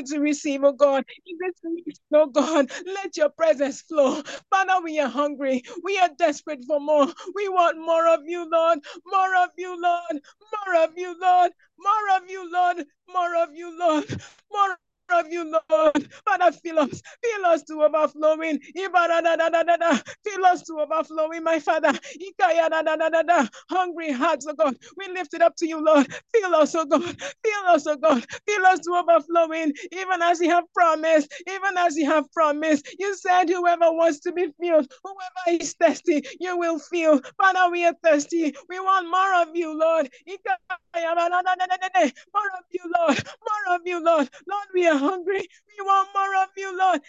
to receive, oh God. In this meeting, oh God, let your presence flow. Father, we are hungry. We are desperate for more. We want more of you, Lord. More of you, Lord. More of you, Lord. More of you, Lord. More of you, Lord. More of you, Lord. Father, fill us, fill us to overflowing. Fill us to overflowing, my Father. Hungry hearts, oh God. We lift it up to you, Lord. Fill us, oh God. Fill us, oh God. Fill us to overflowing, even as you have promised. Even as you have promised. You said, whoever wants to be filled, whoever is thirsty, you will feel. Father, we are thirsty. We want more of you, Lord. More of you, Lord. More of you, Lord. Lord, we are hungry. We want more of you, Lord.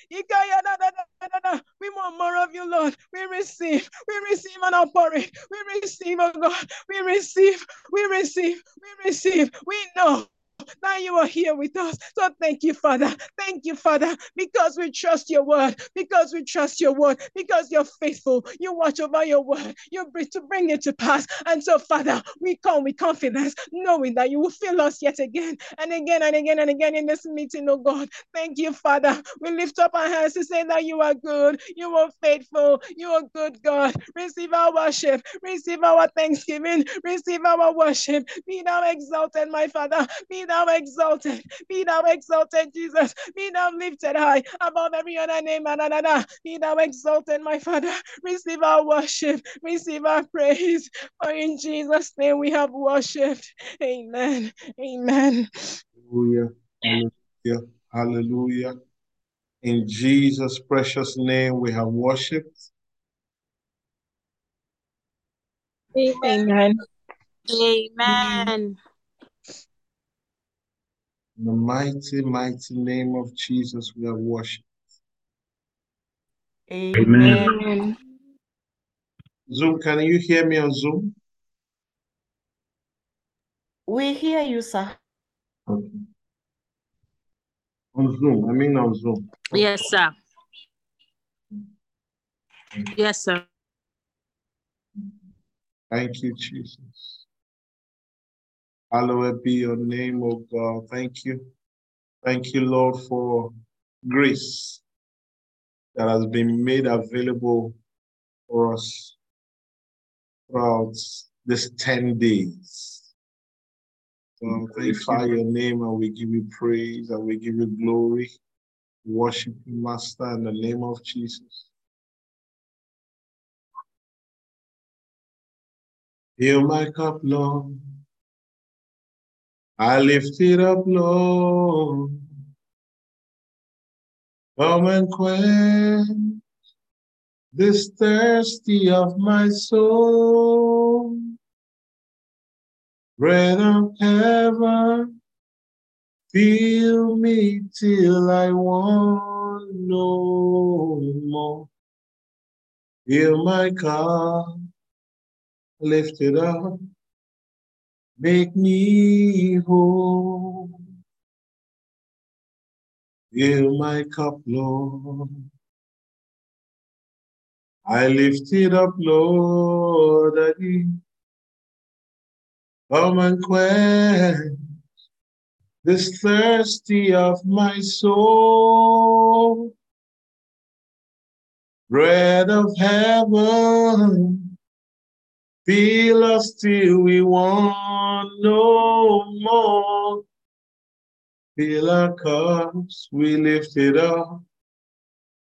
We want more of you, Lord. We receive. We receive an outpouring. We receive, oh God. We receive. We receive. We receive. We know now you are here with us. So thank you, Father. Thank you, Father, because we trust your word, because we trust your word, because you're faithful. You watch over your word. You bring to bring it to pass. And so, Father, we come with confidence, knowing that you will fill us yet again and again and again and again in this meeting, oh God. Thank you, Father. We lift up our hands to say that you are good, you are faithful, you are good, God. Receive our worship, receive our thanksgiving, receive our worship. Be thou exalted, my Father. Be thou exalted. Be thou exalted, Jesus. Be thou lifted high above every other name. And another be thou exalted, my Father. Receive our worship. Receive our praise. For in Jesus' name we have worshipped. Amen. Amen. Hallelujah. Hallelujah. Hallelujah. In Jesus' precious name we have worshipped. Amen. Amen. In the mighty, mighty name of Jesus, we are worshipped. Amen. Zoom, can you hear me on Zoom? We hear you, sir. Okay. On Zoom, I mean on Zoom. Yes, sir. Yes, sir. Thank you, Jesus. Hallowed be your name, O God. Thank you. Thank you, Lord, for grace that has been made available for us throughout this 10 days. So glorify your name and we give you praise and we give you glory. Worship you, Master, in the name of Jesus. Fill my cup, Lord. I lift it up, Lord. Come and quench this thirsty of my soul. Bread of heaven, fill me till I want no more. Fill my cup, lift it up, make me whole. Fill my cup, Lord. I lift it up, Lord, again. Come and quench this thirsty of my soul. Bread of heaven, fill us till we want no more. Fill our cups, we lift it up,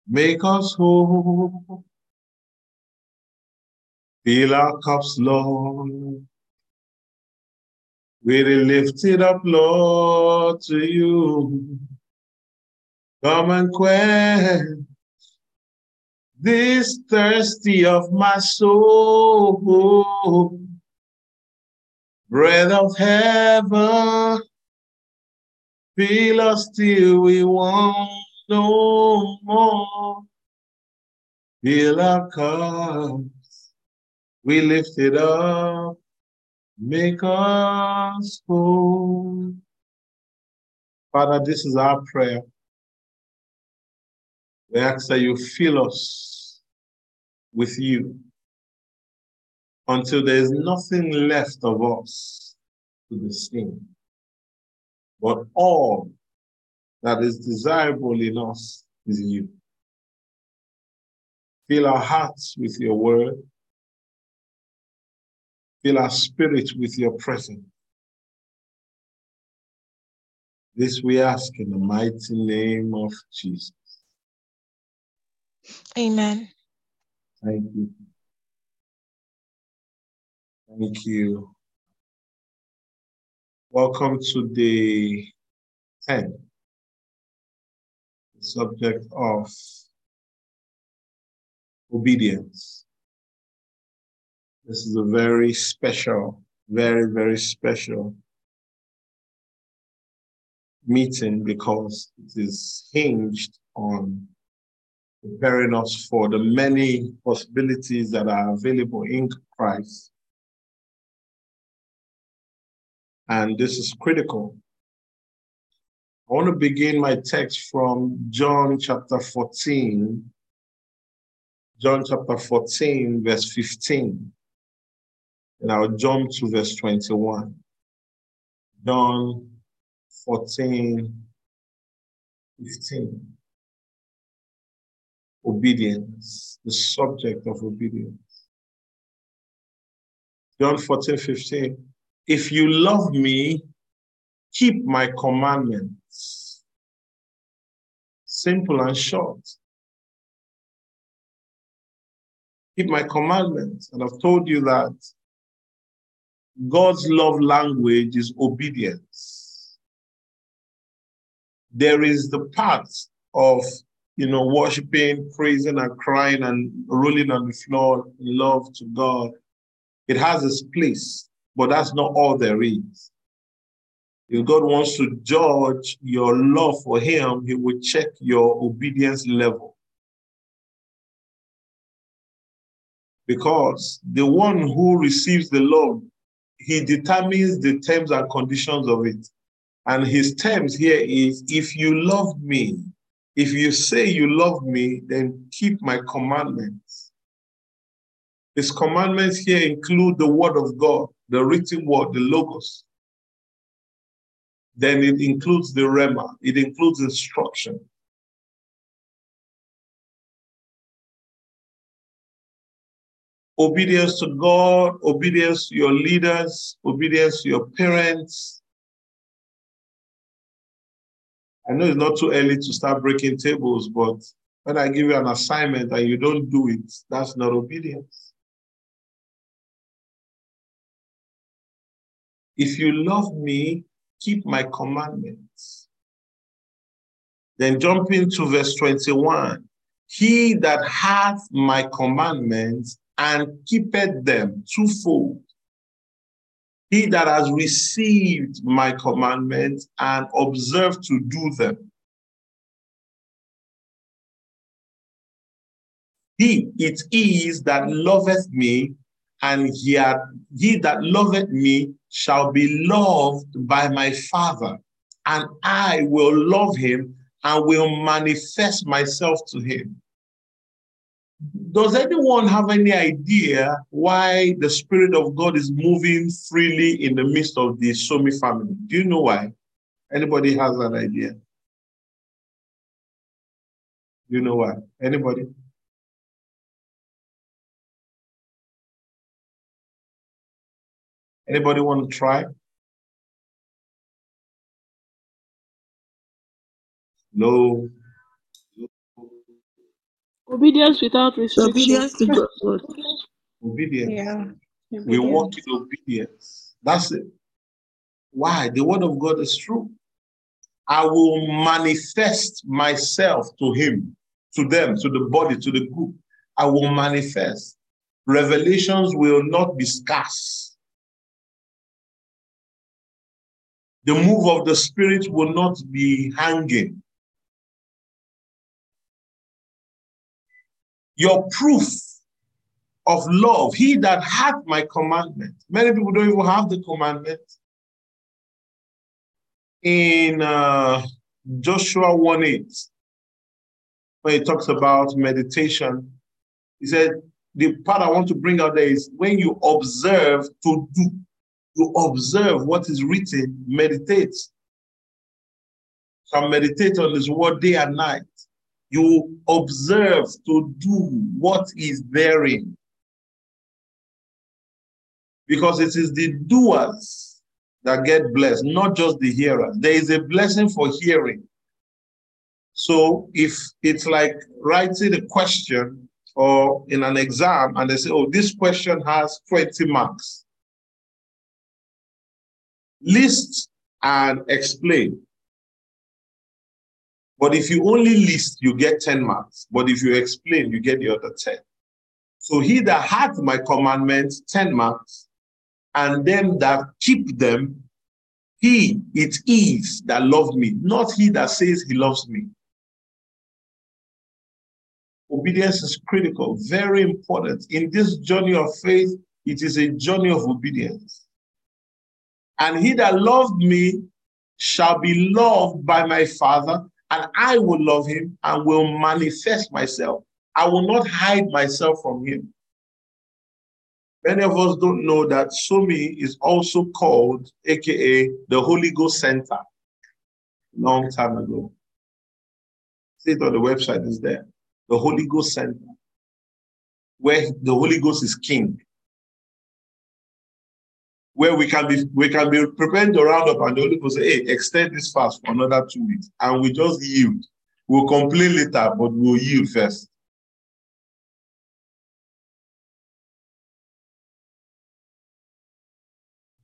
make us whole. Fill our cups, Lord. We lift it up, Lord, to you. Come and quench this thirsty of my soul. Bread of heaven, fill us till we want no more. Fill our cups, we lift it up, make us whole. Father, this is our prayer. We ask that you fill us with you until there is nothing left of us to be seen, but all that is desirable in us is you. Fill our hearts with your word. Fill our spirit with your presence. This we ask in the mighty name of Jesus. Amen. Thank you. Thank you. Welcome to day 10, the subject of obedience. This is a very special, very, very special meeting because it is hinged on preparing us for the many possibilities that are available in Christ. And this is critical. I want to begin my text from John chapter 14, John chapter 14, verse 15. And I'll jump to verse 21. John 14, 15. Obedience, the subject of obedience. John 14, 15. If you love me, keep my commandments. Simple and short. Keep my commandments. And I've told you that God's love language is obedience. There is the part of, you know, worshiping, praising, and crying and rolling on the floor in love to God. It has its place, but that's not all there is. If God wants to judge your love for Him, He will check your obedience level. Because the one who receives the love he determines the terms and conditions of it. And his terms here is if you love me, if you say you love me, then keep my commandments. His commandments here include the word of God, the written word, the logos. Then it includes the rhema, it includes instruction. obedience to God, obedience to your leaders, obedience to your parents. I know it's not too early to start breaking tables, but when I give you an assignment and you don't do it, that's not obedience. If you love me, keep my commandments. Then jump into verse 21. He that hath my commandments and keepeth them twofold. He that has received my commandments and observed to do them. He it is that loveth me, and he, had, he that loveth me shall be loved by my Father, and I will love him and will manifest myself to him. Does anyone have any idea why the Spirit of God is moving freely in the midst of the Somi family? Do you know why? Anybody has an idea? Do you know why? Anybody? Anybody want to try? No. Obedience without restriction. Obedience to God's word. Obedience. Yeah. We walk in obedience. That's it. Why? The word of God is true. I will manifest myself to him, to them, to the body, to the group. I will manifest. Revelations will not be scarce. The move of the Spirit will not be hanging. Your proof of love, he that hath my commandment. Many people don't even have the commandment. In uh, Joshua 1 8, when he talks about meditation, he said, The part I want to bring out there is when you observe to do, you observe what is written, meditate. shall meditate on his word day and night. You observe to do what is therein. Because it is the doers that get blessed, not just the hearers. There is a blessing for hearing. So if it's like writing a question or in an exam and they say, oh, this question has 20 marks. List and explain. But if you only list, you get 10 marks. But if you explain, you get the other 10. So he that hath my commandments, 10 marks, and them that keep them, he it is that love me, not he that says he loves me. Obedience is critical, very important. In this journey of faith, it is a journey of obedience. And he that loved me shall be loved by my Father, and I will love him and will manifest myself. I will not hide myself from him. Many of us don't know that Sumi is also called, aka the Holy Ghost Center, long time ago. See it on the website, is there. The Holy Ghost Center, where the Holy Ghost is king. Where we can be we can be preparing to round up and the Holy Ghost say, hey, extend this fast for another two weeks. And we just yield. We'll complain later, but we'll yield first.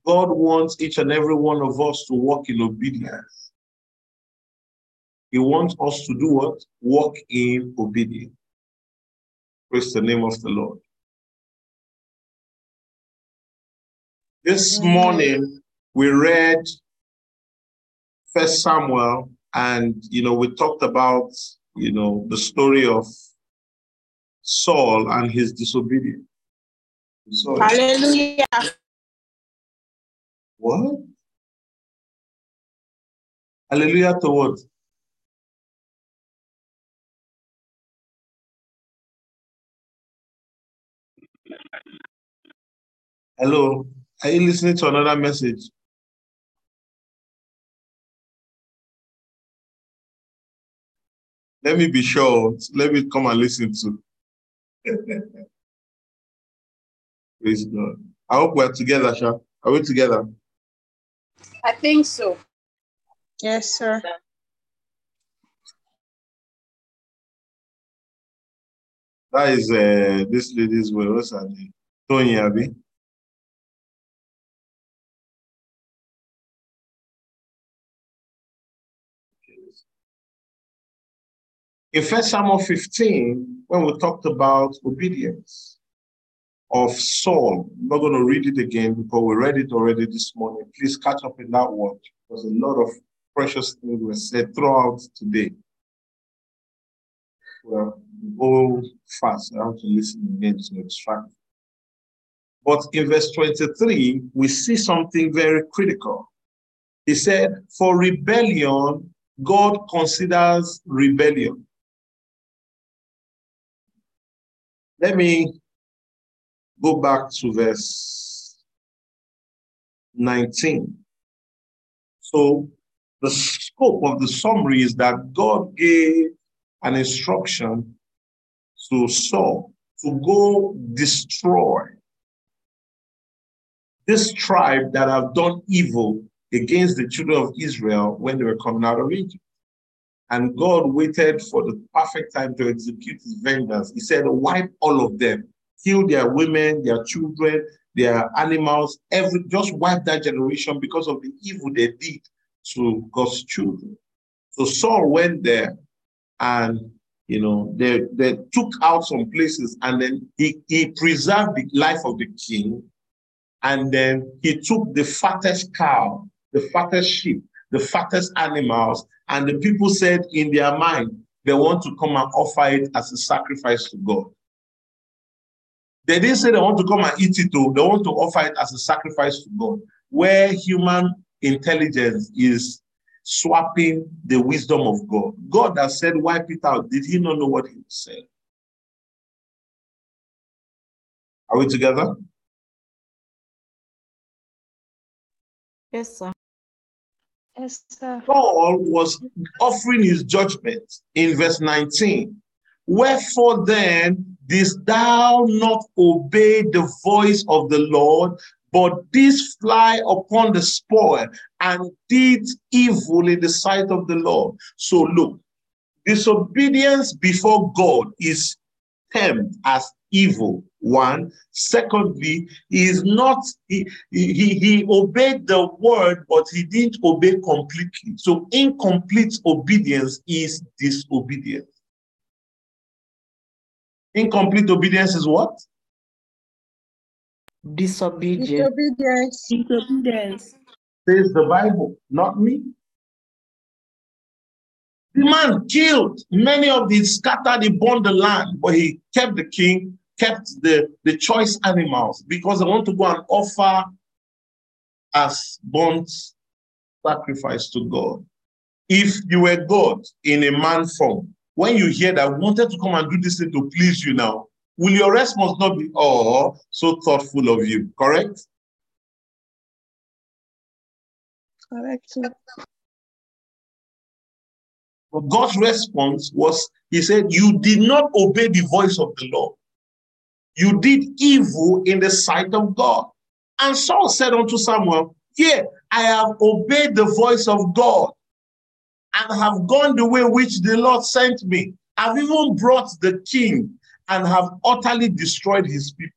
God wants each and every one of us to walk in obedience. He wants us to do what? Walk in obedience. Praise the name of the Lord. This morning we read First Samuel, and you know we talked about you know the story of Saul and his disobedience. Hallelujah. What? Hallelujah to what? Hello, are you listening to another message? Let me be sure. Let me come and listen to. Praise God. I hope we're together, Sha. Are we together? I think so. Yes, sir. That is uh, this lady's way. What's her name? Tony Abi. In First Samuel 15, when we talked about obedience of Saul, I'm not going to read it again because we read it already this morning. Please catch up in that word because a lot of precious things were said throughout today. Well, go fast. I have to listen again to extract. But in verse 23, we see something very critical. He said, For rebellion, God considers rebellion. Let me go back to verse 19. So, the scope of the summary is that God gave an instruction to Saul to go destroy this tribe that have done evil against the children of Israel when they were coming out of Egypt. And God waited for the perfect time to execute his vengeance. He said, wipe all of them, kill their women, their children, their animals, every just wipe that generation because of the evil they did to God's children. So Saul went there and you know they, they took out some places and then he, he preserved the life of the king and then he took the fattest cow, the fattest sheep, the fattest animals, and the people said in their mind, they want to come and offer it as a sacrifice to God. They didn't say they want to come and eat it, though. They want to offer it as a sacrifice to God, where human intelligence is swapping the wisdom of God. God has said, wipe it out. Did he not know what he said? Are we together? Yes, sir. Saul was offering his judgment in verse 19. Wherefore then didst thou not obey the voice of the Lord, but didst fly upon the spoil and did evil in the sight of the Lord? So look, disobedience before God is termed as evil. One. Secondly, he is not, he, he, he obeyed the word, but he didn't obey completely. So incomplete obedience is disobedience. Incomplete obedience is what? Disobedience. Disobedience. Disobedience. Says the Bible, not me. The man killed many of the scattered, he burned the land, but he kept the king, kept the, the choice animals because they want to go and offer as burnt sacrifice to God. If you were God in a man form, when you hear that I wanted to come and do this thing to please you now, will your response not be, oh, so thoughtful of you, correct? Correct. But God's response was, He said, You did not obey the voice of the Lord. You did evil in the sight of God. And Saul said unto Samuel, Yeah, I have obeyed the voice of God and have gone the way which the Lord sent me. I've even brought the king and have utterly destroyed his people.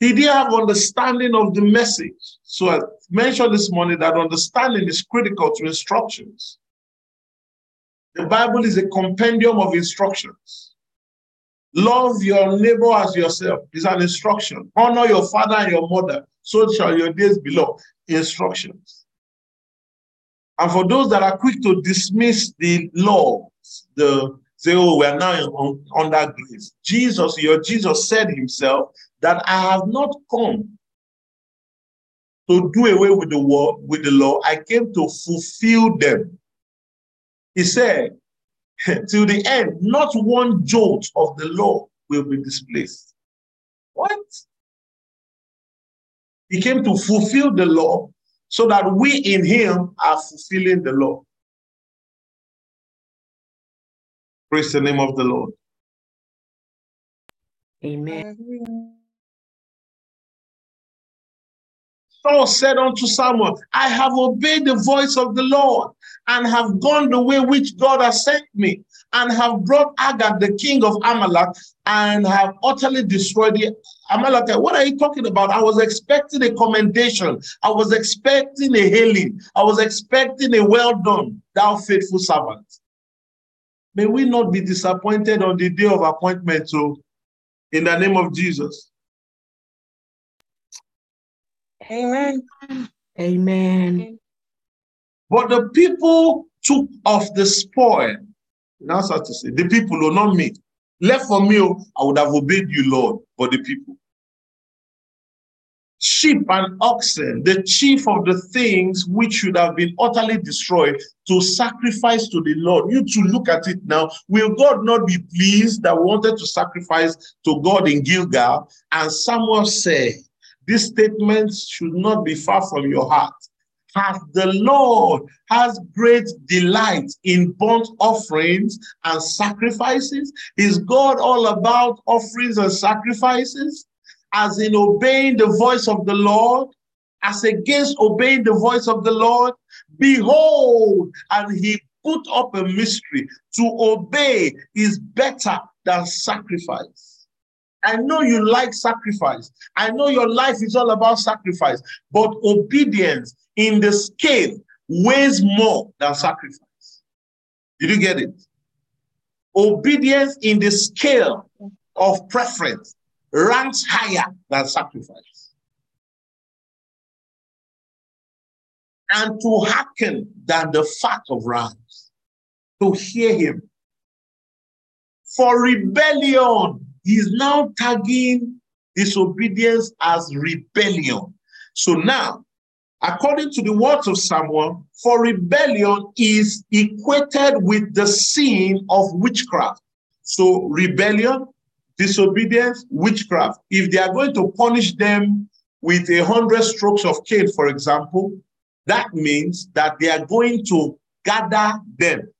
He didn't have understanding of the message. So I mentioned this morning that understanding is critical to instructions. The Bible is a compendium of instructions. Love your neighbor as yourself is an instruction. Honor your father and your mother, so shall your days be long. Instructions. And for those that are quick to dismiss the law, the say, oh, we are now on, under grace. Jesus, your Jesus said himself that I have not come to do away with the law, with the law. I came to fulfill them. He said, till the end, not one jot of the law will be displaced. What? He came to fulfill the law so that we in him are fulfilling the law. Praise the name of the Lord. Amen. Saul said unto Samuel, I have obeyed the voice of the Lord and have gone the way which God has sent me and have brought Agag, the king of Amalek, and have utterly destroyed the Amalekite. What are you talking about? I was expecting a commendation. I was expecting a hailing. I was expecting a well done, thou faithful servant. May we not be disappointed on the day of appointment, so in the name of Jesus. Amen. Amen. But the people took of the spoil. Now, so to say, the people, oh, not me. Left for me, oh, I would have obeyed you, Lord, but the people. Sheep and oxen, the chief of the things which should have been utterly destroyed, to sacrifice to the Lord. You to look at it now. Will God not be pleased that we wanted to sacrifice to God in Gilgal? And Samuel said, This statement should not be far from your heart has the Lord has great delight in burnt offerings and sacrifices? Is God all about offerings and sacrifices? As in obeying the voice of the Lord, as against obeying the voice of the Lord? Behold, and he put up a mystery. To obey is better than sacrifice. I know you like sacrifice. I know your life is all about sacrifice, but obedience in the scale weighs more than sacrifice. Did you get it? Obedience in the scale of preference ranks higher than sacrifice. And to hearken than the fat of rams, to hear him. For rebellion, he is now tagging disobedience as rebellion. So now, according to the words of Samuel, for rebellion is equated with the sin of witchcraft. So rebellion, disobedience, witchcraft. If they are going to punish them with a hundred strokes of cane, for example, That means that they are going to gather them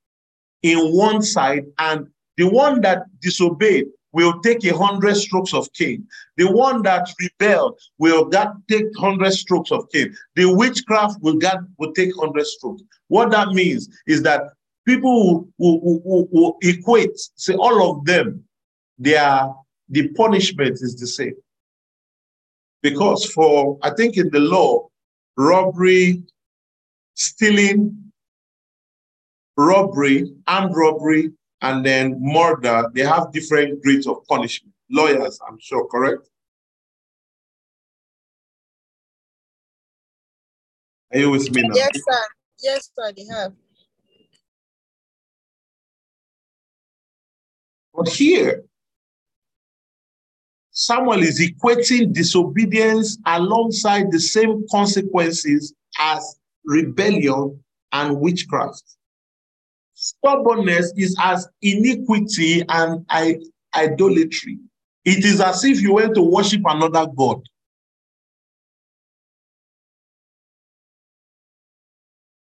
in one side, and the one that disobeyed will take a hundred strokes of cane. The one that rebelled will get, take hundred strokes of cane. The witchcraft will get will take hundred strokes. What that means is that people will, will, will, will equate, say all of them, they are the punishment is the same. Because for I think in the law, robbery, stealing, robbery, armed robbery, and then murder, they have different grades of punishment. Lawyers, I'm sure, correct? Are you with me now? Yes, sir. Yes, sir, they have. But here, Samuel is equating disobedience alongside the same consequences as rebellion and witchcraft. Stubbornness is as iniquity and idolatry. It is as if you went to worship another God.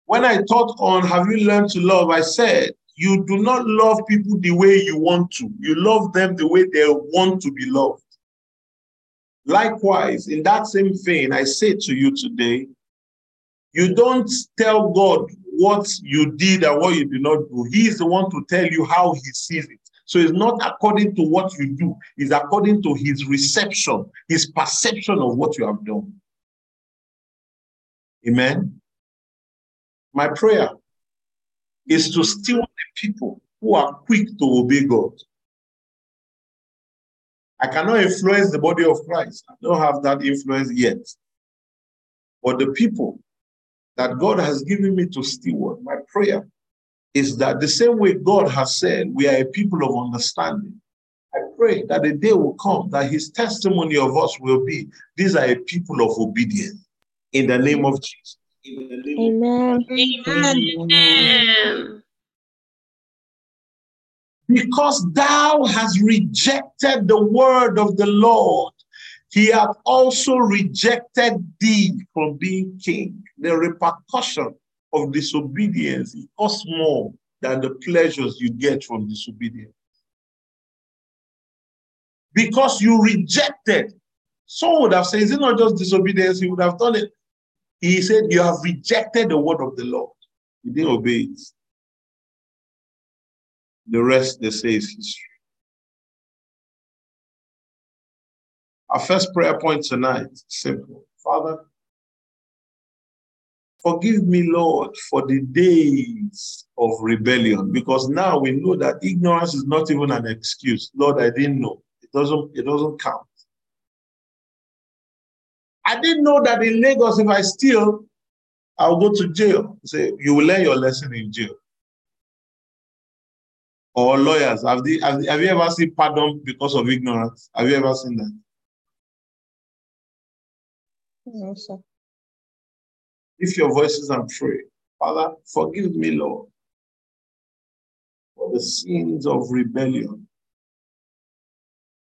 When I taught on Have you learned to love, I said, You do not love people the way you want to, you love them the way they want to be loved. Likewise, in that same vein, I say to you today, you don't tell God what you did and what you did not do. He is the one to tell you how he sees it. So it's not according to what you do, it's according to his reception, his perception of what you have done. Amen. My prayer is to steward the people who are quick to obey God. I cannot influence the body of Christ. I don't have that influence yet. But the people that God has given me to steward, my prayer is that the same way God has said we are a people of understanding, I pray that the day will come that his testimony of us will be these are a people of obedience in the name of Jesus. Amen. Amen. Because thou hast rejected the word of the Lord, he hath also rejected thee from being king. The repercussion of disobedience is costs more than the pleasures you get from disobedience. Because you rejected. Some would have said, is it not just disobedience? He would have done it. He said, You have rejected the word of the Lord. You didn't obey it. The rest, they say, is history. Our first prayer point tonight, simple. Father, forgive me, Lord, for the days of rebellion, because now we know that ignorance is not even an excuse. Lord, I didn't know. It doesn't, it doesn't count. I didn't know that in Lagos, if I steal, I'll go to jail. Say, you will learn your lesson in jail. Or lawyers, have, the, have, have you ever seen pardon because of ignorance? Have you ever seen that? Lift your voices and pray. Father, forgive me, Lord, for the sins of rebellion,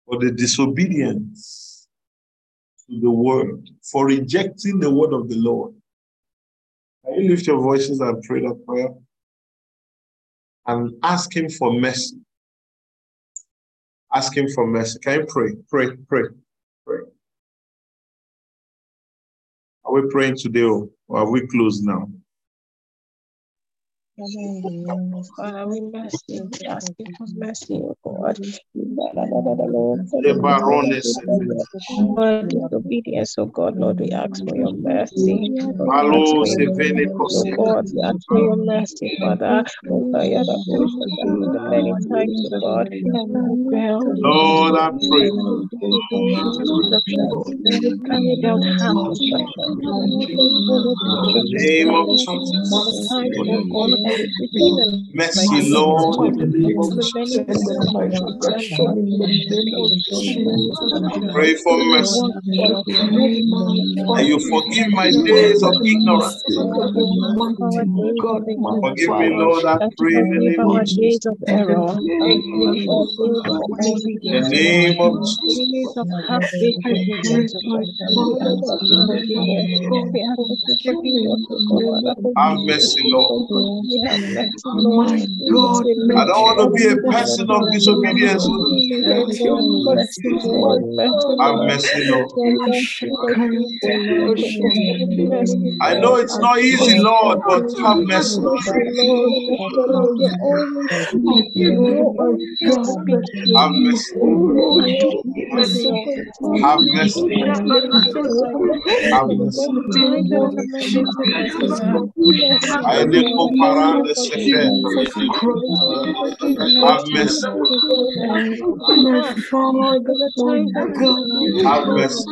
for the disobedience to the word, for rejecting the word of the Lord. Can you lift your voices and pray that prayer? And ask Him for mercy. Ask Him for mercy. Can you pray? Pray, pray, Are we praying today or are we closed now? Father, we mercy, we ask you for mercy, O Baroness. Lord, disobedience, oh God, Lord, we ask for your mercy. Oh. God, we ask for your mercy, Father. God, yeah, that voice of God, many times, God, Lord, I pray. carried out harm destruction. In the name of Jesus. Time, God, and it's been Mercy, Lord, in the name of the many Jesus. Pray for mercy. And you forgive my days of ignorance. Forgive me, Lord, I pray in the name of Jesus. In the name of Jesus. Have mercy, Lord. I don't want to be a person of disobedience. Have mercy, Lord. I know it's not easy, Lord, but have mercy. Have mercy. Have mercy. Have mercy. I parande sefe. Have mercy. Have mercy.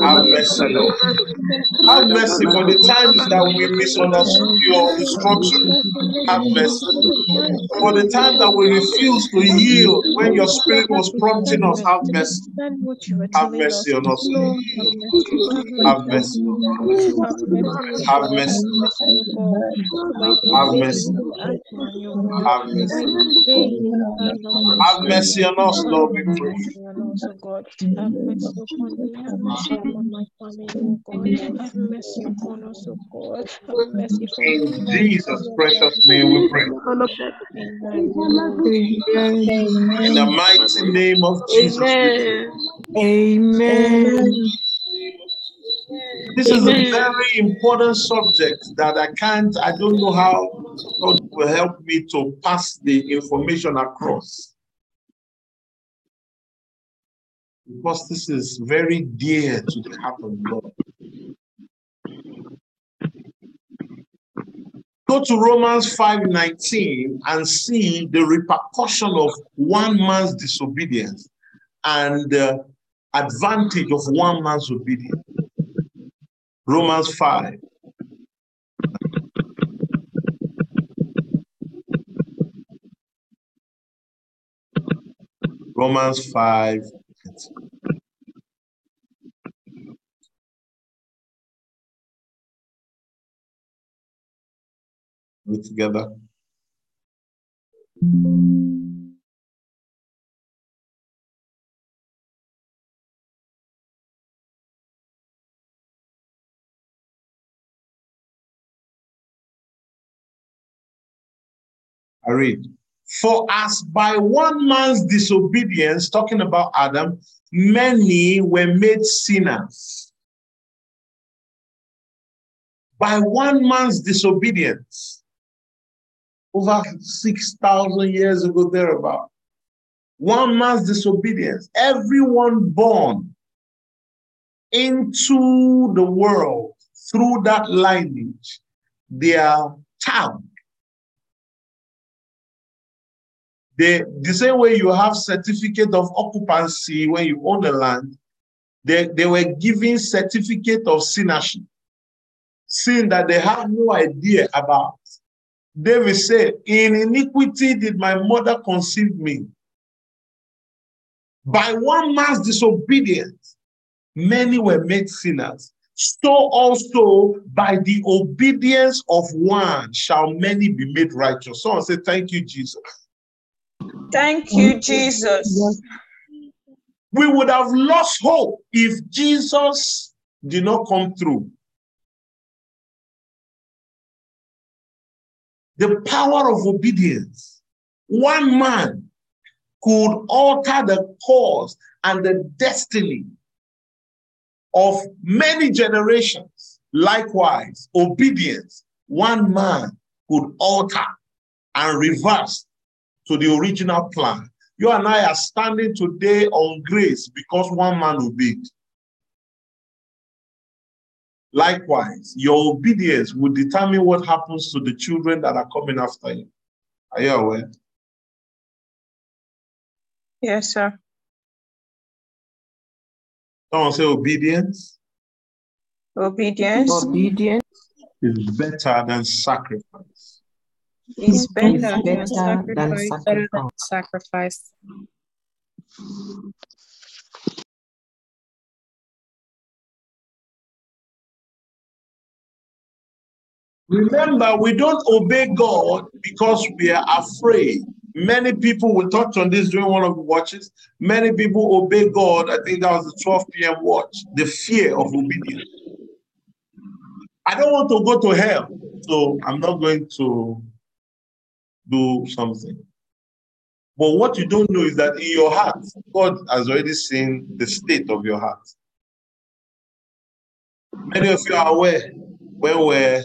Have mercy, Lord. Have mercy for the times that we misunderstood your instruction. Have mercy. For the time that we refused to yield when your spirit was prompting us, have mercy. Have mercy on us. Have mercy. Have mercy. Have mercy. Have mercy. Have mercy on us, Lord, we pray. Have mercy upon me, have mercy upon my family, God. Have mercy upon us, God. Have mercy for In Jesus' precious name we pray. In the mighty name of Jesus. we pray. Amen. This is a very important subject that I can't, I don't know how God will help me to pass the information across. Because this is very dear to the heart of God. Go to Romans 5:19 and see the repercussion of one man's disobedience and the advantage of one man's obedience. Romans 5. Romans 5. Read together. I read. For as by one man's disobedience, talking about Adam, many were made sinners. By one man's disobedience, over 6,000 years ago, thereabout, one man's disobedience, everyone born into the world through that lineage, their child The, same way you have certificate of occupancy when you own the land, they, they were given certificate of sinnership, sin that they have no idea about. David said, In iniquity did my mother conceive me. By one man's disobedience, many were made sinners. So also by the obedience of one shall many be made righteous. Someone say, Thank you, Jesus. Thank you, Jesus. We would have lost hope if Jesus did not come through. The power of obedience. One man could alter the course and the destiny of many generations. Likewise, obedience, one man could alter and reverse to the original plan. You and I are standing today on grace because one man obeyed. Likewise, your obedience will determine what happens to the children that are coming after you. Are you aware? Yes, sir. Someone say obedience Obedience Obedience is better than sacrifice. Is better, Is than better than sacrifice. better than sacrifice. sacrifice. Remember, we don't obey God because we are afraid. Many people, will touch on this during one of the watches. Many people obey God. I think that was the 12 p.m. watch. The fear of obedience. I don't want to go to hell, so I'm not going to do something. But what you don't know is that in your heart, God has already seen the state of your heart. Many of you are aware when we're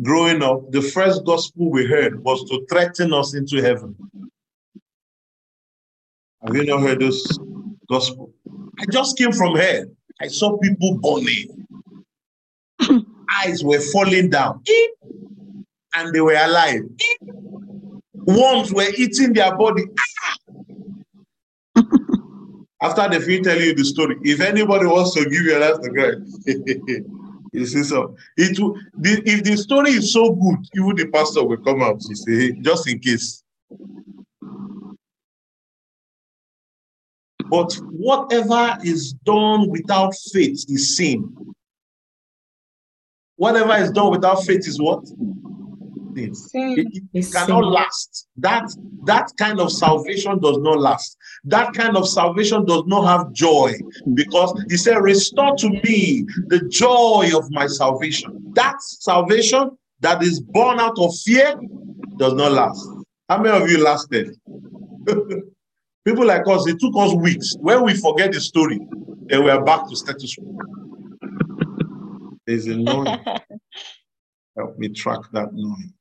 growing up, the first gospel we heard was to threaten us into heaven. Have you not heard this gospel? I just came from hell. I saw people burning. Eyes were falling down. And they were alive. Worms were eating their body. Ah! After the finish tell you the story, if anybody wants to give your life to Christ, you see so. It the, if the story is so good, even the pastor will come out. You say, just in case. But whatever is done without faith is sin. Whatever is done without faith is what? Sin. It, it cannot last. That that kind of salvation does not last. That kind of salvation does not have joy because he said, Restore to me the joy of my salvation. That salvation that is born out of fear does not last. How many of you lasted? People like us, it took us weeks. When we forget the story, and we are back to status quo. There's a noise. Help me track that noise.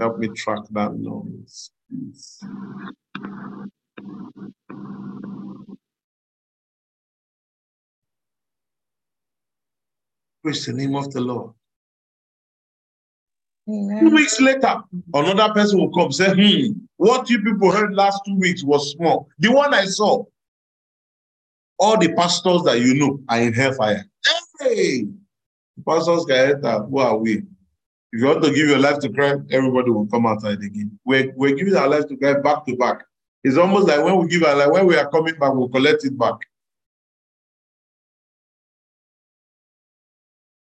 Help me track that noise, please. Praise the name of the Lord. Two weeks later, another person will come say, Hmm, what you people heard last two weeks was small. The one I saw, all the pastors that you know are in hellfire. Hey, pastors can enter. Who are we? If you want to give your life to Christ, everybody will come outside again. We're, we're giving our life to Christ back to back. It's almost like when we give our life, when we are coming back, we'll collect it back.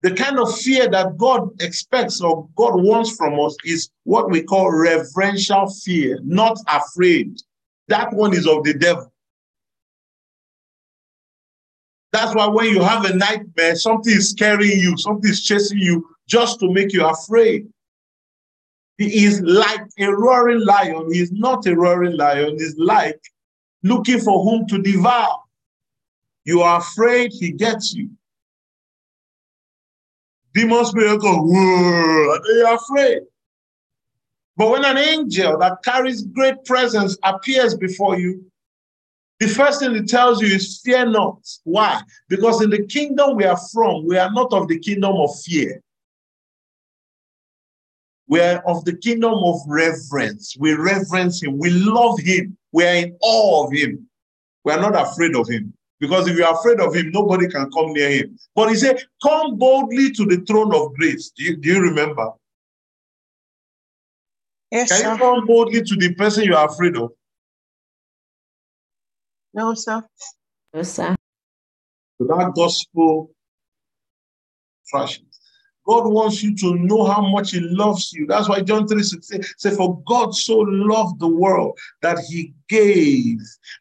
The kind of fear that God expects or God wants from us is what we call reverential fear, not afraid. That one is of the devil. That's why when you have a nightmare, something is scaring you, something is chasing you just to make you afraid. He is like a roaring lion. He is not a roaring lion. He's like looking for whom to devour. You are afraid, he gets you. Demon spirit go, they are afraid. But when an angel that carries great presence appears before you, the first thing it tells you is fear not. Why? Because in the kingdom we are from, we are not of the kingdom of fear. We are of the kingdom of reverence. We reverence him. We love him. We are in awe of him. We are not afraid of him. Because if you're afraid of him, nobody can come near him. But he said, Come boldly to the throne of grace. Do you, do you remember? Yes, Can you sir. come boldly to the person you are afraid of? No, sir. No, sir. to that gospel fashion. God wants you to know how much He loves you. That's why John 3 16 says, For God so loved the world that He gave.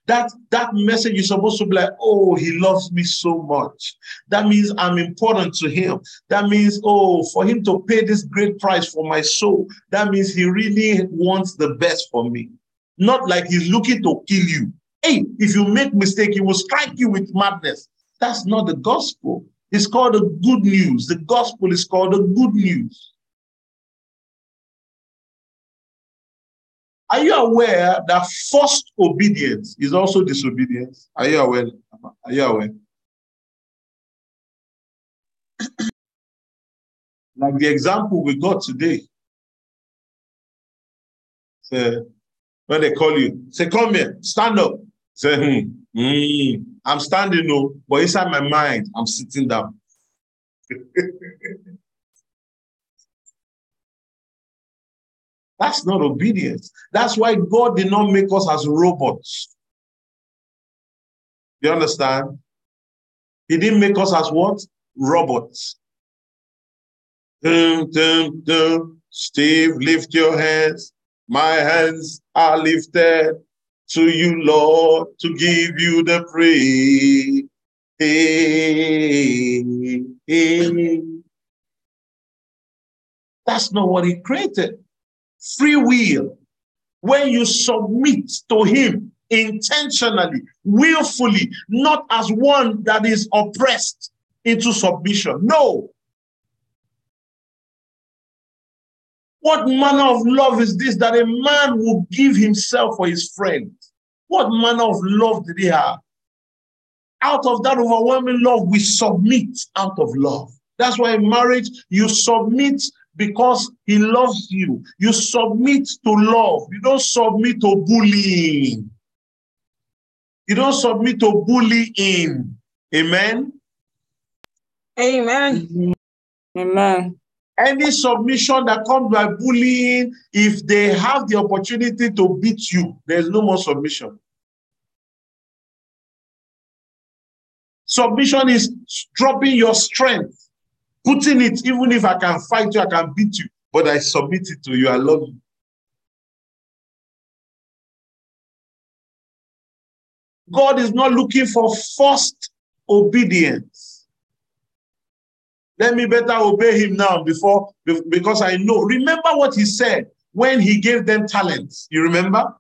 That, that message is supposed to be like, Oh, He loves me so much. That means I'm important to Him. That means, Oh, for Him to pay this great price for my soul, that means He really wants the best for me. Not like He's looking to kill you. Hey, if you make mistake, He will strike you with madness. That's not the gospel. It's called the good news. The gospel is called the good news. Are you aware that forced obedience is also disobedience? Are you aware? Are you aware? like the example we got today. Say, when they call you, say, come here, stand up. Say, hmm, hmm, I'm standing, no, but inside my mind, I'm sitting down. That's not obedience. That's why God did not make us as robots. You understand? He didn't make us as what? Robots. Dum, dum, dum. Steve, lift your hands. My hands are lifted to you, Lord, to give you the praise. Hey, hey. That's not what he created. Free will. When you submit to him intentionally, willfully, not as one that is oppressed into submission. No. What manner of love is this that a man will give himself for his friend? What manner of love did he have? Out of that overwhelming love, we submit out of love. That's why in marriage, you submit because he loves you. You submit to love. You don't submit to bullying. You don't submit to bullying. Amen. Amen. Amen. Any submission that comes by bullying, if they have the opportunity to beat you, there's no more submission. Submission is dropping your strength putting it, even if I can fight you, I can beat you, but I submit it to you. I love you. God is not looking for forced obedience. Let me better obey him now before because I know. Remember what he said when he gave them talents. You remember?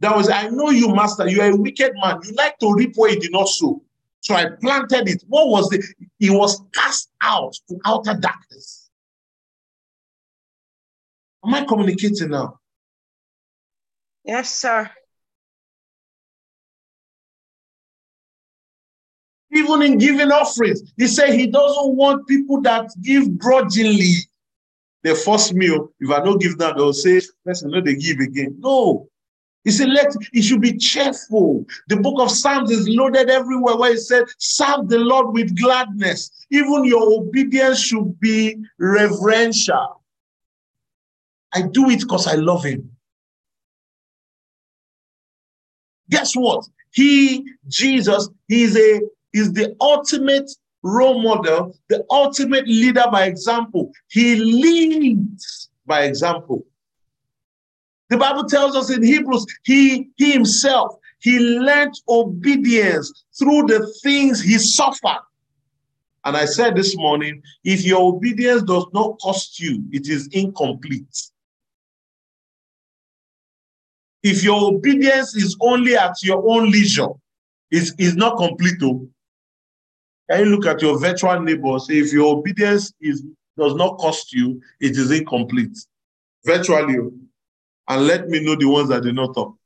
That was, I know you, master. You are a wicked man. You like to reap where you did not sow. So I planted it. What was it? He was cast out to outer darkness. Am I communicating now? Yes, sir. Even in giving offerings, he said he doesn't want people that give grudgingly. The first meal, if I don't give that, they'll say, person, no, they give again. No, he said, let it should be cheerful. The book of Psalms is loaded everywhere where it said, serve the Lord with gladness. Even your obedience should be reverential. I do it because I love him. Guess what? He, Jesus, is a is the ultimate role model, the ultimate leader by example. He leads by example. The Bible tells us in Hebrews, he, he himself, he learned obedience through the things he suffered. And I said this morning, if your obedience does not cost you, it is incomplete. If your obedience is only at your own leisure, it's, not complete. Though. Can you look at your virtual neighbor? Say, if your obedience is does not cost you, it is incomplete. Virtually. Oh and let me know the ones that did not talk.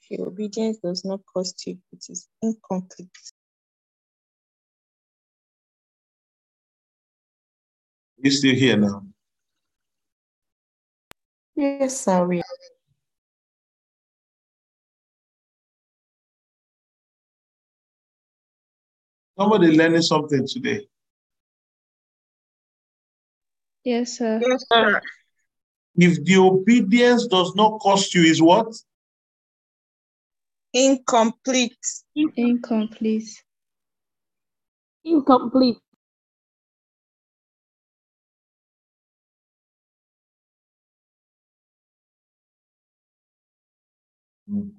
If your obedience does not cost you, it is incomplete. You still here now? Yes, sir. Somebody learning something today. Yes, sir. Yes, sir. If the obedience does not cost you, is what? Incomplete. Incomplete. Incomplete. Mm,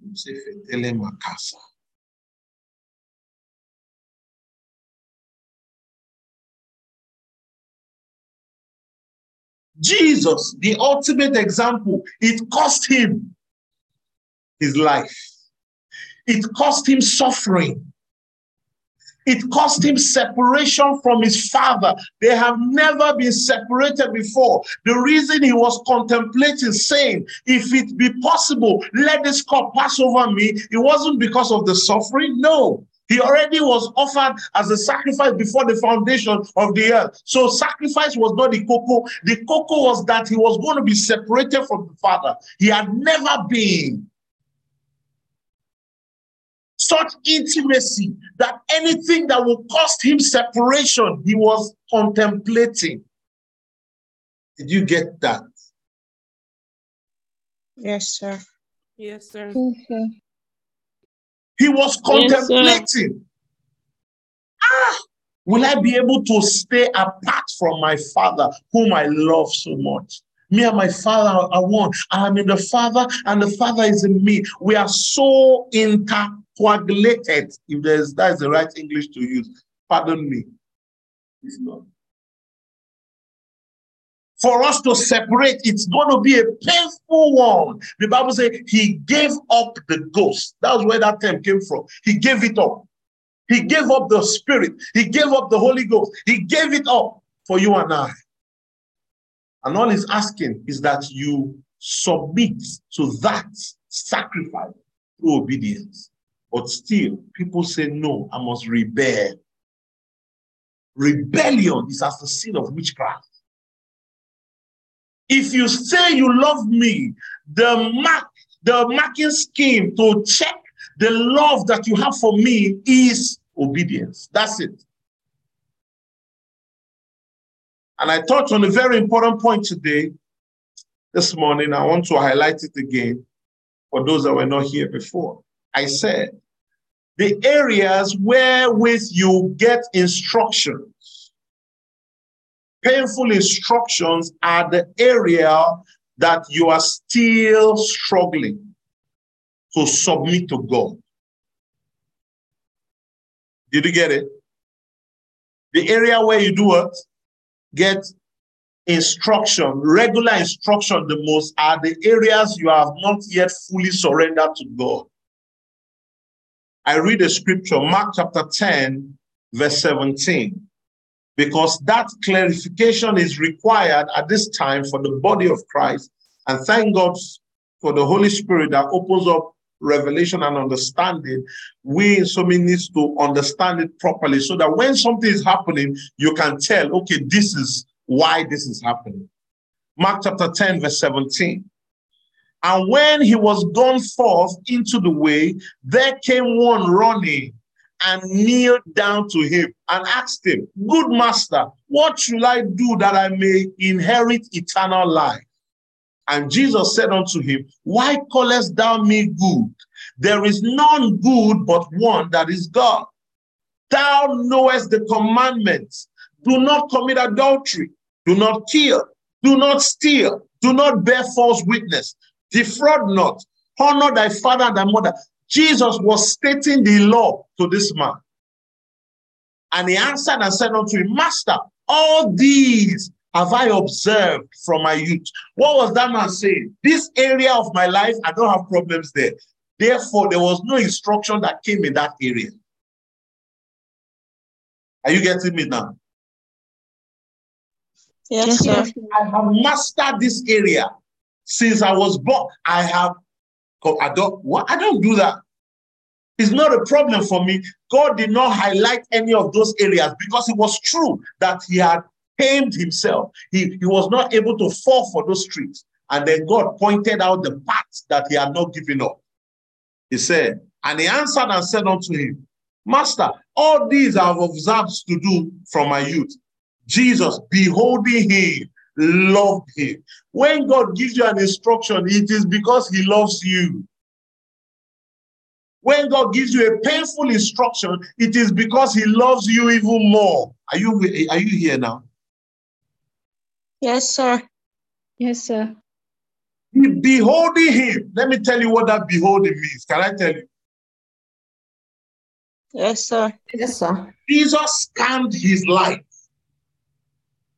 Jesus, the ultimate example, it cost him his life. It cost him suffering. It cost him separation from his father. They have never been separated before. The reason he was contemplating, saying, If it be possible, let this cup pass over me, it wasn't because of the suffering. No, he already was offered as a sacrifice before the foundation of the earth. So sacrifice was not the cocoa. The cocoa was that he was going to be separated from the Father. He had never been. Such intimacy that anything that will cost him separation, he was contemplating. Did you get that? Yes, sir. Yes, sir. Yes, sir. He was Yes, contemplating. ah, will I be able to stay apart from my father, whom I love so much? Me and my father are one. I am in the father, and the father is in me. We are so intercoagulated. If there's that's the right English to use. Pardon me. It's not. For us to separate, it's going to be a painful one. The Bible says he gave up the ghost. That's where that term came from. He gave it up. He gave up the spirit. He gave up the Holy Ghost. He gave it up for you and I. And all he's asking is that you submit to that sacrifice through obedience. But still, people say, no, I must rebel. Rebellion is as the sin of witchcraft. If you say you love me, the mark, the marking scheme to check the love that you have for me is obedience. That's it. And I touched on a very important point today, this morning. I want to highlight it again for those that were not here before. I said, the areas wherewith you get instructions, painful instructions are the area that you are still struggling to submit to God. Did you get it? The area where you do what? Get instruction, regular instruction the most are the areas you have not yet fully surrendered to God. I read a scripture, Mark chapter 10, verse 17, because that clarification is required at this time for the body of Christ. And thank God for the Holy Spirit that opens up revelation and understanding. We so many needs to understand it properly so that when something is happening, you can tell, okay, this is why this is happening. Mark chapter 10, verse 17. And when he was gone forth into the way, there came one running and kneeled down to him and asked him, Good master, what shall I do that I may inherit eternal life? And Jesus said unto him, Why callest thou me good? There is none good but one that is God. Thou knowest the commandments. Do not commit adultery. Do not kill. Do not steal. Do not bear false witness. Defraud not. Honor thy father and thy mother. Jesus was stating the law to this man. And he answered and said unto him, Master, all these have I observed from my youth. What was that man saying? This area of my life, I don't have problems there. Therefore, there was no instruction that came in that area. Are you getting me now? Yes, sir. I have mastered this area since I was born. I have, I don't, what? I don't do that. It's not a problem for me. God did not highlight any of those areas because it was true that he had tamed himself. He, he was not able to fall for those streets. And then God pointed out the paths that he had not given up. He said, and he answered and said unto him, Master, all these I have observed to do from my youth. Jesus, beholding him, loved him. When God gives you an instruction, it is because he loves you. When God gives you a painful instruction, it is because he loves you even more. Are you, are you here now? Yes, sir. Yes, sir. Be- Beholding him. Let me tell you what that beholding means. Can I tell you? Yes, sir. Yes, sir. Jesus scanned his life.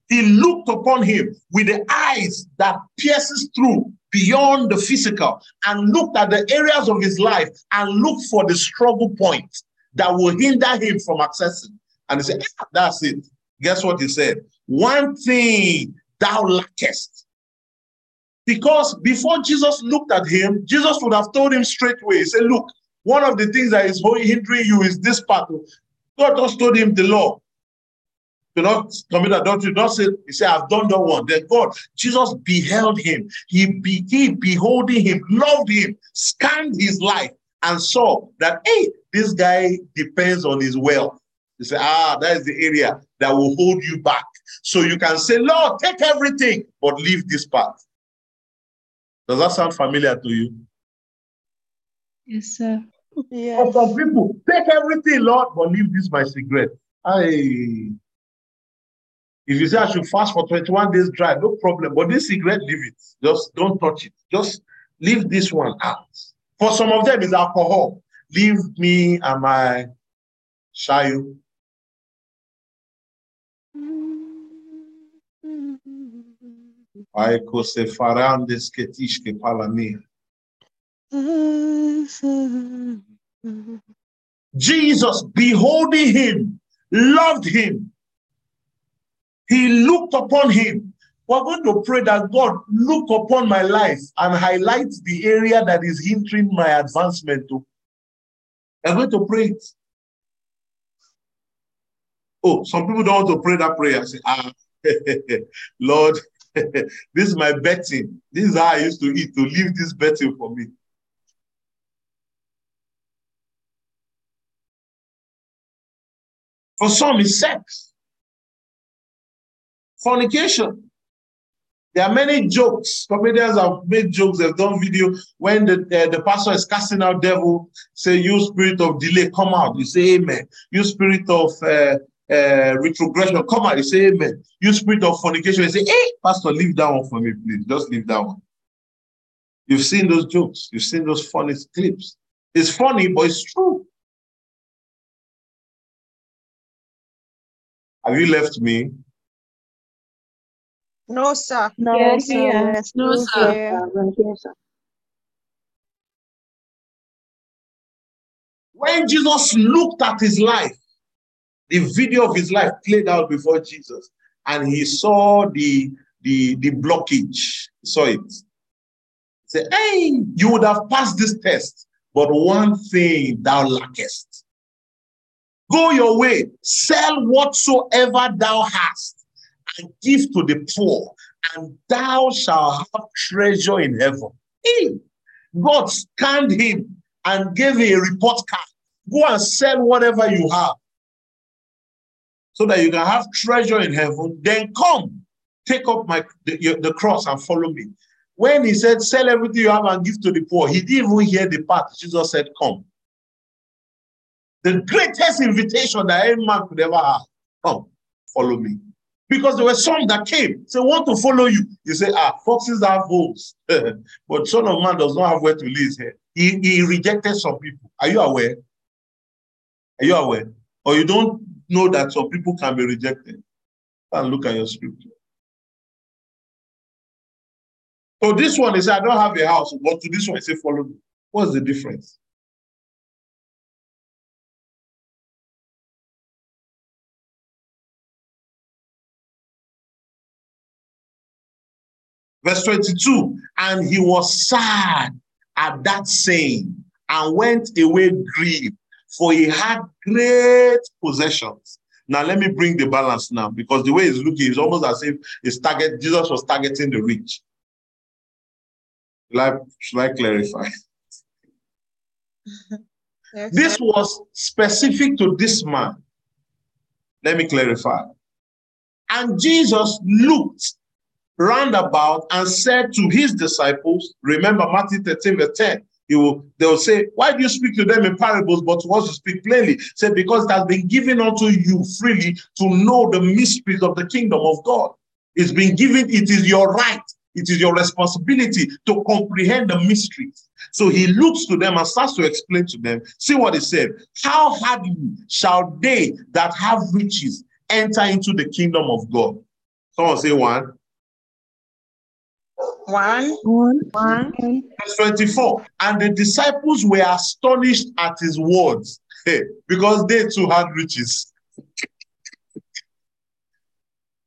He looked upon him with the eyes that pierces through beyond the physical and looked at the areas of his life and looked for the struggle point that will hinder him from accessing. And he said, "Ah, That's it. Guess what he said? One thing thou lackest. Because before Jesus looked at him, Jesus would have told him straight away, He said, Look, one of the things that is hindering you is this part. God just told him the law. Do not commit adultery. Do not say, He said, I've done that one. Then God, Jesus beheld him. He, be, he beholding him, loved him, scanned his life, and saw that, hey, this guy depends on his wealth. He said, ah, that is the area that will hold you back So you can say, Lord, take everything, but leave this part. Does that sound familiar to you? Yes, sir. Yes. For some people, take everything, Lord, but leave this my cigarette. I if you say I should fast for 21 days dry, no problem. But this cigarette, leave it. Just don't touch it. Just leave this one out. For some of them, it's alcohol. Leave me and my shayu. Aiko se farandes ketishke palamia. Jesus, beholding him, loved him. He looked upon him. We're going to pray that God look upon my life and highlight the area that is hindering my advancement. To. I'm going to pray it. Oh, some people don't want to pray that prayer. Say, ah, Lord, this is my betting. This is how I used to eat, to leave this betting for me. For some, it's sex, fornication. There are many jokes. Comedians have made jokes. They've done video when the, uh, the pastor is casting out devil. Say, "You spirit of delay, come out." You say, "Amen." You spirit of uh, uh, retrogression, come out. You say, "Amen." You spirit of fornication, you say, "Hey, pastor, leave that one for me, please. Just leave that one." You've seen those jokes. You've seen those funny clips. It's funny, but it's true. Have you left me? No, sir. No, Yes, sir. sir. We're No, sir. here. Yes, sir. When Jesus looked at his life, the video of his life played out before Jesus, and he saw the the, the blockage. He saw it. He said, Hey, you would have passed this test, but one thing thou lackest. Go your way, sell whatsoever thou hast, and give to the poor, and thou shalt have treasure in heaven. Hey, God scanned him and gave him a report card. Go and sell whatever you have so that you can have treasure in heaven. Then come, take up my the, the cross and follow me. When he said, Sell everything you have and give to the poor, he didn't even hear the part. Jesus said, Come. The greatest invitation that any man could ever have come, follow me. Because there were some that came, say, want to follow you. You say, ah, foxes have holes, but Son of Man does not have where to lay his head. He, he rejected some people. Are you aware? Are you aware? Or you don't know that some people can be rejected? And look at your scripture. So this one is, I don't have a house, but to this one, say, follow me. What's the difference? Verse 22, and he was sad at that saying and went away grieved, for he had great possessions. Now, let me bring the balance now, because the way he's looking is almost as if it's target, Jesus was targeting the rich. Should I, should I clarify? This was specific to this man. Let me clarify. And Jesus looked round about and said to his disciples, remember Matthew 13, verse 10, he will, they will say, Why do you speak to them in parables, but to us you speak plainly? Say, because it has been given unto you freely to know the mysteries of the kingdom of God. It's been given, it is your right, it is your responsibility to comprehend the mysteries. So he looks to them and starts to explain to them. See what he said. How hardly shall they that have riches enter into the kingdom of God? Someone say one. One. One. One. Verse 24. And the disciples were astonished at his words because they too had riches.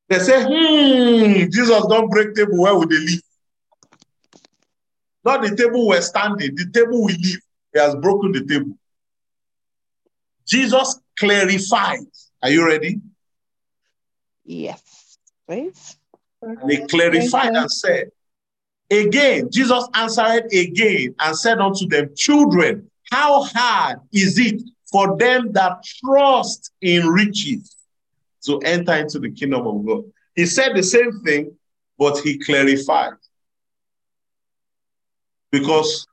They say, hmm, Jesus don't break table, where would they live? Not the table we're standing, the table we live. He has broken the table. Jesus clarified. Are you ready? Yes. Please. And he clarified and said, Again, Jesus answered again and said unto them, Children, how hard is it for them that trust in riches to enter into the kingdom of God. He said the same thing, but he clarified. Because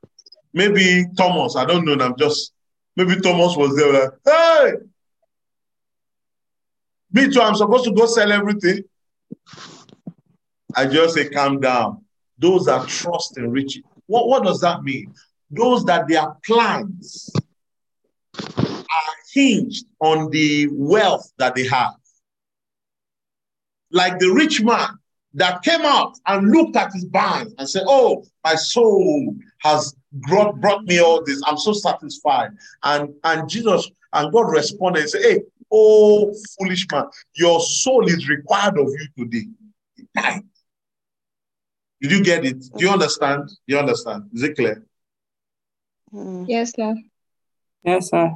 maybe Thomas, I don't know, I'm just, maybe Thomas was there like, hey, me too, I'm supposed to go sell everything. I just say, calm down. Those that trust in riches. What, what does that mean? Those that their plans are hinged on the wealth that they have. Like the rich man that came out and looked at his barns and said, Oh, my soul has brought, brought me all this. I'm so satisfied. And, and Jesus and God responded and said, Hey, oh foolish man, your soul is required of you today. Died. Did you get it? Do you understand? Do you understand? Is it clear? Mm. Yes, sir. Yes, sir.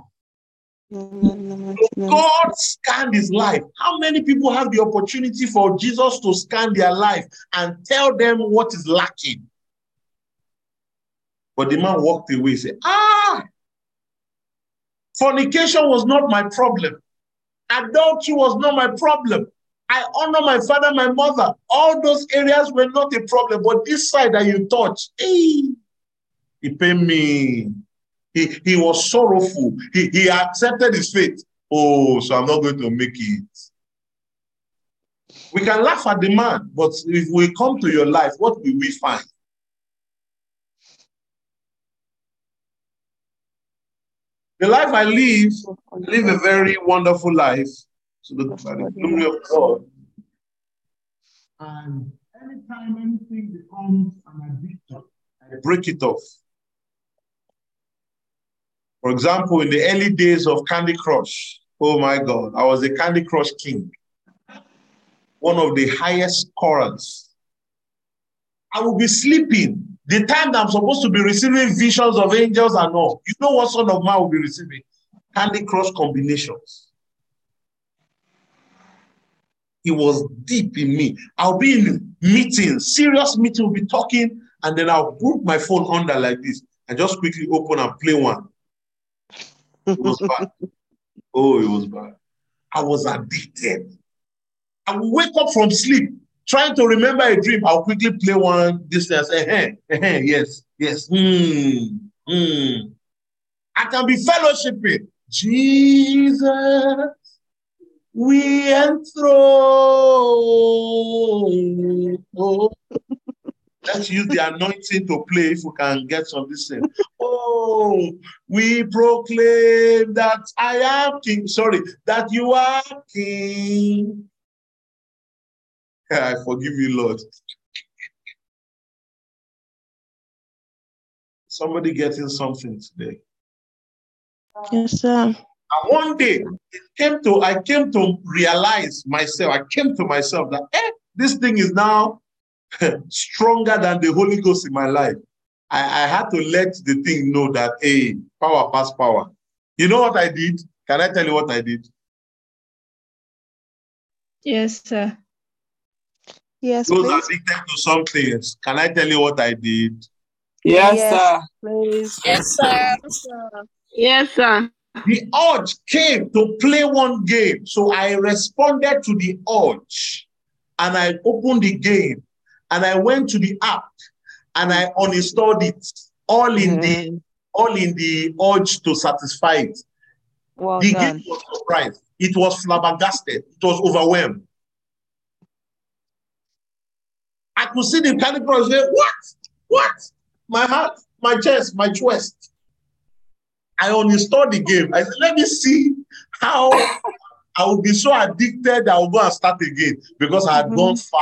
God scanned his life. How many people have the opportunity for Jesus to scan their life and tell them what is lacking? But the man walked away and said, Ah, fornication was not my problem. Adultery was not my problem. I honor my father, my mother. All those areas were not a problem. But this side that you touch, eh, hey, he paid me. He, he was sorrowful. He, he accepted his fate. Oh, so I'm not going to make it. We can laugh at the man, but if we come to your life, what will we find? The life I live, I live a very wonderful life to the, the glory of God. And anytime anything becomes an addiction, I break it off. For example, in the early days of Candy Crush, oh my God, I was a Candy Crush king, one of the highest scorers. I would be sleeping the time that I'm supposed to be receiving visions of angels and all. You know what sort of man will be receiving? Candy Crush combinations. It was deep in me. I'll be in meetings, serious meeting, will be talking, and then I'll put my phone under like this and just quickly open and play one. It was bad. oh, it was bad. I was addicted. I would wake up from sleep trying to remember a dream. I'll quickly play one distance. Uh-huh, uh-huh, yes, yes. Mm, mm. I can be fellowshipping. Jesus, we enthrone. Oh. Let's use the anointing to play if we can get some this thing. Oh, we proclaim that I am king. Sorry, that you are king. I forgive you, Lord. Somebody getting something today. Yes, sir. And one day it came to I came to realize myself, I came to myself that eh, this thing is now stronger than the Holy Ghost in my life. I, I had to let the thing know that, hey, power pass power. You know what I did? Can I tell you what I did? Yes, sir. Yes, Those please. addicted to something. Can I tell you what I did? Yes, Yes. sir. Please. Yes, sir. Yes, sir. The urge came to play one game. So I responded to the urge and I opened the game and I went to the app and I uninstalled it all in the Mhm. all in the urge to satisfy it. Well the done. game was surprised. It was flabbergasted. It was overwhelmed. I could see the Candy Crush say, What? What? My heart, my chest, my chest. I uninstalled the game. I said, Let me see how I will be so addicted that I will go and start again because I had Mhm. gone far.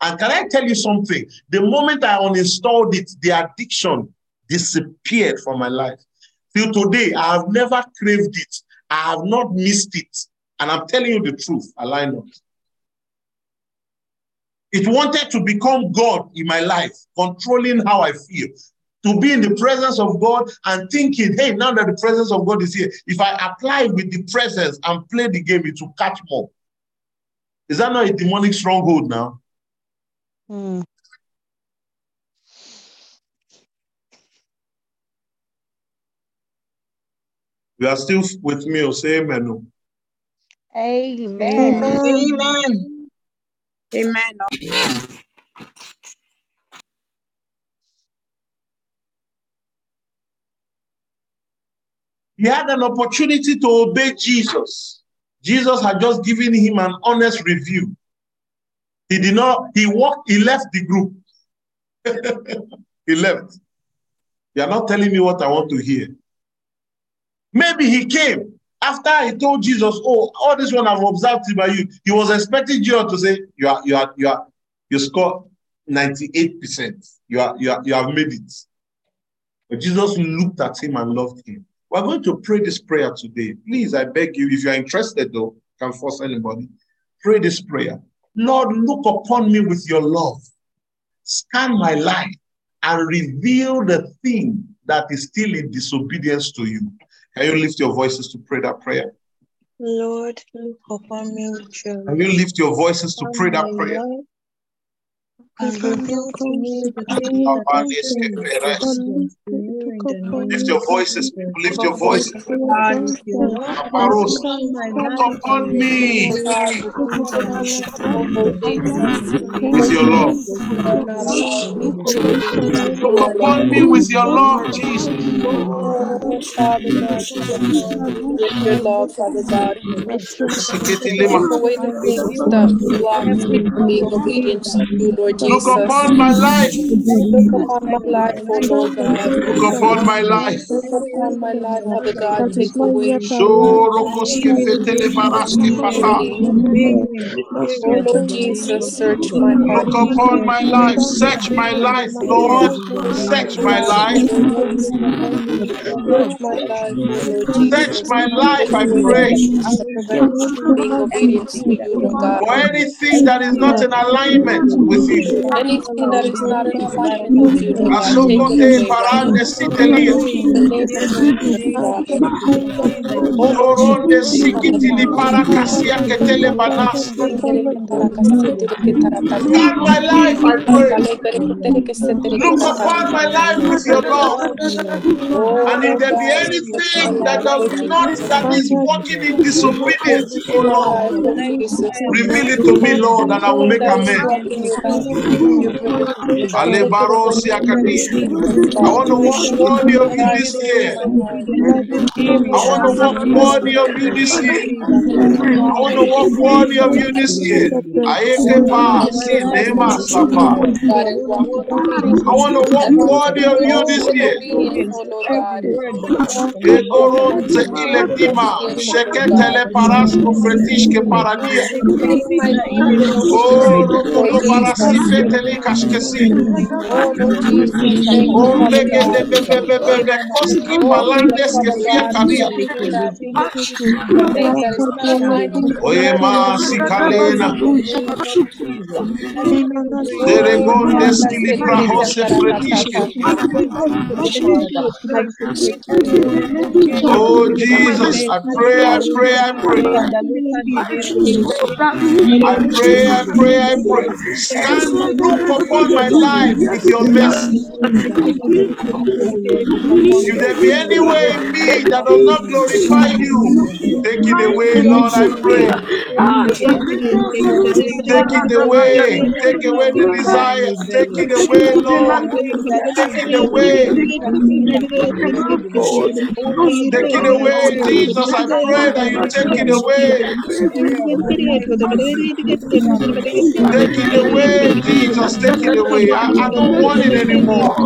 And can I tell you something? The moment I uninstalled it, the addiction disappeared from my life. Till today, I have never craved it. I have not missed it. And I'm telling you the truth, I lie not. It wanted to become God in my life, controlling how I feel. To be in the presence of God and thinking, hey, now that the presence of God is here, if I apply with the presence and play the game, it will catch more. Is that not a demonic stronghold now? Mm. You are still with me, or say amen. oh. Amen. Amen. Amen. He had an opportunity to obey Jesus. Jesus had just given him an honest review. He did not, he walked, he left the group. he left. You are not telling me what I want to hear. Maybe he came after he told Jesus, Oh, all this one I've observed by you. He was expecting Jesus to say, You are, you are, you are, you scored 98%. You are, you are, you have made it. But Jesus looked at him and loved him. We're going to pray this prayer today. Please, I beg you, if you're interested though, can force anybody, pray this prayer. Lord, look upon me with your love. Scan my life and reveal the thing that is still in disobedience to you. Can you lift your voices to pray that prayer? Lord, look upon me with your Can you lift your voices to pray that prayer? and reveal to me the things Lift your voices, people, lift your voices. God, with your love, Amaros, upon my look life upon and me Oh God, reveal look the upon things me. that are Oh in Lord Jesus. disobedience with your love. Do not allow me to be Look upon me with your love, Jesus. Oh, Father God, look upon me with your love, Father God. Take away the things that blocks me from being obedient to you, Lord Look upon my life. Look upon my life, oh Lord God. Look upon my life. Look upon my life, Father God. Take away Shorokoske fetele baraske fata. impurity. Oh Lord Jesus, search my heart. Look upon my life. Search my life, Lord. Search my life. Search my life, Lord Search my life, I pray. things that prevent me from being obedient to you, Lord God. For anything that is not in alignment with you. Anything that is not in alignment with you, Lord God, take it Asokote away right parande now. sitelia. In the name of Jesus, God. Oh Lord Shoronde Jesus, take sikitili control. parakasia ketele banasi. Lekereke tarakasetereke tarakata. Scan my life, I pray. Kalekereke tereke Look upon my life with your love. Oh And if there be God, touch my anything that does not, that is walking in disobedience, oh Lord, life, Lord Jesus. reveal it to me, Lord, and I will make amends. Blocking me from fulfilling your purpose, take it away Alebarosi in the name of akadia. Jesus, I want to walk worthy of you this year. I want to walk worthy of you this year. I want to walk worthy of you this year. Ayekepa, sinema sapa. I want to walk worthy of you this year. God. Egoronze iledima, sheketele paradia. Make my feet in Oh, obedience, Lord Oh Jesus, Oh, Oh, Oh. Oh, I pray, I pray, I pray. I pray, I pray, I pray. Scan, look upon my life with your mercy. If there be any way in me that does not glorify you, take it away, Lord, I pray. Take it away. Take away the desire. Take it away, Lord. Take it away. Take it away, Jesus. I pray that you take it away. Take it away, Jesus. Take it away. I, I don't want it anymore.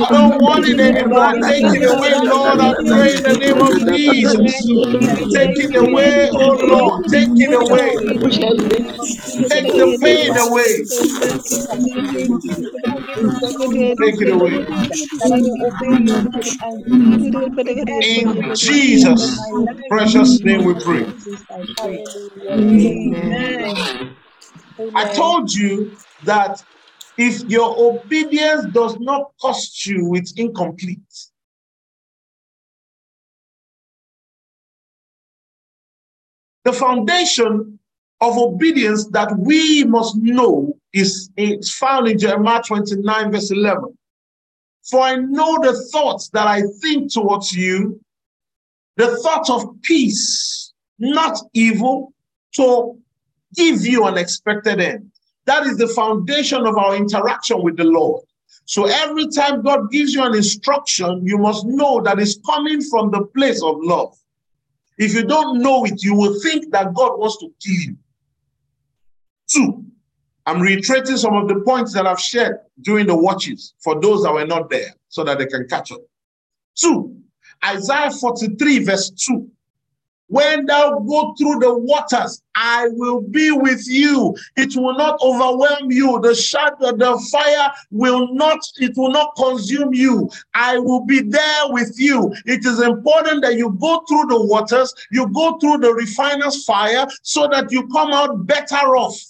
I don't want it anymore. Take it away, Lord. I pray in the name of Jesus. Take it away, oh Lord. Take it away. Take the pain away. Take it away. In Jesus' precious name we pray. Hallelujah. Amen. I told you that if your obedience does not cost you, it's incomplete. The foundation of obedience that we must know is it's found in Jeremiah 29, verse 11. For I know the thoughts that I think towards you, the thoughts of peace, not evil, to give you an expected end. That is the foundation of our interaction with the Lord. So every time God gives you an instruction, you must know that it's coming from the place of love. If you don't know it, you will think that God wants to kill you. Two, I'm reiterating some of the points that I've shared during the watches for those that were not there so that they can catch up. Two, Isaiah 43, verse 2. When thou go through the waters, I will be with you. It will not overwhelm you. The shadow, the fire will not, it will not consume you. I will be there with you. It is important that you go through the waters, you go through the refiner's fire so that you come out better off.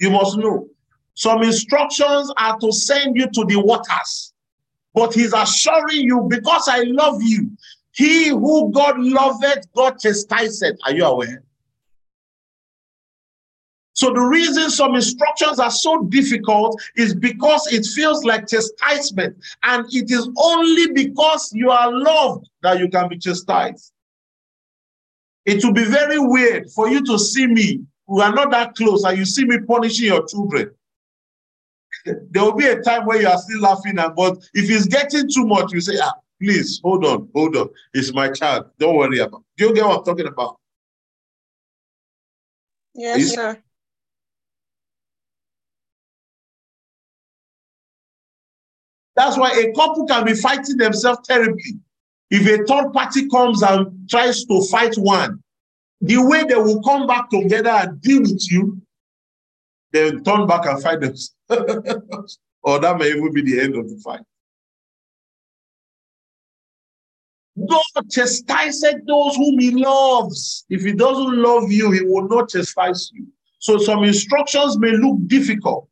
You must know. Some instructions are to send you to the waters, but he's assuring you because I love you. He who God loveth, God chastised. Are you aware? So the reason some instructions are so difficult is because it feels like chastisement. And it is only because you are loved that you can be chastised. It will be very weird for you to see me, we are not that close, and you see me punishing your children. there will be a time where you are still laughing, but if it's getting too much, you say, ah, Please hold on, hold on. It's my child. Don't worry about. Do you get what I'm talking about? Yes, Please? sir. That's why a couple can be fighting themselves terribly. If a third party comes and tries to fight one, the way they will come back together and deal with you, they'll turn back and fight themselves. or that may even be the end of the fight. God chastises those whom he loves. If he doesn't love you, he will not chastise you. So some instructions may look difficult.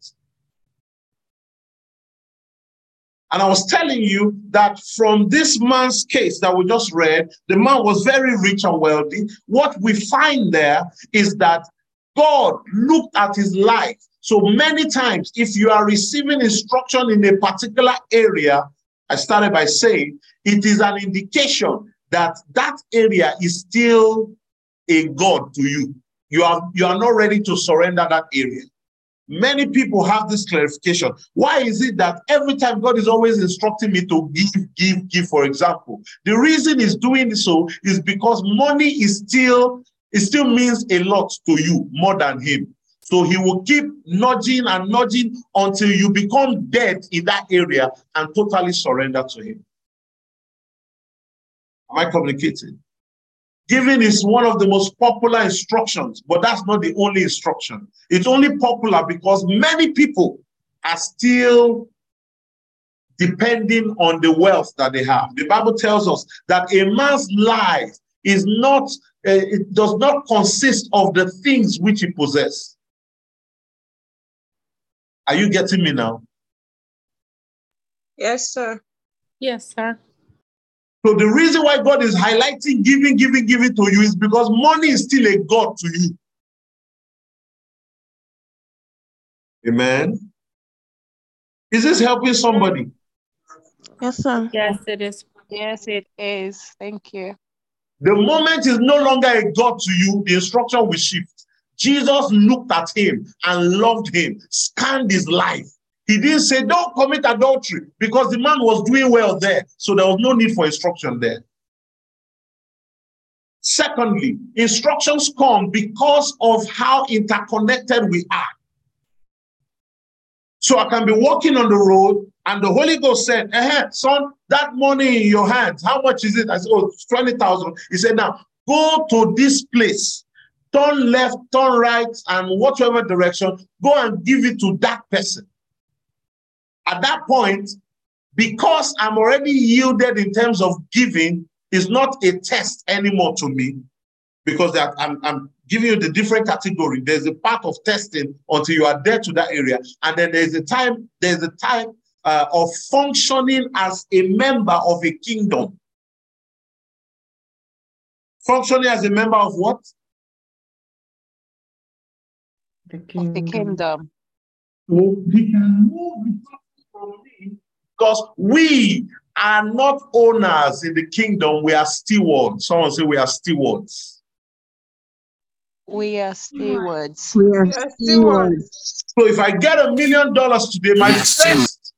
And I was telling you that from this man's case that we just read, the man was very rich and wealthy. What we find there is that God looked at his life. So many times, if you are receiving instruction in a particular area, I started by saying it is an indication that that area is still a God to you. You are, you are not ready to surrender that area. Many people have this clarification. Why is it that every time God is always instructing me to give, give, give, for example? The reason he's doing so is because money is still, it still means a lot to you more than him. So he will keep nudging and nudging until you become dead in that area and totally surrender to him. Am I communicating? Giving is one of the most popular instructions, but that's not the only instruction. It's only popular because many people are still depending on the wealth that they have. The Bible tells us that a man's life is not, uh, it does not consist of the things which he possesses. Are you getting me now? Yes, sir. Yes, sir. So the reason why God is highlighting giving, giving, giving to you is because money is still a God to you. Amen. Is this helping somebody? Yes, sir. Yes, it is. Yes, it is. Thank you. The moment is no longer a God to you, the instruction will shift. Jesus looked at him and loved him, scanned his life, he didn't say, don't commit adultery because the man was doing well there. So there was no need for instruction there. Secondly, instructions come because of how interconnected we are. So I can be walking on the road and the Holy Ghost said, eh, son, that money in your hands, how much is it? I said, oh, 20,000. He said, now go to this place, turn left, turn right, and whatever direction, go and give it to that person. At that point, because I'm already yielded in terms of giving, is not a test anymore to me because I'm, I'm giving you the different category. There's a part of testing until you are there to that area. And then there's a time, there's a time uh, of functioning as a member of a kingdom. Functioning as a member of what? The kingdom. The kingdom. So we can move because we are not owners in the kingdom, we are stewards. Someone say we are stewards. We are stewards. We are stewards. So if I get a million dollars today, my first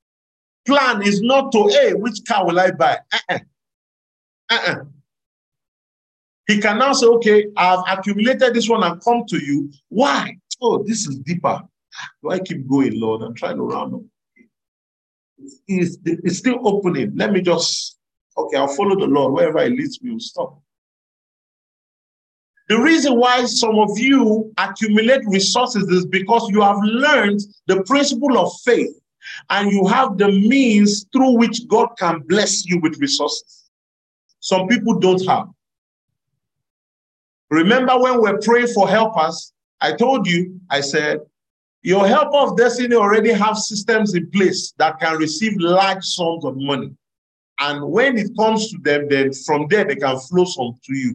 plan is not to, hey, which car will I buy? Uh-uh. Uh-uh. He can now say, okay, I've accumulated this one and come to you. Why? Oh, this is deeper. Ah, do I keep going, Lord? I'm trying to round up. It's, it's still opening. Let me just, okay, I'll follow the Lord. Wherever He leads me, will stop. The reason why some of you accumulate resources is because you have learned the principle of faith and you have the means through which God can bless you with resources. Some people don't have. Remember when we're praying for helpers, I told you, I said, your helper of destiny already have systems in place that can receive large sums of money. And when it comes to them, then from there they can flow some to you.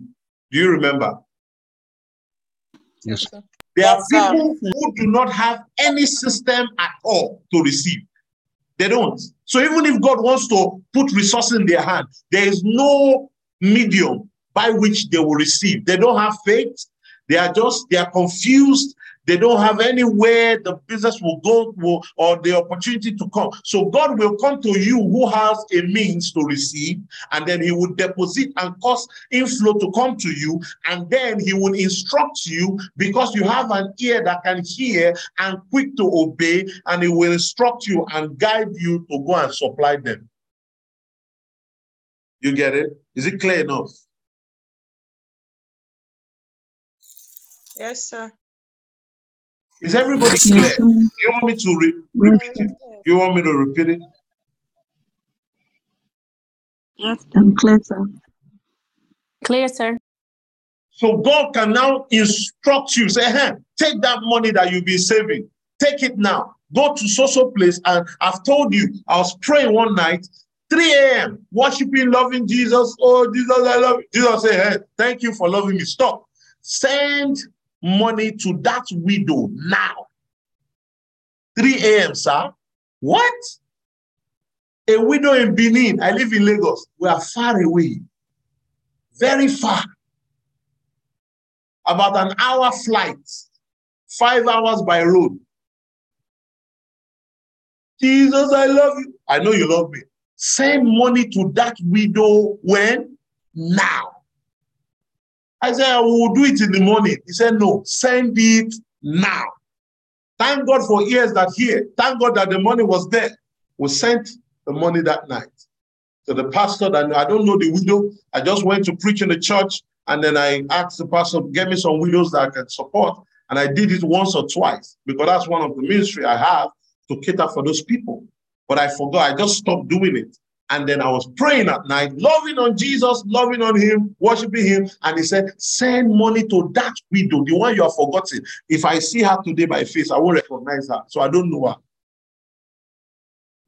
Do you remember? Yes. There are people who do not have any system at all to receive. They don't. So even if God wants to put resources in their hand, there is no medium by which they will receive. They don't have faith. They are just, they are confused. They don't have anywhere the business will go will, or the opportunity to come. So God will come to you who has a means to receive, and then he will deposit and cause inflow to come to you, and then he will instruct you because you have an ear that can hear and quick to obey, and he will instruct you and guide you to go and supply them. You get it? Is it clear enough? Yes, sir. Is everybody clear? You want me to re repeat it? You want me to repeat it? Yes, I'm clear, sir. Clear, sir. So God can now instruct you, say, hey, take that money that you've been saving, take it now. Go to social place. And I've told you, I was praying one night, 3 a.m., worshiping, loving Jesus. Oh, Jesus, I love you. Jesus said, hey, thank you for loving me. Stop. Send money to that widow now. 3 a.m., sir. What? A widow in Benin. I live in Lagos. We are far away. Very far. About an hour flight. Five hours by road. Jesus, I love you. I know you love me. Send money to that widow when? Now. I said, I will do it in the morning. He said, no, send it now. Thank God for ears that hear. Thank God that the money was there. We sent the money that night. to the pastor that I don't know the widow, I just went to preach in the church and then I asked the pastor, get me some widows that I can support. And I did it once or twice because that's one of the ministry I have to cater for those people. But I forgot, I just stopped doing it. And then I was praying at night, loving on Jesus, loving on him, worshiping him. And he said, send money to that widow, the one you have forgotten. If I see her today by face, I won't recognize her. So I don't know her.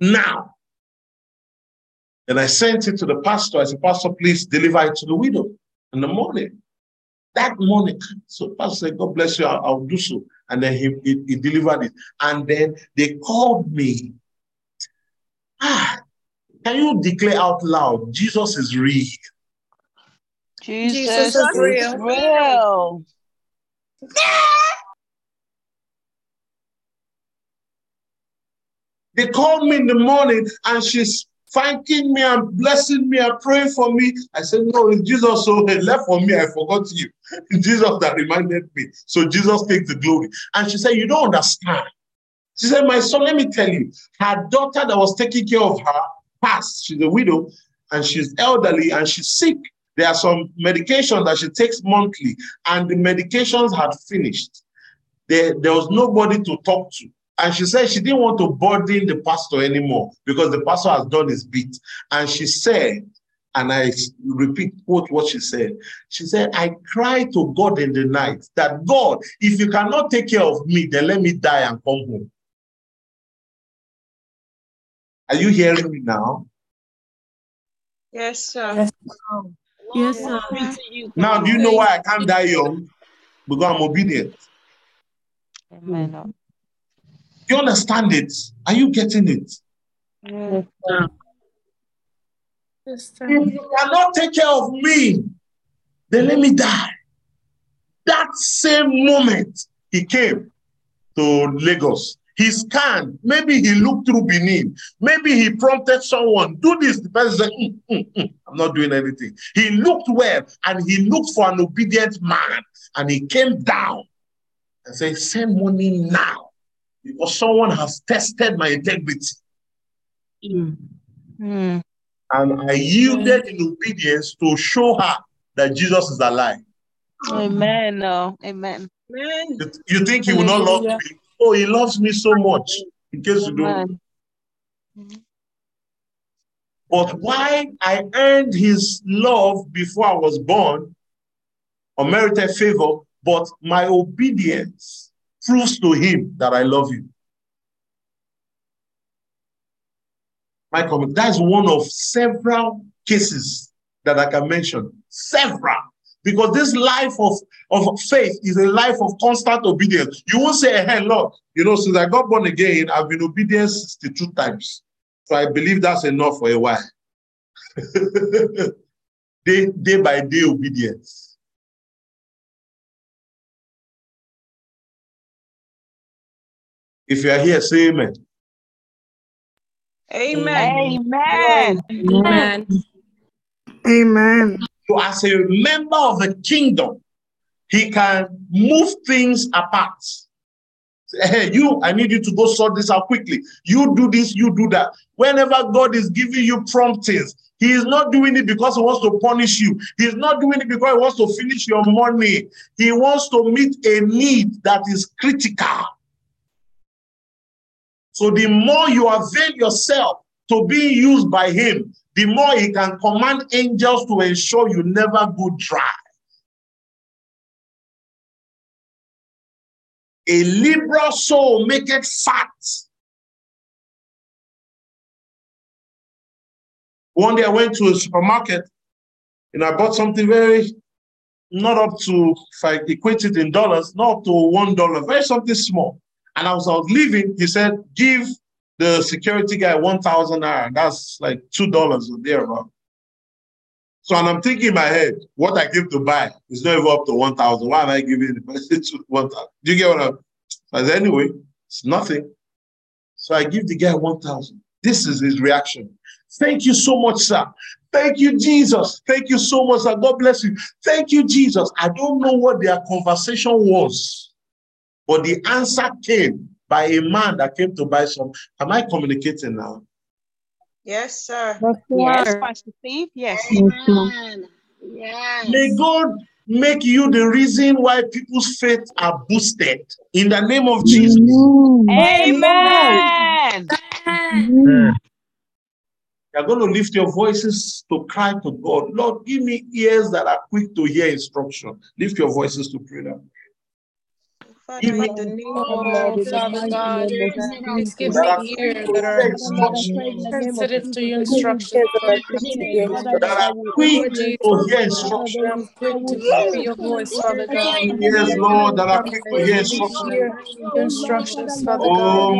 Now, and I sent it to the pastor. I said, Pastor, please deliver it to the widow in the morning. That morning. So pastor said, God bless you, I'll, I'll do so. And then he, he, he delivered it. And then they called me. Ah, can you declare out loud, Jesus is real? Jesus, Jesus is is real. real. They called me in the morning and she's thanking me and blessing me and praying for me. I said, No, it's Jesus. So he left for me. I forgot you. Jesus that reminded me. So Jesus takes the glory. And she said, You don't understand. She said, My son, let me tell you, her daughter that was taking care of her passed. She's a widow and she's elderly and she's sick. There are some medications that she takes monthly, and the medications had finished. There, there was nobody to talk to. And she said she didn't want to burden the pastor anymore because the pastor has done his bit. And she said, and I repeat quote what she said. She said, I cried to God in the night that God, if you cannot take care of me, then let me die and come home. Are you hearing me now? Yes, sir. Yes, sir. Now, do you know why I can't die young? Because I'm obedient. Amen. Do you understand it? Are you getting it? Yes, If you cannot take care of me, then let me die. That same moment he came to Lagos, he scanned. Maybe he looked through Benin. Maybe he prompted someone, do this. The person said, "Mm, mm, mm, I'm not doing anything. He looked well and he looked for an obedient man and he came down and said, Send money now because someone has tested my integrity. Mm. And I yielded in obedience to show her that Jesus is alive. Amen. Oh, amen. You, you think he will not love me? Oh, he loves me so much. In case you don't. But why I earned his love before I was born, unmerited favor, but my obedience proves to him that I love you. My comment. That's one of several cases that I can mention. Several. Because this life of, of faith is a life of constant obedience. You won't say, hey, Lord, you know, since I got born again, I've been obedient 62 times. So I believe that's enough for a while. day, day by day obedience. If you are here, say amen. Amen. Amen. Amen. Amen. So, as a member of the kingdom, he can move things apart. Hey, you, I need you to go sort this out quickly. You do this, you do that. Whenever God is giving you promptings, he is not doing it because he wants to punish you. He is not doing it because he wants to finish your money. He wants to meet a need that is critical. So the more you avail yourself to being used by him, the more he can command angels to ensure you never go dry. A liberal soul make it fat. One day I went to a supermarket and I bought something very not up to, if I equate it in dollars, not up to one dollar, very something small. And as I was leaving, he said, give the security guy 1,000 naira. That's like $2 or thereabout. So, and I'm thinking in my head, what I give to buy is not even up to 1,000. Why am I giving the person 1,000? Do you get what I'm anyway, it's nothing. So I give the guy 1,000. This is his reaction. Thank you so much, sir. Thank you, Jesus. Thank you so much, sir. God bless you. Thank you, Jesus. I don't know what their conversation was, but the answer came by a mm-hmm. man that came to buy some. Am I communicating now? Yes, sir. Yes, Pastor Steve. Yes. Amen. Yes. May God make you the reason why people's faith are boosted in the name of Jesus. Amen. Amen. You're going to lift your voices to cry to God. Lord, give me ears that are quick to hear instruction. Lift your voices to pray now. Father, Give in the name Oh, of Father God, please give me ears that are sensitive to your instructions. Lord. That are quick to hear instruction. I'm quick to hear your voice, Father God. Yes, Lord, that are I'm quick to hear instruction. your instructions, Father God. Oh,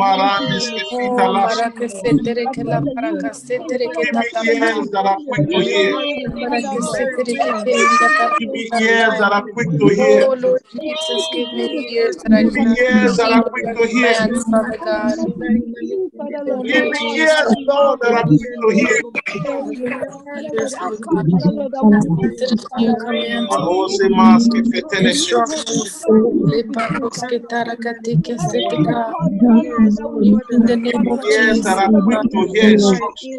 Kefitalas. barakasetere ke la barakasetere ke Give me ears that are quick to hear. Barakasetere ke te inda Give me ears that are quick to hear. Oh, Lord Jesus, give me ears that I Give me ears that are receive quick your to hear. Father God. Give me Jesus, ears, Lord, that are quick to hear. ears, Father oh God. Sensitive to your commands, Arose maske feteleche. instructions. Leparoske tarakatike setika. In the name of Ears that Jesus. are quick to hear instruction.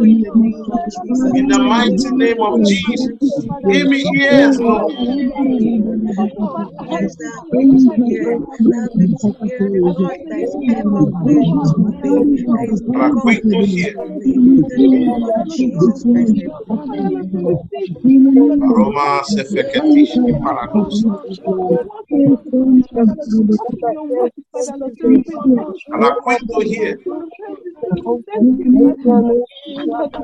In the mighty name of Jesus. Give me ears, Lord. That are quick to hear. Aroma sefeketish parados. That are quick to hear.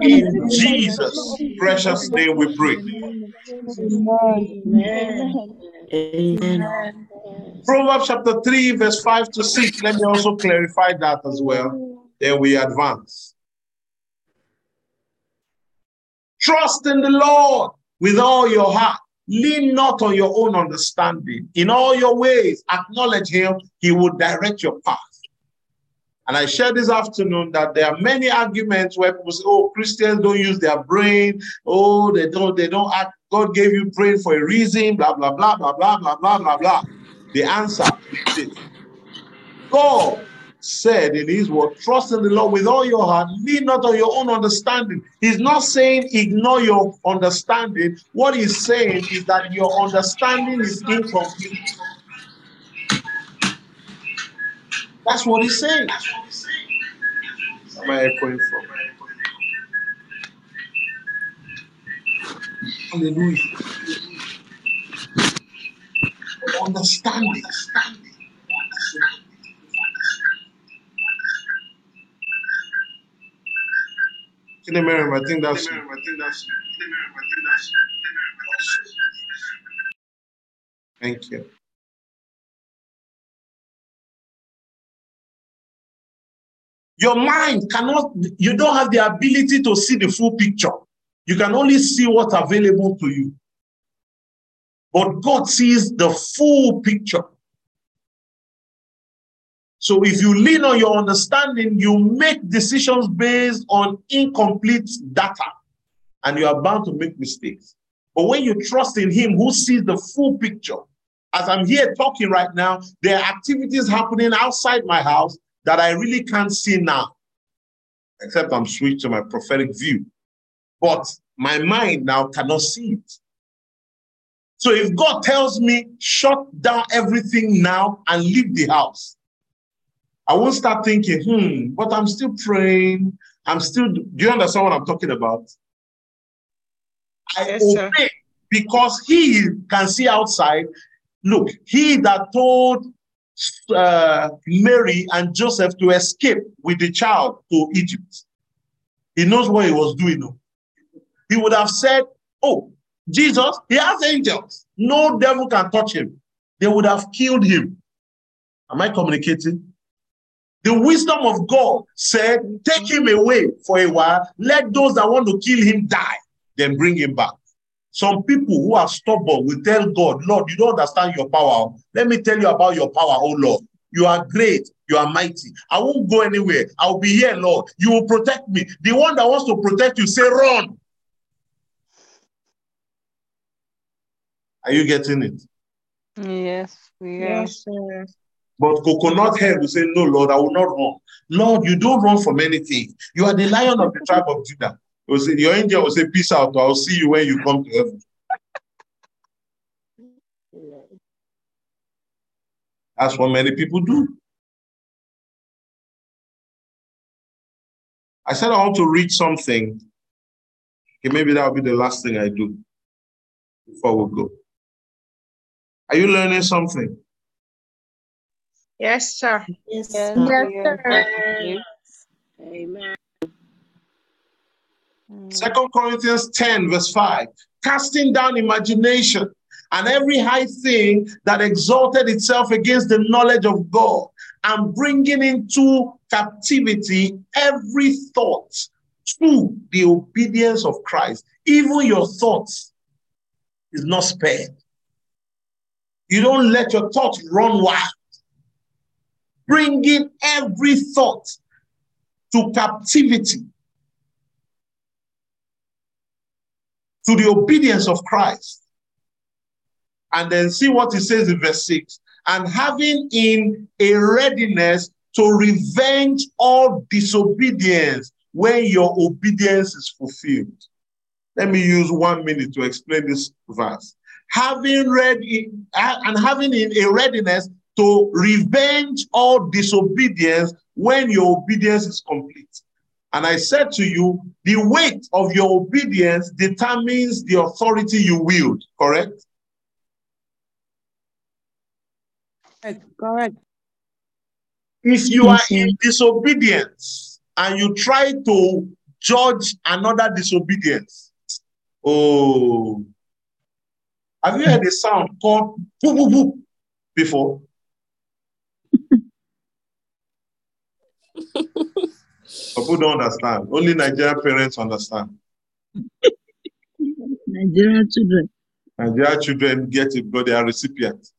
In Jesus' precious name we pray. Amen. Proverbs chapter 3, verse 5 to 6. Let me also clarify that as well. Then we advance. Trust in the Lord with all your heart. Lean not on your own understanding. In all your ways, acknowledge him. He will direct your path. And I shared this afternoon that there are many arguments where people say, oh, Christians don't use their brain. Oh, they don't, they don't act. God gave you brain for a reason, blah, blah, blah, blah, blah, blah, blah, blah, blah. The answer is this. God said in his word, trust in the Lord with all your heart, lean not on your own understanding. He's not saying ignore your understanding. What he's saying is that your understanding is incomplete. That's what he's saying. Am I echoing from? Hallelujah. Understanding. Miriam, I think that's. Thank you. Your mind cannot, you don't have the ability to see the full picture. You can only see what's available to you. But God sees the full picture. So if you lean on your understanding, you make decisions based on incomplete data and you are bound to make mistakes. But when you trust in Him who sees the full picture, as I'm here talking right now, there are activities happening outside my house that I really can't see now, except I'm switched to my prophetic view. But my mind now cannot see it. So if God tells me, shut down everything now and leave the house, I won't start thinking, hmm, but I'm still praying. I'm still, do you understand what I'm talking about? I Yes, sir. obey because he can see outside. Look, he that told uh, Mary and Joseph to escape with the child to Egypt, he knows what he was doing. oh. He would have said, Oh, Jesus, he has angels. No devil can touch him. They would have killed him. Am I communicating? The wisdom of God said, Take him away for a while. Let those that want to kill him die, then bring him back. Some people who are stubborn will tell God, Lord, you don't understand your power. Let me tell you about your power, oh Lord. You are great. You are mighty. I won't go anywhere. I'll be here, Lord. You will protect me. The one that wants to protect you, say, run. Are you getting it? Yes, we are. Yes, sir. But coconut head will say, No, Lord, I will not run. Lord, you don't run from anything. You are the lion of the tribe of Judah. He will say, Your angel will say, Peace out. I'll see you when you come to heaven. That's what many people do. I said I want to read something. Okay, maybe that'll be the last thing I do before we go. Are you learning something? Yes, sir. Yes, Yes, sir. we are. Amen. Hmm. Second Corinthians 10, verse 5. Casting down imagination and every high thing that exalted itself against the knowledge of God, and bringing into captivity every thought to the obedience of Christ. Even your thoughts is not spared. You don't let your thoughts run wild. Bringing every thought to captivity to the obedience of Christ. And then see what he says in verse 6 and having in a readiness to revenge all disobedience when your obedience is fulfilled. Let me use one minute to explain this verse. Having read in, and having in a readiness to revenge all disobedience when your obedience is complete. And I said to you, the weight of your obedience determines the authority you wield, correct? Correct. If you are in disobedience and you try to judge another disobedience, oh, have you heard a sound called whoop, whoop, whoop before? People don't understand. Only Nigerian parents understand. Nigerian children. Nigerian children get it, but they are recipients.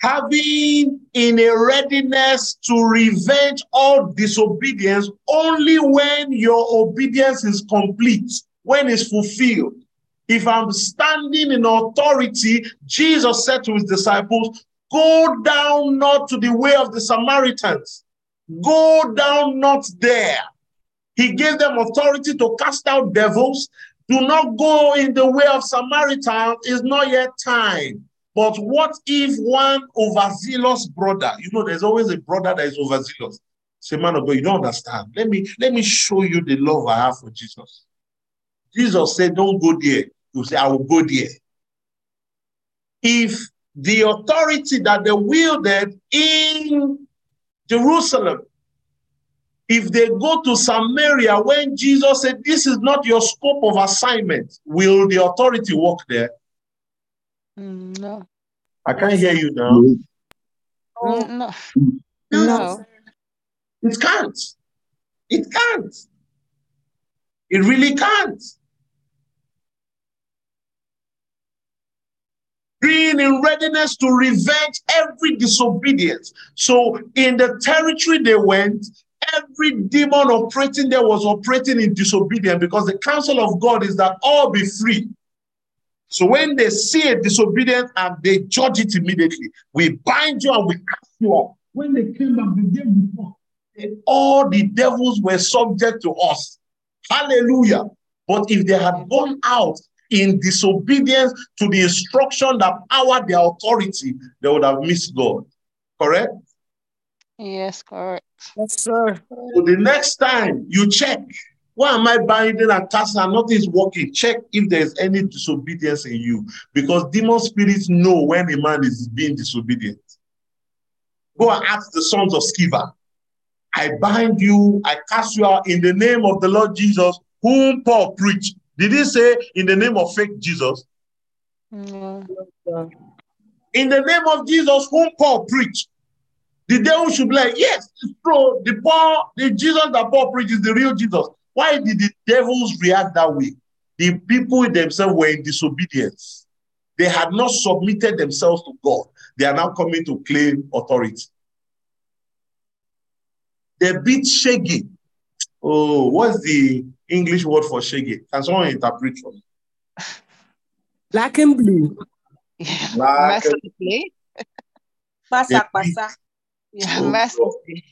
Having in a readiness to revenge all disobedience only when your obedience is complete, when it's fulfilled. If I'm standing in authority, Jesus said to his disciples, Go down not to the way of the Samaritans. Go down not there. He gave them authority to cast out devils. Do not go in the way of Samaritans. It's not yet time. But what if one overzealous brother, you know, there's always a brother that is overzealous. Say, man of God, you don't understand. Let me let me show you the love I have for Jesus. Jesus said, Don't go there. You say, I will go there. If the authority that they wielded in Jerusalem, if they go to Samaria when Jesus said, This is not your scope of assignment, will the authority work there? Mm, No. I can't hear you now. Mm, No. No. No. It can't. It can't. It really can't. Being in readiness to revenge every disobedience. So, in the territory they went, every demon operating there was operating in disobedience because the counsel of God is that all be free. So, when they see a disobedience and they judge it immediately, we bind you and we cast you off. When they came back the day before, all the devils were subject to us. Hallelujah. But if they had gone out in disobedience to the instruction that powered their authority, they would have missed God. Correct? Yes, correct. Yes, sir. So the next time you check, why am I binding and casting and nothing is working? Check if there's any disobedience in you. Because demon spirits know when a man is being disobedient. Go and ask the sons of Sceva. I bind you, I cast you out in the name of the Lord Jesus, whom Paul preached. Did he say in the name of fake Jesus? No. In the name of Jesus, whom Paul preached. The devil should be like, yes, it's true. The Paul, the Jesus that Paul preached is the real Jesus. Why did the devils react that way? The people themselves were in disobedience. They had not submitted themselves to God. They are now coming to claim authority. They beat Shaggy. Oh, what's the English word for Shaggy? Can someone interpret for me? Black and blue. Black and- Massively. Pasa, pasa. Yeah, massively.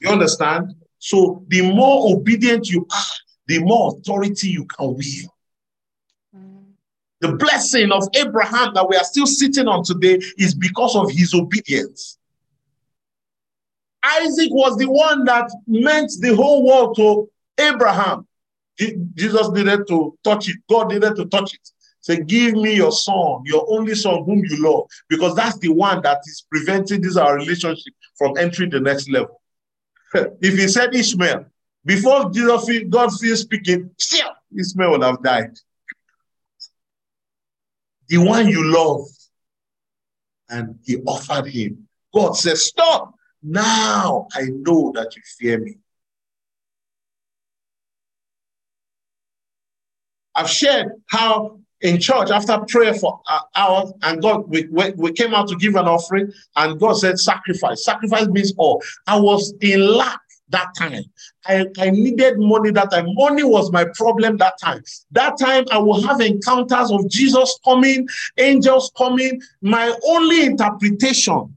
You understand? So the more obedient you are, the more authority you can wield. Mm. The blessing of Abraham that we are still sitting on today is because of his obedience. Isaac was the one that meant the whole world to Abraham. Jesus needed to touch it. God needed to touch it. Say, give me your son, your only son whom you love, because that's the one that is preventing this our relationship from entering the next level. if he said Ishmael, before Jesus, God feels speaking, Ishmael would have died. The one you love, and he offered him. God said, Stop. Now I know that you fear me. I've shared how in church after prayer for hours and God we, we came out to give an offering and God said sacrifice. Sacrifice means all. I was in lack that time. I, I needed money that time. Money was my problem that time. That time I will have encounters of Jesus coming, angels coming. My only interpretation,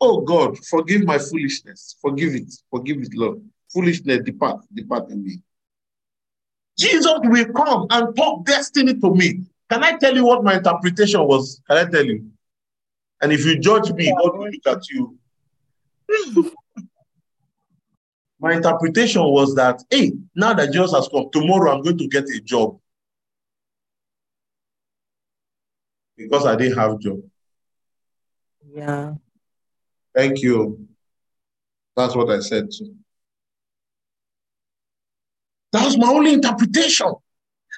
oh God, forgive my foolishness. Forgive it. Forgive it, Lord. Foolishness, depart, depart in me. Jesus will come and talk destiny to me. Can I tell you what my interpretation was? Can I tell you? And if you judge me, God will look at you. my interpretation was that, hey, now that Jesus has come, tomorrow I'm going to get a job. Because I didn't have job. Yeah. Thank you. That's what I said too. That was my only interpretation.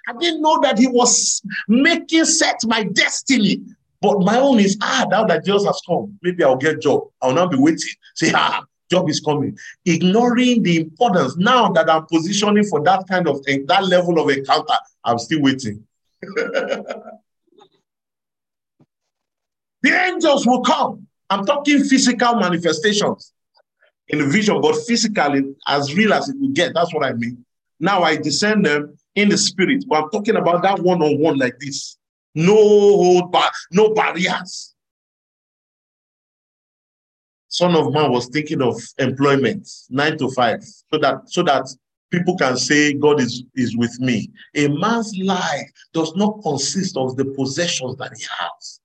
I didn't know that he was making set my destiny. But my own is, ah, now that Jesus has come, maybe I'll get job. I'll now be waiting. Say, ah, job is coming. Ignoring the importance. Now that I'm positioning for that kind of thing, that level of encounter, I'm still waiting. the angels will come. I'm talking physical manifestations in the vision, but physically, as real as it will get. That's what I mean. Now I descend them in the spirit, but I'm talking about that one on one like this. No hold back, no barriers. Son of Man was thinking of employment, nine to five, so that so that people can say God is, is with me. A man's life does not consist of the possessions that he has.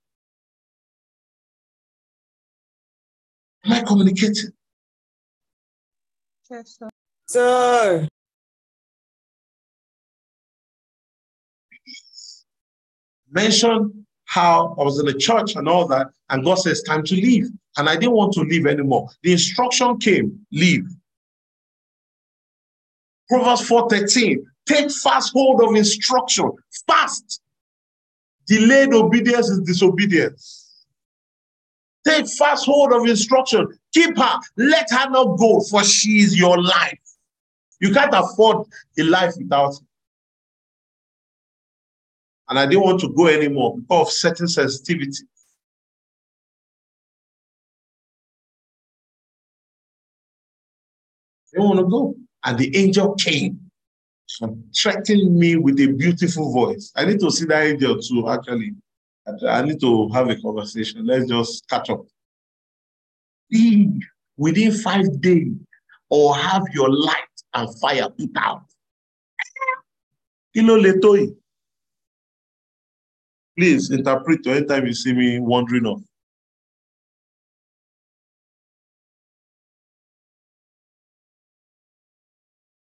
Am I communicating? Yes, sir. Sir. Mention how I was in the church and all that, and God says, time to leave. And I didn't want to leave anymore. The instruction came, leave. Proverbs 4:13. Take fast hold of instruction. Fast. Delayed obedience is disobedience. Take fast hold of instruction. Keep her. Let her not go, for she is your life. You can't afford a life without her. And I didn't want to go anymore because of certain sensitivity. I didn't want to go. And the angel came and threatened me with a beautiful voice. I need to see that angel too, actually. I need to have a conversation. Let's just catch up. Leave within five days or have your light and fire put out. Kilo letoi. Please interpret anytime you see me wandering off.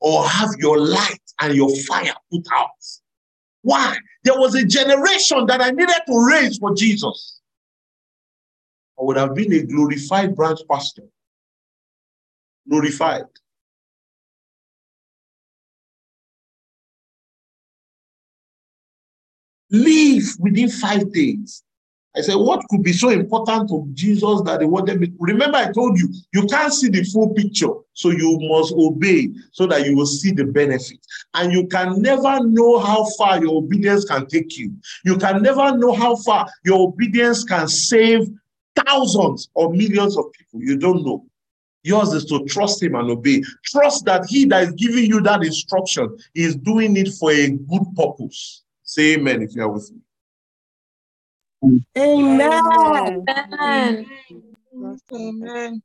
or have your light and your fire put out. Why? There was a generation that I needed to raise for Jesus. I would have been a glorified branch pastor. Glorified. Leave within five days. I said, what could be so important to Jesus that they wanted me? Remember, I told you, you can't see the full picture. So you must obey so that you will see the benefit. And you can never know how far your obedience can take you. You can never know how far your obedience can save thousands or millions of people. You don't know. Yours is to trust him and obey. Trust that he that is giving you that instruction is doing it for a good purpose. Say amen if you are with me. Amen. Amen. Amen.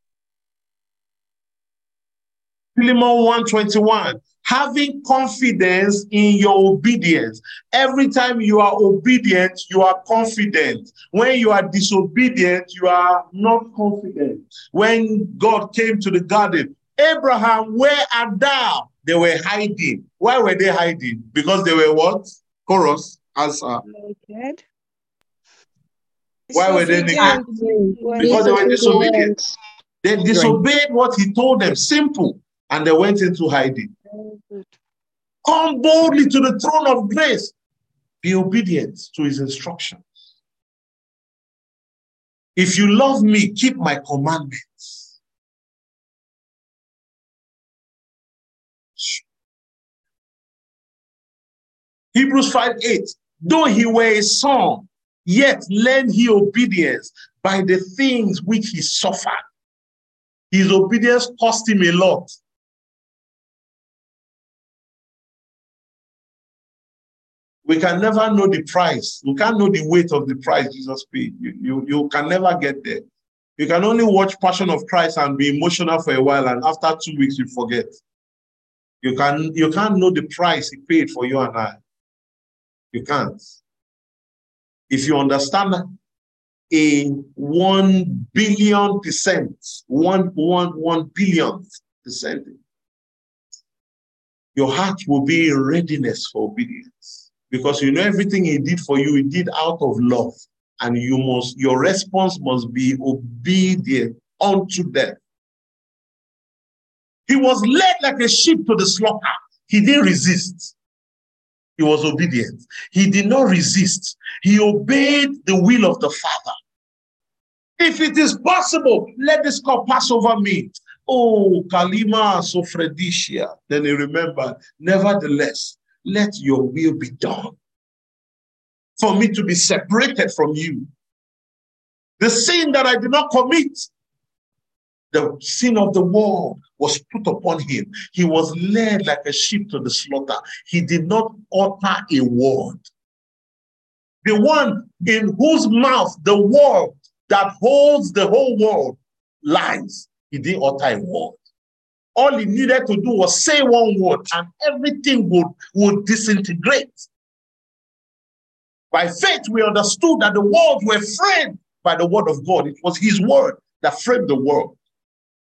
Philemon 121. Having confidence in your obedience. Every time you are obedient, you are confident. When you are disobedient, you are not confident. When God came to the garden, Abraham, where art thou? They were hiding. Why were they hiding? Because they were what? Chorus, answer. Naked. Why were they naked? Because they were disobedient. They disobeyed what he told them. Simple. And they went into hiding. Come boldly to the throne of grace. Be obedient to his instructions. If you love me, keep my commandments. Hebrews 5 8. Though he were a son, yet learned he obedience by the things which he suffered. His obedience cost him a lot. We can never know the price. We can't know the weight of the price Jesus paid. You, you, you can never get there. You can only watch Passion of Christ and be emotional for a while, and after two weeks, you forget. You, can, you can't know the price he paid for you and I. You can't. If you understand a one billion percent, one, one, one billion percent, your heart will be in readiness for obedience. Because you know everything he did for you, he did out of love. And you must, your response must be obedient unto death. He was led like a sheep to the slaughter. He didn't resist. He was obedient. He did not resist. He obeyed the will of the Father. If it is possible, let this cup pass over me. Oh, Kalima Sofredicia. Then he remembered, nevertheless, let your will be done. For me to be separated from you. The sin that I did not commit, the sin of the world was put upon him. He was led like a sheep to the slaughter. He did not utter a word. The one in whose mouth the world that holds the whole world lies, he didn't utter a word. All he needed to do was say one word and everything would, would disintegrate. By faith, we understood that the world were framed by the word of God. It was his word that framed the world.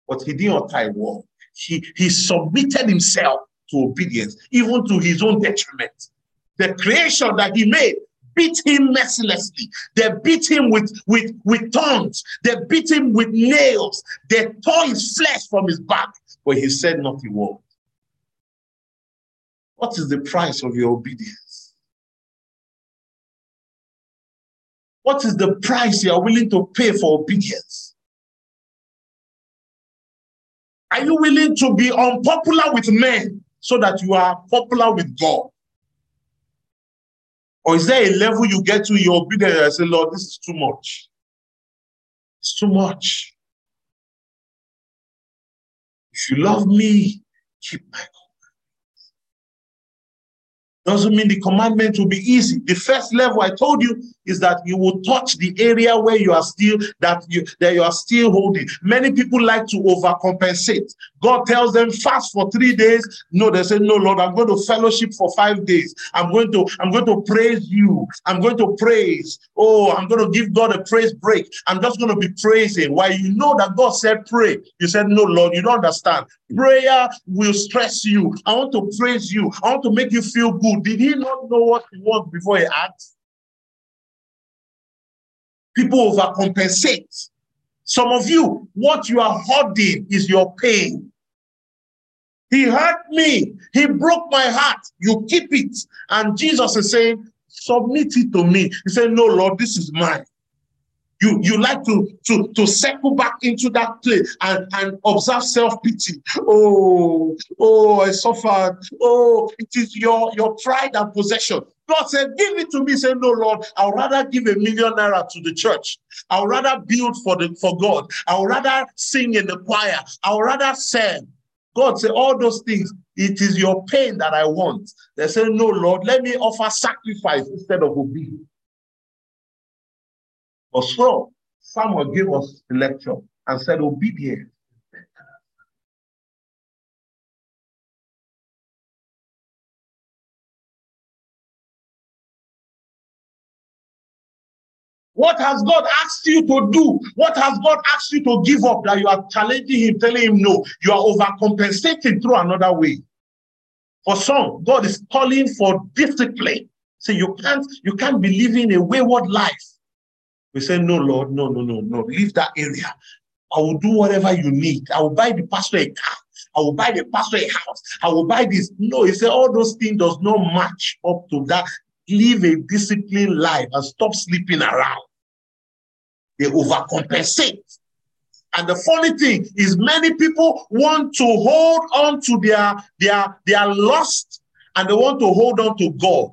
But he didn't utter a word. He, he submitted himself to obedience, even to his own detriment. The creation that he made beat him mercilessly. They beat him with, with, with tongues. They beat him with nails. They tore his flesh from his back. But he said not a word. What is the price of your obedience? What is the price you are willing to pay for obedience? Are you willing to be unpopular with men so that you are popular with God? Or is there a level you get to your obedience and say, Lord, this is too much? It's too much. If you love me, keep my doesn't mean the commandment will be easy. The first level I told you is that you will touch the area where you are still that you that you are still holding. Many people like to overcompensate. God tells them fast for three days. No, they say, No, Lord, I'm going to fellowship for five days. I'm going to, I'm going to praise you. I'm going to praise. Oh, I'm going to give God a praise break. I'm just going to be praising. Why you know that God said pray. You said, No, Lord, you don't understand. Prayer will stress you. I want to praise you. I want to make you feel good. Did he not know what he wants before he acts? People overcompensate. Some of you, what you are holding is your pain. He hurt me. He broke my heart. You keep it. And Jesus is saying, submit it to me. He said, no, Lord, this is mine. You, you like to, to, to circle back into that place and, and observe self-pity. Oh, oh, I suffered. Oh, it is your, your pride and possession. God said, give it to me. Say, no, Lord, I'll rather give a million naira to the church. I'll rather build for the for God. I'll rather sing in the choir. I'll rather serve. God said, all those things, it is your pain that I want. They say, no, Lord, let me offer sacrifice instead of obedience. Or so, someone gave us a lecture and said, obedience What has God asked you to do? What has God asked you to give up that you are challenging him, telling him no? You are overcompensating through another way. For some, God is calling for discipline. So you can't, you can't be living a wayward life. We say, no, Lord, no, no, no, no. Leave that area. I will do whatever you need. I will buy the pastor a car. I will buy the pastor a house. I will buy this. No, he said all those things does not match up to that. Live a disciplined life and stop sleeping around. They overcompensate. And the funny thing is many people want to hold on to their, their, their lust and they want to hold on to God.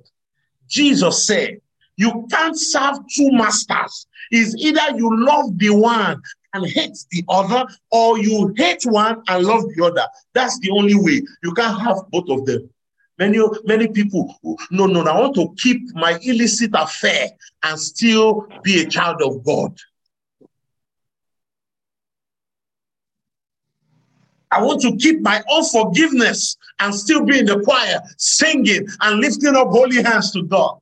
Jesus said, you can't serve two masters. Is either you love the one and hate the other, or you hate one and love the other. That's the only way. You can't have both of them. Many, many people, no, no, I want to keep my illicit affair and still be a child of God. I want to keep my unforgiveness and still be in the choir, singing and lifting up holy hands to God.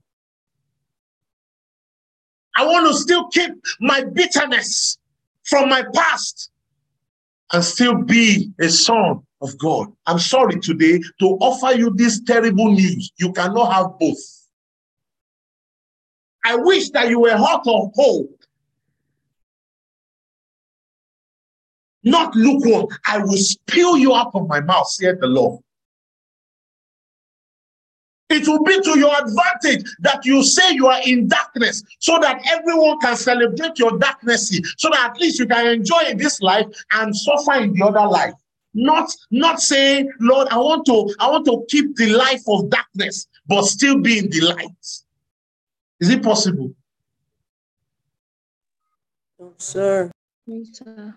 I want to still keep my bitterness from my past and still be a son of God. I'm sorry today to offer you this terrible news. You cannot have both. I wish that you were hot or cold. not lukewarm. I will spill you out of my mouth, saith the Lord. It will be to your advantage that you say you are in darkness so that everyone can celebrate your darkness, so that at least you can enjoy this life and suffer in the other life. Not, not saying, Lord, I want to, I want to keep the life of darkness, but still be in the light. Is it possible? No, sir. Yes, sir.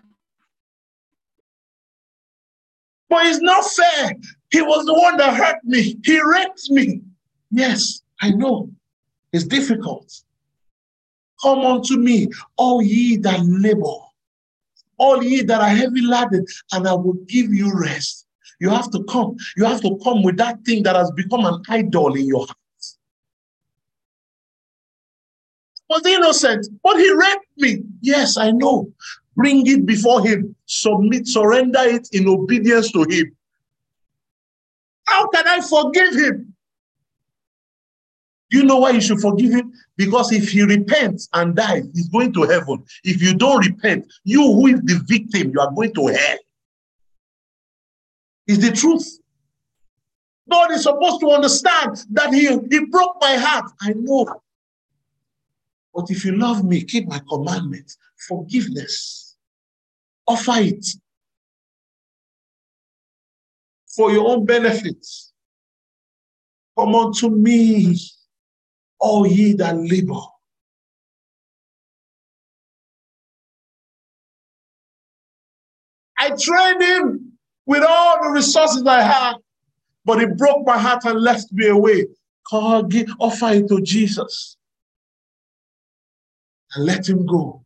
But it's not fair. He was the one that hurt me. He raped me. Yes, I know. It's difficult. Come unto me, all ye that labor, all ye that are heavy laden, and I will give you rest. You have to come. You have to come with that thing that has become an idol in your heart. Was innocent, but he raped me. Yes, I know. Bring it before him. Submit, surrender it in obedience to him. How can I forgive him? You know why you should forgive him? Because if he repents and dies, he's going to heaven. If you don't repent, you who is the victim, you are going to hell. Is the truth. God is supposed to understand that he, he broke my heart. I know. But if you love me, keep my commandments. Forgiveness. Offer it for your own benefits. Come unto me, all ye that labor. I trained him with all the resources I had, but he broke my heart and left me away. Call, give, offer it to Jesus and let him go.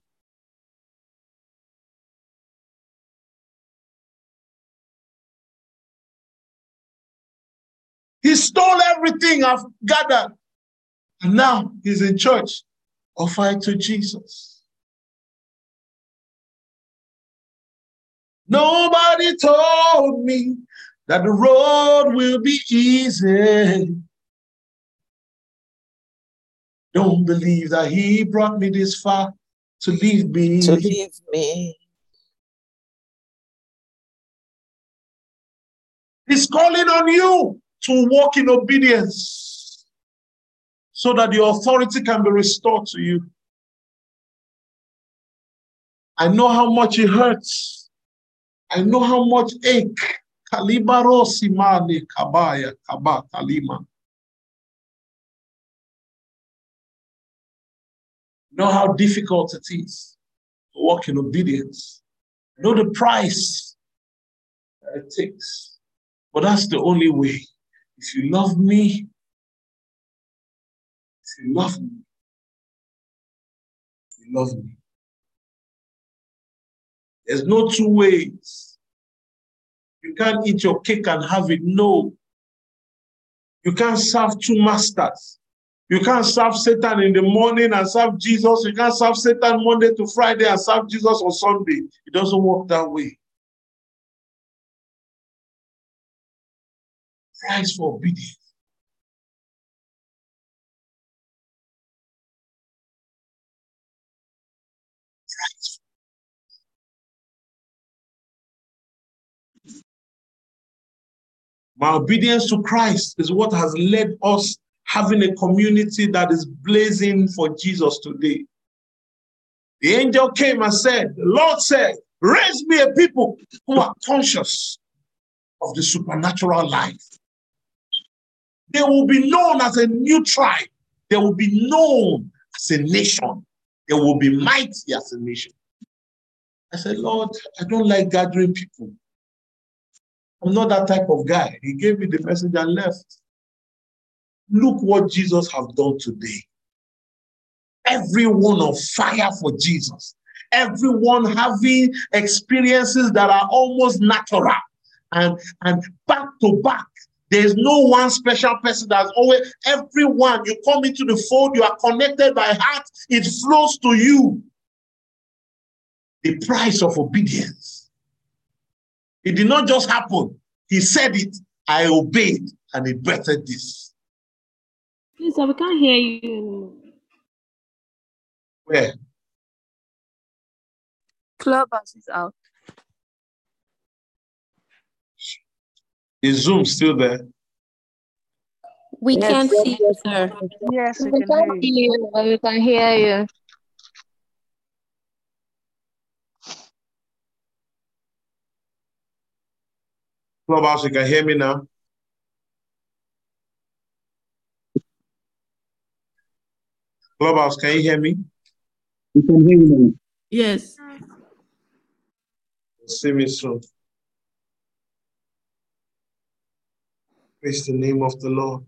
He stole everything I've gathered. And now he's in church. Offer it to Jesus. Nobody told me that the road will be easy. Don't believe that he brought me this far to leave me. To leave me. He's calling on you to walk in obedience so that the authority can be restored to you. I know how much it hurts. I know how much ache. Kalibaro simane kabaya kaba kalima. Know how difficult it is to walk in obedience. Know the price that it takes. But that's the only way. If you love me, if you love me, you love me. There's no two ways. You can't eat your cake and have it. No. You can't serve two masters. You can't serve Satan in the morning and serve Jesus. You can't serve Satan Monday to Friday and serve Jesus on Sunday. It doesn't work that way. Price for obedience. My obedience to Christ is what has led us having a community that is blazing for Jesus today. The angel came and said, The Lord said, Raise me a people who are conscious of the supernatural life. They will be known as a new tribe. They will be known as a nation. They will be mighty as a nation. I said, Lord, I don't like gathering people. I'm not that type of guy. He gave me the message and left. Look what Jesus has done today. Everyone on fire for Jesus. Everyone having experiences that are almost natural and, and back to back. There's no one special person that's always, everyone, you come into the fold, you are connected by heart, it flows to you. The price of obedience. It did not just happen. He said it, I obeyed, and it bettered this. Please, sir, we can't hear you. Where? Clubhouse is out. Is Zoom mm-hmm. still there? We Yes. can't see you, sir. Yes, we We can can hear see you. you, but we can hear you. Clubhouse, you can hear me now? Clubhouse, can you hear me? We can hear you now. Yes. See me soon. Praise the name of the Lord.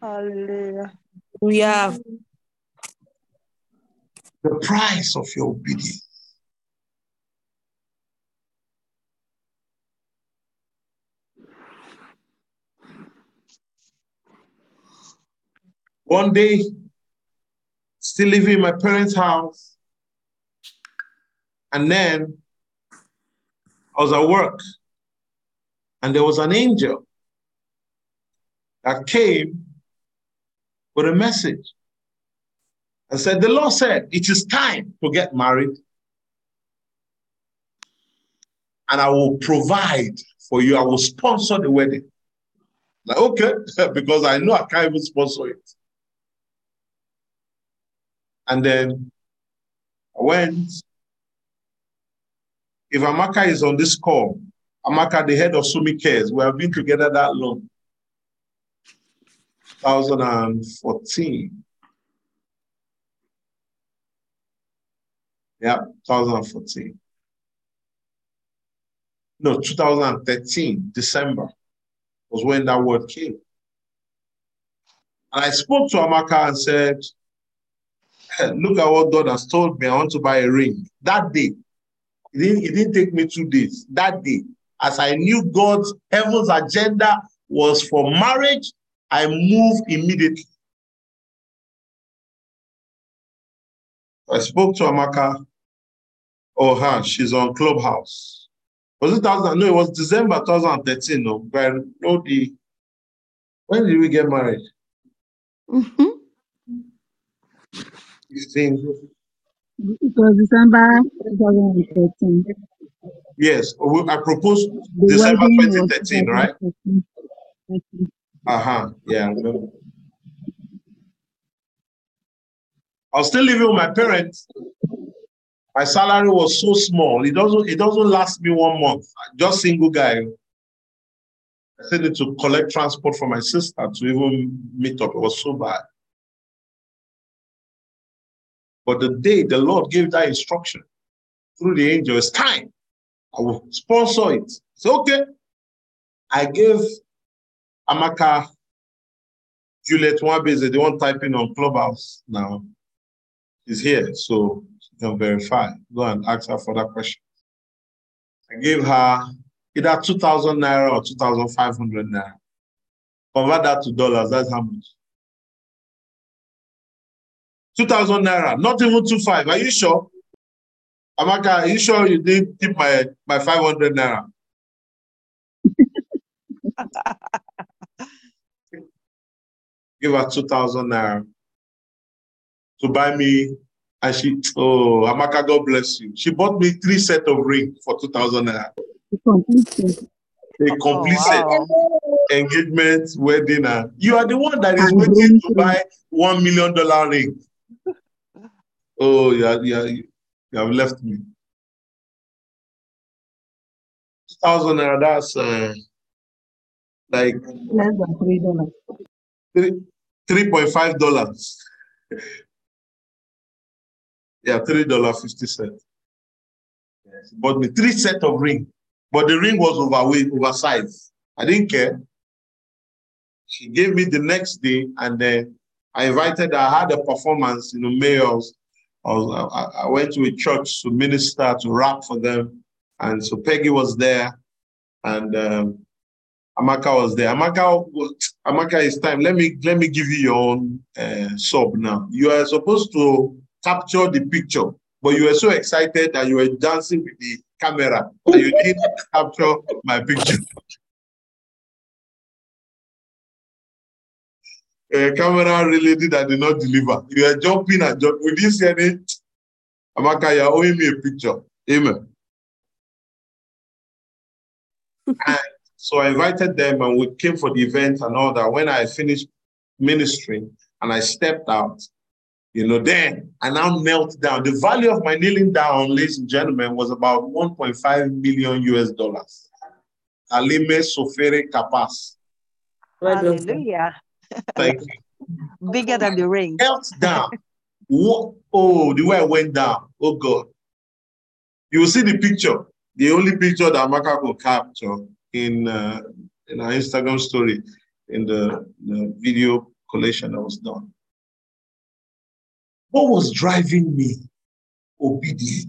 Hallelujah. Hallelujah. The price of your obedience. One day, still living in my parents' house, and then I was at work, and there was an angel that came with a message I said, The Lord said, It is time to get married, and I will provide for you, I will sponsor the wedding. Like, okay, because I know I can't even sponsor it. And then I went. If Amaka is on this call, Amaka, the head of Sumi Cares, we have been together that long. 2014. Yeah, 2014. No, 2013, December was when that word came. And I spoke to Amaka and said, "Hey, Look at what God has told me. I want to buy a ring. That day, it didn't, it didn't take me two days. That day, as I knew God's heaven's agenda was for marriage, I moved immediately. I spoke to Amaka. Oh, her, she's on Clubhouse. Was it 2000? No, it was December 2013. No, but I know the. When did we get married? Mm-hmm. 15. It was December 2013. Yes, I proposed The December 2013, right? 2013. Uh huh. Yeah, I was still living with my parents. My salary was so small. It doesn't. It doesn't last me one month. Just single guy. I still need to collect transport for my sister to even meet up. It was so bad. But the day the Lord gave that instruction through the angel, it's time. I will sponsor it. So okay. I gave Amaka Juliet Wabeze, the one typing on Clubhouse now, is here, so she can verify. Go and ask her for that question. I gave her either 2,000 naira or 2,500 naira. Convert that to dollars, that's how much? 2,000 naira, not even 2,500. Are you sure? Amaka, are you sure you didn't keep my, my 500 naira? give her 2,000 naira to buy me. And she, oh, Amaka, God bless you. She bought me three set of ring for 2,000 naira. The complete set. A complete set. Engagement, wedding. And you are the one that is waiting to buy one million dollar ring. Oh, yeah, yeah, you have left me. 2,000 naira, that's uh, like Less than three dollars. three, $3.5. Yeah, three dollar fifty cents. Yes, bought me three set of ring, but the ring was overweight, oversized. I didn't care. She gave me the next day, and then I invited her. I had a performance in the mayor's. I, was, I, I went to a church to minister to rap for them, and so Peggy was there, and um, Amaka was there. Amaka, Amaka, it's time. Let me let me give you your own uh, sub now. You are supposed to capture the picture, but you were so excited that you were dancing with the camera that you didn't capture my picture. Uh, camera really that did not deliver. You are jumping and jumping. We didn't see any. Amaka, you're owing me a picture. Amen. and So I invited them and we came for the event and all that. When I finished ministering and I stepped out, you know, then I now knelt down. The value of my kneeling down, ladies and gentlemen, was about 1.5 million US dollars. Alime Sofere Kapas. Hallelujah. Thank you. Bigger than the ring. Knelt down. What? Oh, the way I went down. Oh God. You will see the picture. The only picture that Amaka could capture in uh, in our Instagram story in the, the video collation that was done. What was driving me? Obedience.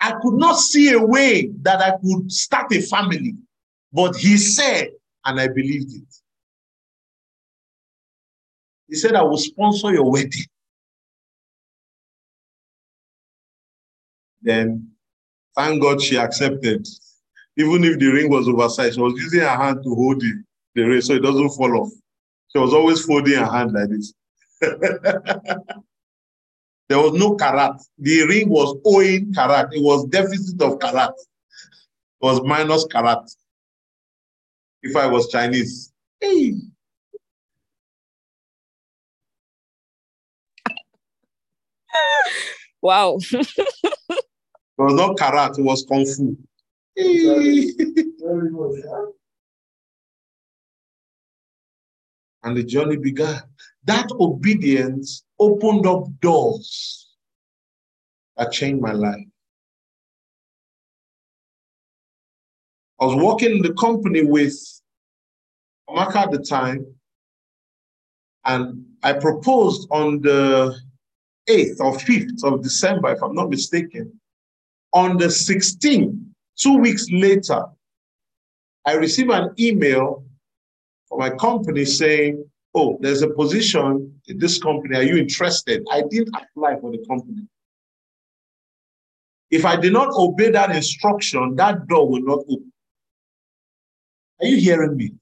I could not see a way that I could start a family, but he said, and I believed it. He said, I will sponsor your wedding. Then, thank God she accepted. Even if the ring was oversized, she was using her hand to hold the, the ring so it doesn't fall off. She was always folding her hand like this. there was no karat. The ring was owing karat. It was deficit of karat. It was minus karat. If I was Chinese. Hey. Wow. it was not karat, it was kung fu. and the journey began. That obedience opened up doors that changed my life. I was working in the company with Amaka at the time, and I proposed on the 8th or 5th of December, if I'm not mistaken. On the 16th, two weeks later, I received an email from my company saying, Oh, there's a position in this company. Are you interested? I didn't apply for the company. If I did not obey that instruction, that door will not open. Are you hearing me?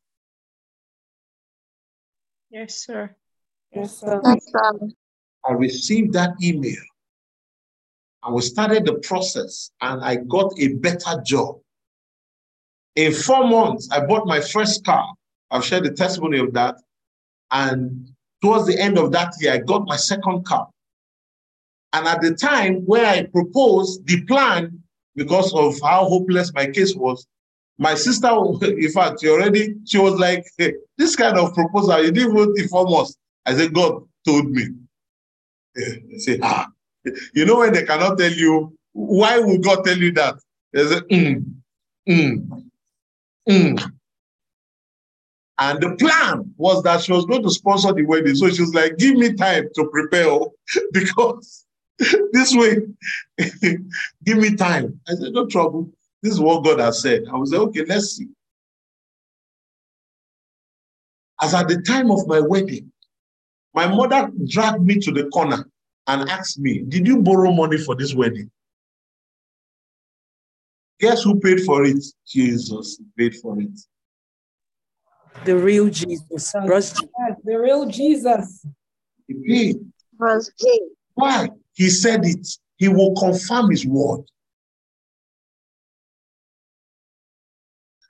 Yes, sir. Yes, sir. Yes, sir. I received that email and we started the process and I got a better job. In four months, I bought my first car. I've shared the testimony of that. And towards the end of that year, I got my second car. And at the time where I proposed the plan, because of how hopeless my case was, my sister, in fact, she already, she was like, hey, this kind of proposal, you didn't even inform us. I said, God told me. Say, ah, you know when they cannot tell you, why would God tell you that? They say, mm, mm, mm. And the plan was that she was going to sponsor the wedding. So she was like, give me time to prepare because this way, give me time. I said, no trouble. This is what God has said. I was like, okay, let's see. As at the time of my wedding, my mother dragged me to the corner and asked me, Did you borrow money for this wedding? Guess who paid for it? Jesus paid for it. The real Jesus. Bros- the real Jesus. He paid. Verse 8. Why? He said it. He will confirm his word.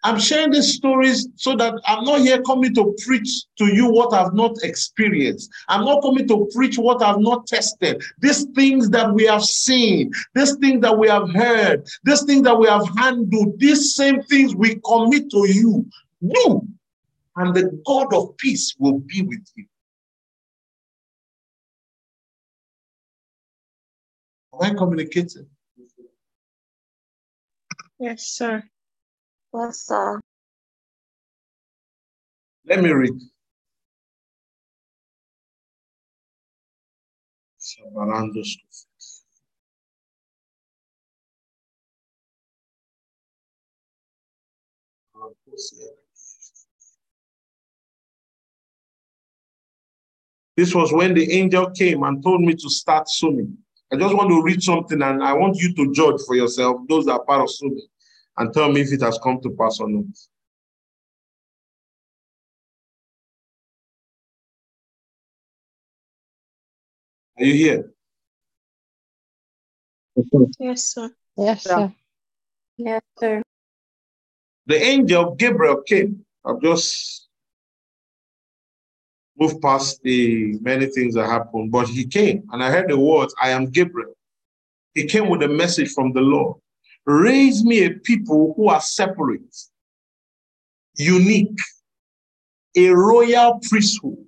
I'm sharing these stories so that I'm not here coming to preach to you what I've not experienced. I'm not coming to preach what I've not tested. These things that we have seen, these things that we have heard, these things that we have handled, these same things we commit to you. Do, and the God of peace will be with you. Am I communicating? Yes, sir. Yes, sir. Let me read. This was when the angel came and told me to start swimming. I just want to read something and I want you to judge for yourself, those that are part of swimming, and tell me if it has come to pass or not. Are you here? Yes, sir. Yes, sir. Yes, sir. The angel Gabriel came. I've just moved past the many things that happened, but he came and I heard the words, I am Gabriel. He came with a message from the Lord. Raise me a people who are separate, unique, a royal priesthood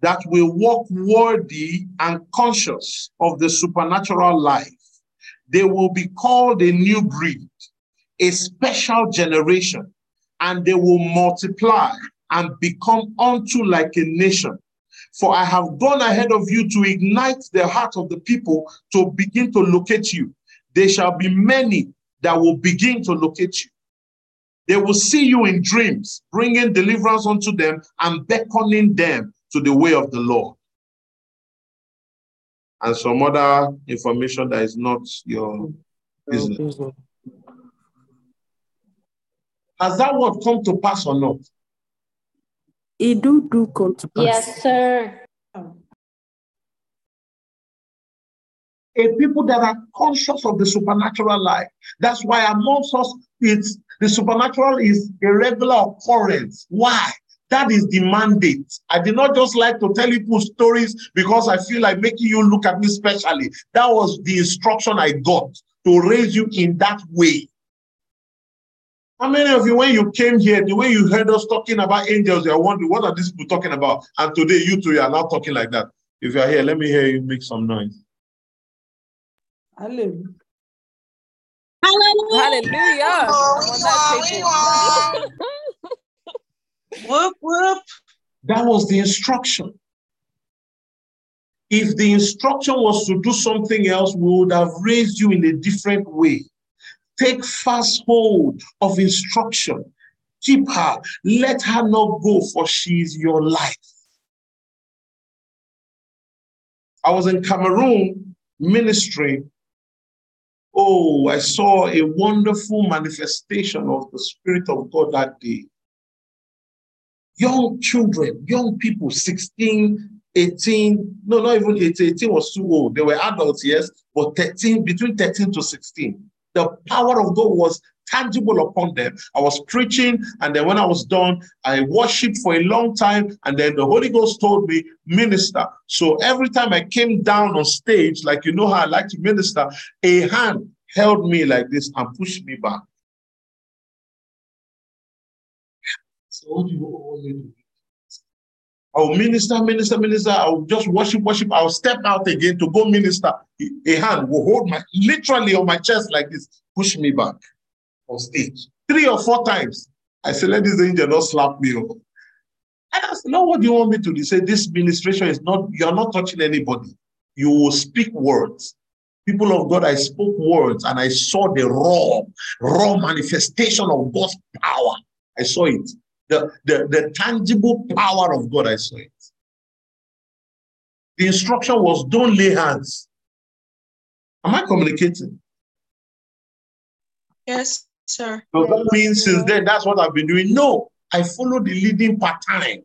that will walk worthy and conscious of the supernatural life. They will be called a new breed, a special generation, and they will multiply and become unto like a nation. For I have gone ahead of you to ignite the heart of the people to begin to locate you. There shall be many that will begin to locate you. They will see you in dreams, bringing deliverance unto them and beckoning them to the way of the Lord. And some other information that is not your business. Has that word come to pass or not? It do do come to pass. Yes, sir. Oh. A people that are conscious of the supernatural life. That's why amongst us, it's the supernatural is a regular occurrence. Why? That is the mandate. I did not just like to tell people stories because I feel like making you look at me specially. That was the instruction I got to raise you in that way. How many of you, when you came here, the way you heard us talking about angels, you're wondering, what are these people talking about? And today, you two are now talking like that. If you're here, let me hear you make some noise. Hallelujah. Hallelujah. I'm that. Whoop, whoop. That was the instruction. If the instruction was to do something else, we would have raised you in a different way. Take fast hold of instruction. Keep her. Let her not go, for she is your life. I was in Cameroon ministering. Oh, I saw a wonderful manifestation of the Spirit of God that day. Young children, young people, 16, 18, no, not even 18, 18 was too old. They were adults, yes, but 13, between 13 to 16. The power of God was tangible upon them. I was preaching, and then when I was done, I worshiped for a long time, and then the Holy Ghost told me, minister. So every time I came down on stage, like you know how I like to minister, a hand held me like this and pushed me back. So what do you want me to do? I'll minister, minister, minister. I'll just worship, worship. I'll step out again to go minister. A hand will hold my literally on my chest like this, push me back on stage. Three or four times. I said, let this angel not slap me. And I said, no, what do you want me to do? He said, this ministration is not, you're not touching anybody. You will speak words. People of God, I spoke words and I saw the raw, raw manifestation of God's power. I saw it. The, the, the tangible power of God, I saw it. The instruction was don't lay hands. Am I communicating? Yes, sir. So that means since then, that's what I've been doing. No, I follow the leading pattern.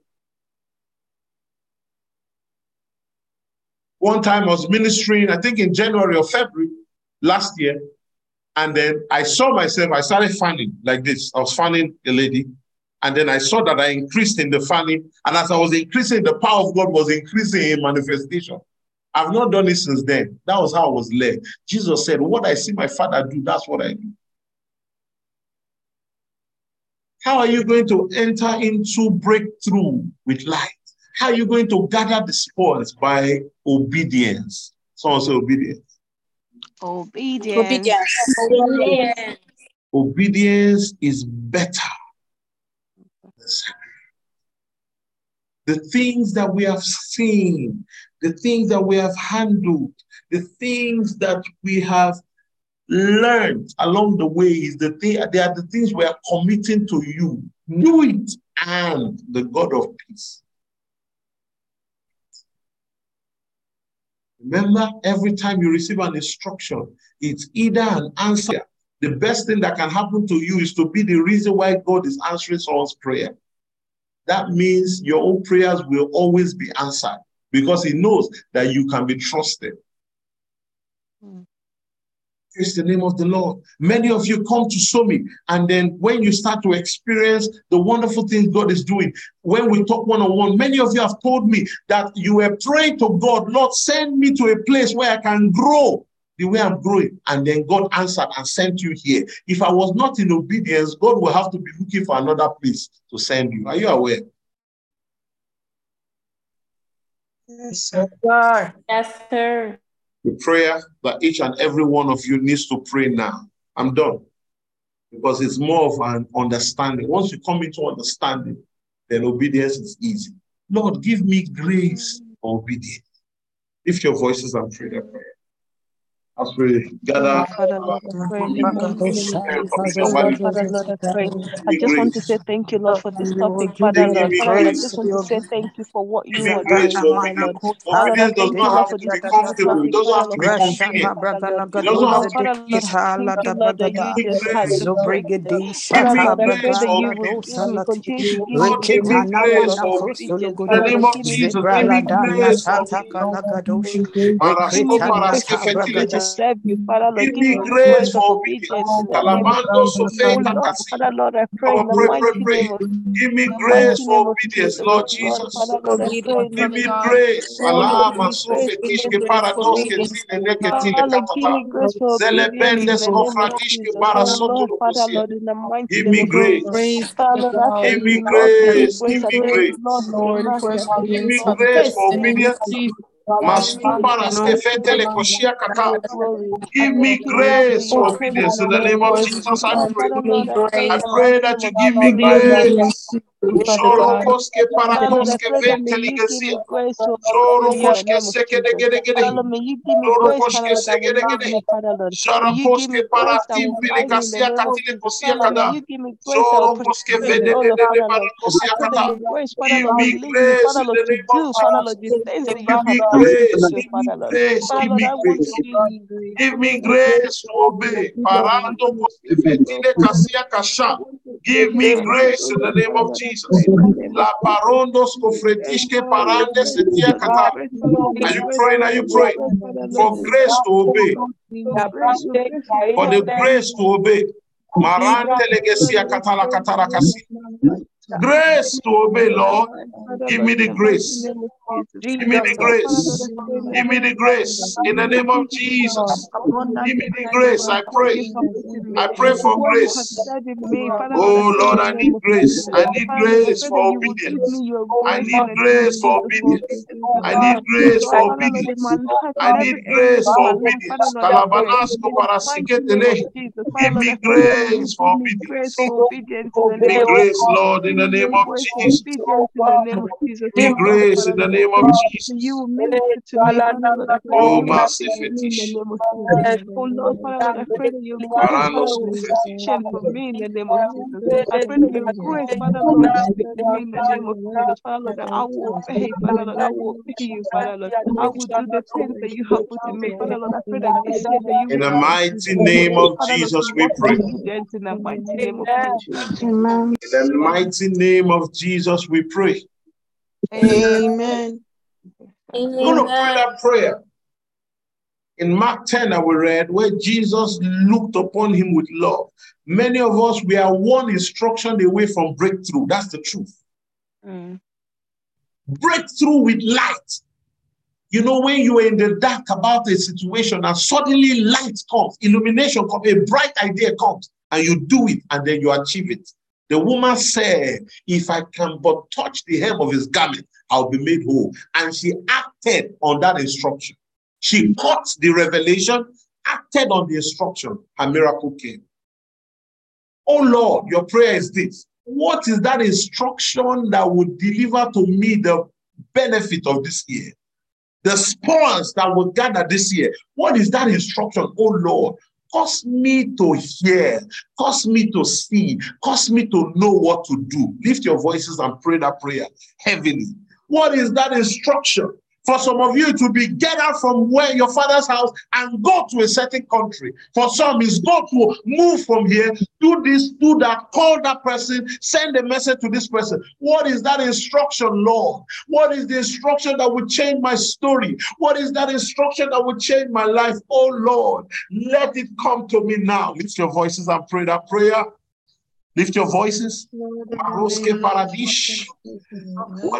One time I was ministering, I think in January or February last year, and then I saw myself, I started fanning like this. I was fanning a lady, and then I saw that I increased in the fanning, and as I was increasing, the power of God was increasing in manifestation. I've not done it since then. That was how I was led. Jesus said, What I see my father do, that's what I do. How are you going to enter into breakthrough with light? How are you going to gather the spoils by obedience? Someone say obedience. Obedience. Obedience. Obedience is better. The things that we have seen, the things that we have handled, the things that we have learned along the way is the thing, they are the things we are committing to you. Do it and the God of peace. Remember, every time you receive an instruction, it's either an answer. The best thing that can happen to you is to be the reason why God is answering someone's prayer. That means your own prayers will always be answered because He knows that you can be trusted. Hmm. Praise the name of the Lord. Many of you come to show me, and then when you start to experience the wonderful things God is doing, when we talk one on one, many of you have told me that you were praying to God, Lord, send me to a place where I can grow the way I'm growing. And then God answered and sent you here. If I was not in obedience, God will have to be looking for another place to send you. Are you aware? Yes, sir. Yes, sir. The prayer that each and every one of you needs to pray now. I'm done. Because it's more of an understanding. Once you come into understanding, then obedience is easy. Lord, give me grace for obedience. Lift your voices and pray that prayer. As we gather, Father Lord, I pray in the mighty name of Jesus. Lord, Father Lord, I just want to say thank you, Lord, for this topic, Father Lord. I just want to say thank you for what you are doing, Father Lord. Father Lord, Obedience does thank you, not Lord, have for to this be comfortable. It doesn't have to be for this convenient. It doesn't have to Father Lord, thank you, Lord, that you just had the Give me Lord, I pray grace for obedience. give me, continue to give me give me grace, Father grace Lord, for for obedience. obedience. In the Father name Lord, of give me the Jesus, give me grace for obedience. Give me Parasko the grace to continue to paraskefetileges. serve you, Father Lord. Give Give me me the grace grace for obedience obedience. in the name of Kalabando sofei Lord, kakasi. Father Lord, I pray in the pray, pray, mighty name of Give me the grace for obedience, Lord Jesus. Father I pray in the Give me name of grace. Lord, give Alama me grace, sofe give me kishke grace for paradoske obedience. tile neketile Father Lord, give katata. me grace for Zele obedience in pendes the name of kofradishke Jesus. Barasoto Lord, Father lokosia. Lord, in the mighty Give me grace. Father Lord, I Give thank me you, Lord, for your grace. grace. Give me thank you, Lord, grace. for your mercy. I thank Give me grace for the name of obedience. Jesus. Maskupa raskefete le koshia kaka. the glory. I Give me thank you, Lord, for grace your for in obedience. the In the name name of of Jesus. Jesus, I pray. I pray in I the pray mighty that you give me grace. Shorokoske Father Lord, I parakoske pray that may you give me venteligesia. grace to obey you in the Shorokoske name of Jesus. sekedegedegede. Father Lord, may you give me grace, Father Shorokoske that will move segedegede. me, Father Lord. May you give Sharakoske me grace that paratim will guide me in the pelekasia name of katile Jesus. kosia kada. you give me grace that will Shorokoske oh vedededede your grace, Father Give me grace in the name of do, Father Lord, the Jesus. things that you Give me asked me to grace. Give me grace. To grace. do I Give want me to do grace to obey. Parando koske ventile kasia kasha. Give me grace Oh in the name of I Jesus. La parondos Are you praying? Are you praying? For grace to obey. For the grace to obey. Marante legesia katala kasi. Grace to obey, Lord. Give me the grace. name of Jesus. Give me the Lord, Father Lord, grace. I pray in the Give me the grace. In the name of you give me Jesus. Give me the grace. I pray. you have put in me. I pray for What you have grace. said in me, Father Lord, I Oh Lord, I need grace. I need Father Lord, I grace for you will give obedience. I need the name of grace for obedience. I need grace for Father Lord, in my obedience. I need grace for my life, Father obedience. Lord, I pray. Kalabanasco In the mighty name of parasiketele. Jesus, Give me I pray that may you grace for obedience. Give me grace. Lord, the name of Jesus. obedience in the oh, name of Jesus. Give me Oh Lord, grace in the name of pray that you Jesus. will minister to me, Father Lord. I pray that Oh, mercy speak to me in the fetish. name of Jesus. Oh Lord, Father I pray that your grace, Father, be for me in the name of Jesus. I pray that your grace, Father Lord, will speak to me in the name of Jesus. Father Lord, I will obey, Father Lord, I will obey you, Father Lord. I will do the things that you have put in me, Father Lord. I pray that this year that you In will the mighty name of Father Lord, to Jesus, we walk in pray. obedience in the mighty name of Jesus. Amen. In the mighty name of Jesus, we pray. Amen. We're going to pray that prayer. In Mark 10 that we read, where Jesus looked upon him with love. Many of us, we are one instruction away from breakthrough. That's the truth. Mm. Breakthrough with light. You know, when you are in the dark about a situation and suddenly light comes, illumination comes, a bright idea comes, and you do it and then you achieve it. The woman said, If I can but touch the hem of his garment, I'll be made whole. And she acted on that instruction. She caught the revelation, acted on the instruction, her miracle came. Oh Lord, your prayer is this. What is that instruction that would deliver to me the benefit of this year? The spoils that will gather this year. What is that instruction? Oh Lord, cause me to hear, cause me to see, cause me to know what to do. Lift your voices and pray that prayer heavily. What is that instruction For some of you to be get out from where your father's house and go to a certain country. For some, is go to move from here, do this, do that, call that person, send a message to this person. What is that instruction, Lord? What is the instruction that would change my story? What is that instruction that would change my life? Oh Lord, let it come to me now. Lift your voices and pray that prayer. Lift your voices. What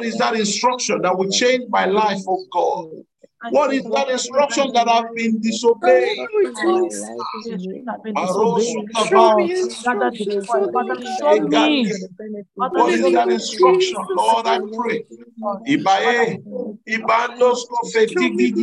is that instruction that will change my life, oh God? What is that instruction that I've been disobeying? What is that instruction, Lord? I pray. Ibae, Ibandos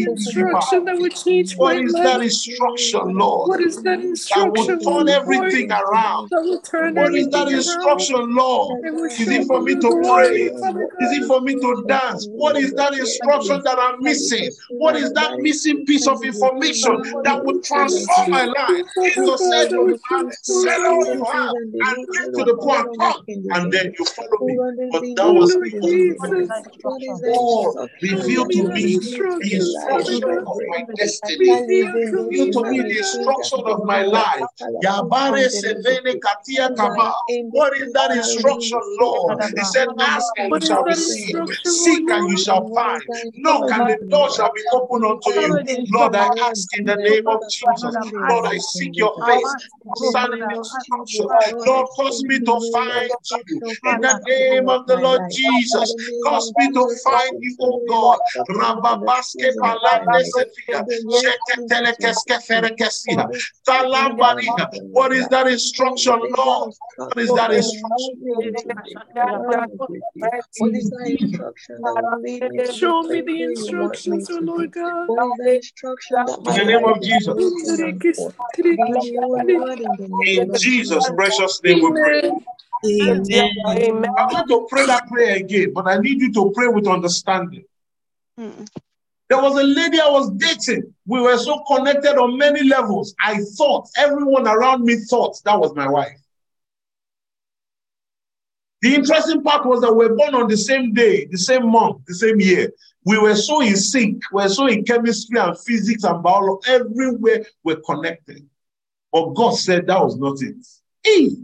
Instruction that would change What my is life. that instruction, Lord? What is that That instruction? will turn everything around. That will turn What is that instruction. Lord? Is it for me to pray? Is it for me to dance? What is that instruction that I'm missing? What is that missing piece of information that would transform my life? Jesus said, "Oh, man, sell all you have and give to the poor and come, and then you follow me. But that Oh was Lord Jesus. God reveal to me the instruction, Father instruction God. of my destiny. Reveal to me the instruction of my life. Yabare sevene katia kaba. What is that instruction, Lord? He said, Ask and you shall that receive, seek and you shall find, knock and the door shall be opened unto you. Lord, I ask in the name of Jesus. Lord, I seek your face concerning this instruction. Lord, cause me to find you in the name of the Lord Jesus. Cause me to find you, oh God. Rababaske palande sefia. Sheketelekeske ferekesia. Talambaria. What is that instruction, Lord? What is that instruction? Show me the instructions, oh Lord God. In the name of Jesus. In Jesus' precious name we pray. Amen. I'm going to pray that prayer again, but I need you to pray with understanding. Hmm. There was a lady I was dating. We were so connected on many levels. I thought, everyone around me thought that was my wife. The interesting part was that we were born on the same day, the same month, the same year. We were so in sync. We were so in chemistry and physics and biology. Everywhere we're connected. But God said that was not it.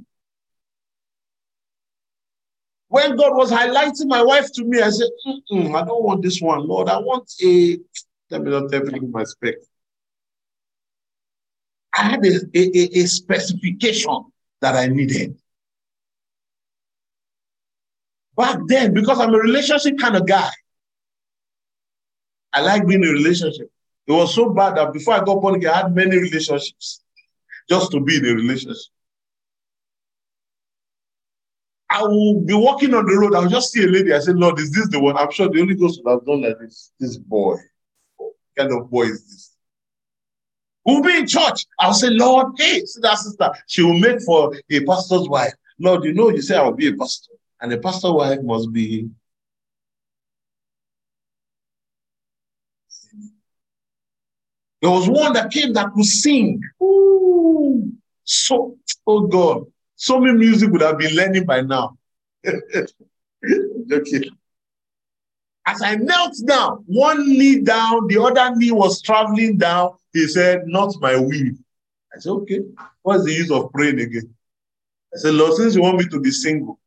When God was highlighting my wife to me, I said, "Mm-mm, I don't want this one, Lord. I want a, let me not you my spec. I had a, a- a specification that I needed. Back then, because I'm a relationship kind of guy, I like being in a relationship. It was so bad that before I got born again, I had many relationships just to be in a relationship. I will be walking on the road. I'll just see a lady. I say, Lord, is this the one? I'm sure the Holy Ghost would have done like this. This boy. What kind of boy is this? We'll be in church. I'll say, Lord, hey, see that sister. She will make for a pastor's wife. Lord, you know, you say I'll be a pastor. And a pastor's wife must be. There was one that came that could sing. Ooh, so, oh God, so many music would have been learning by now. okay. As I knelt down, one knee down, the other knee was traveling down. He said, Not my will. I said, Okay, what's the use of praying again? I said, Lord, since you want me to be single.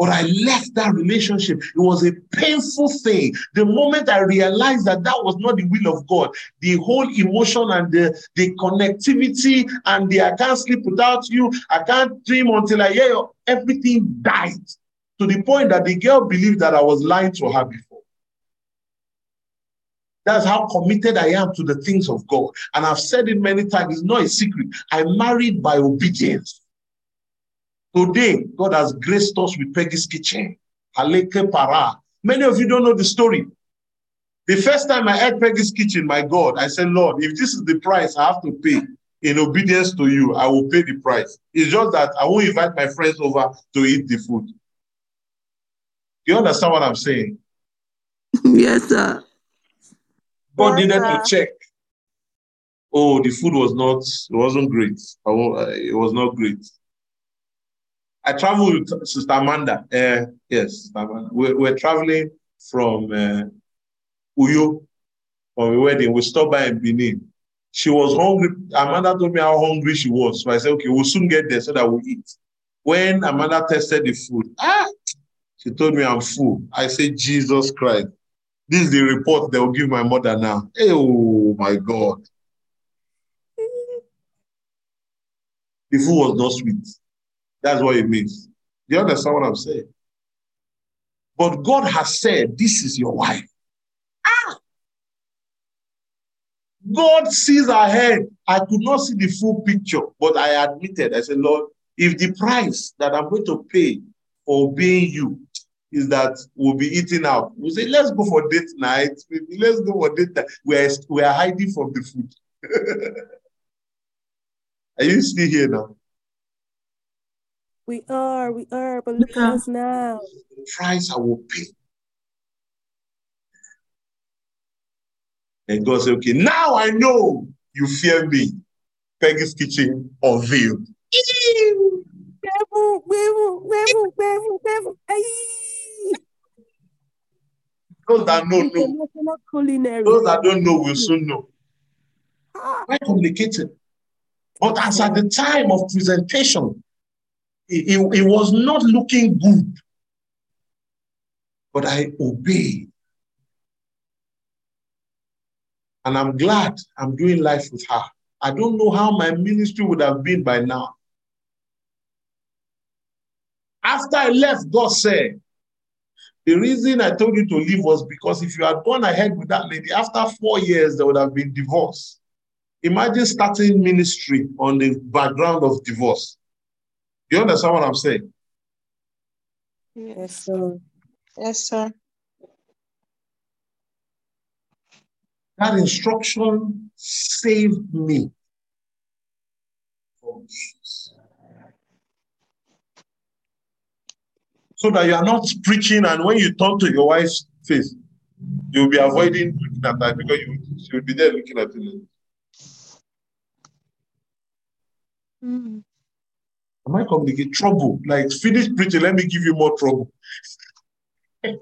But I left that relationship. It was a painful thing. The moment I realized that that was not the will of God, the whole emotion and the, the connectivity and the I can't sleep without you, I can't dream until I hear you, everything died to the point that the girl believed that I was lying to her before. That's how committed I am to the things of God. And I've said it many times, it's not a secret. I married by obedience. Today, God has graced us with Peggy's Kitchen. Aleke Para. Many of you don't know the story. The first time I had Peggy's Kitchen, my God, I said, Lord, if this is the price I have to pay in obedience to you, I will pay the price. It's just that I won't invite my friends over to eat the food. You understand what I'm saying? yes, sir. God Yes, needed sir. to check. Oh, the food was not, it wasn't great. I won't- It was not great. I traveled with Sister Amanda. Uh, yes, Sister Amanda. We, we're traveling from uh, Uyo for a wedding. We stopped by in Benin. She was hungry. Amanda told me how hungry she was. So I said, okay, we'll soon get there so that we'll eat. When Amanda tested the food, ah, she told me I'm full. I said, Jesus Christ. This is the report they will give my mother now. Hey, oh my God. The food was not sweet. That's what it means. Do you understand what I'm saying? But God has said, This is your wife. Ah! God sees ahead. I could not see the full picture, but I admitted, I said, Lord, if the price that I'm going to pay for obeying you is that we'll be eating out, we say, let's go for date night. Let's go for date night. We are, we are hiding from the food. are you still here now? We are, we are, but look at us now. Price I will pay. And God said, okay, now I know you fear me. Peggy's kitchen unveiled. Those that know, know. Those that don't know will soon know. Ah. Quite complicated. But as at the time of presentation, it, it, was not looking good. But I obeyed. And I'm glad I'm doing life with her. I don't know how my ministry would have been by now. After I left, God said, the reason I told you to leave was because if you had gone ahead with that lady, after four years, there would have been divorce. Imagine starting ministry on the background of divorce. You understand what I'm saying? Yes, sir. Yes, sir. That instruction saved me from this. So that you are not preaching, and when you turn to your wife's face, you'll be avoiding looking at her because you, she will be there looking at you. Mm. Am I communicating trouble? Like finish preaching, let me give you more trouble.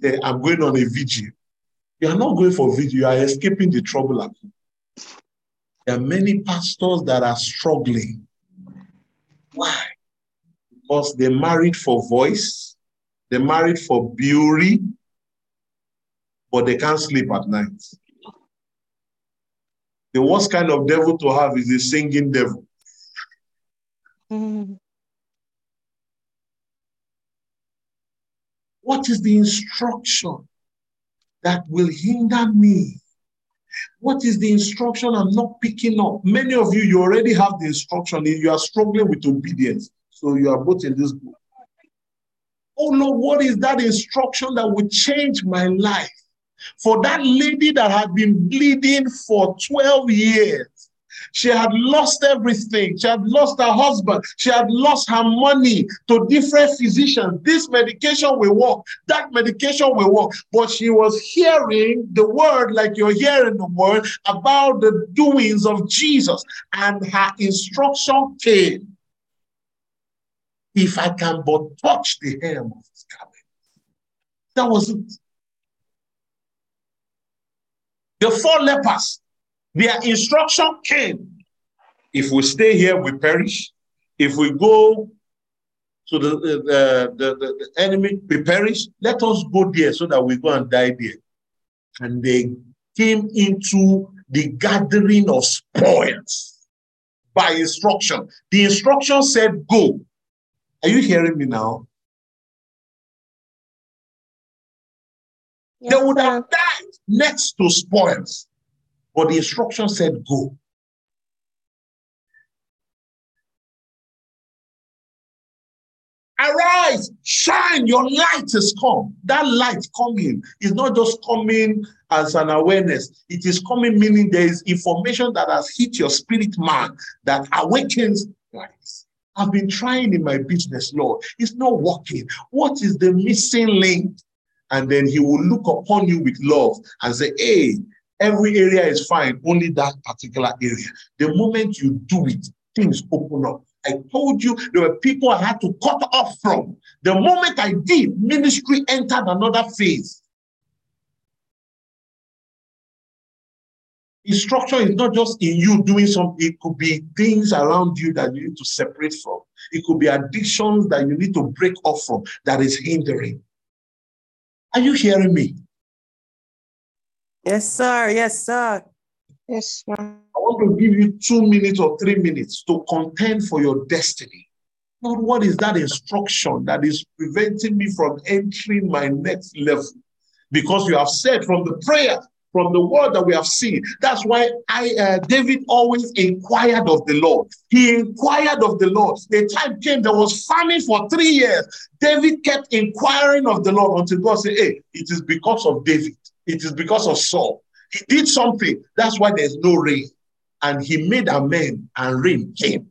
Yeah, I'm going on a vigil. You are not going for vigil, you are escaping the trouble at home. There are many pastors that are struggling. Why? Because they married for voice, they married for beauty, but they can't sleep at night. The worst kind of devil to have is a singing devil. What is the instruction that will hinder me? What is the instruction I'm not picking up? Many of you, you already have the instruction. You are struggling with obedience. So you are both in this book. Oh Lord, what is that instruction that will change my life? For that lady that had been bleeding for 12 years, she had lost everything. She had lost her husband. She had lost her money to different physicians. This medication will work. That medication will work. But she was hearing the word, like you're hearing the word, about the doings of Jesus. And her instruction came if I can but touch the hem of his garment. That was it. The four lepers, their instruction came. If we stay here, we perish. If we go to the, the, the, the, the enemy, we perish. Let us go there so that we go and die there. And they came into the gathering of spoils by instruction. The instruction said, Go. Are you hearing me now? They would have died next to spoils, but the instruction said, Go. Arise, shine, your light has come. That light coming is not just coming as an awareness, it is coming meaning there is information that has hit your spirit man that awakens lights. I've been trying in my business, Lord. It's not working. What is the missing link? And then he will look upon you with love and say, Hey, every area is fine, only that particular area. The moment you do it, things open up. I told you there were people I had to cut off from. The moment I did, ministry entered another phase. Instruction is not just in you doing something, it could be things around you that you need to separate from. It could be addictions that you need to break off from that is hindering. Are you hearing me? Yes, sir. Yes, sir. Yes, sir. I want to give you two minutes or three minutes to contend for your destiny. Lord, what is that instruction that is preventing me from entering my next level? Because you have said from the prayer, from the word that we have seen, that's why I, uh, David always inquired of the Lord. He inquired of the Lord. The time came, there was famine for three years. David kept inquiring of the Lord until God said, Hey, it is because of David, it is because of Saul. He did something. That's why there's no rain. And he made amen, and rain came.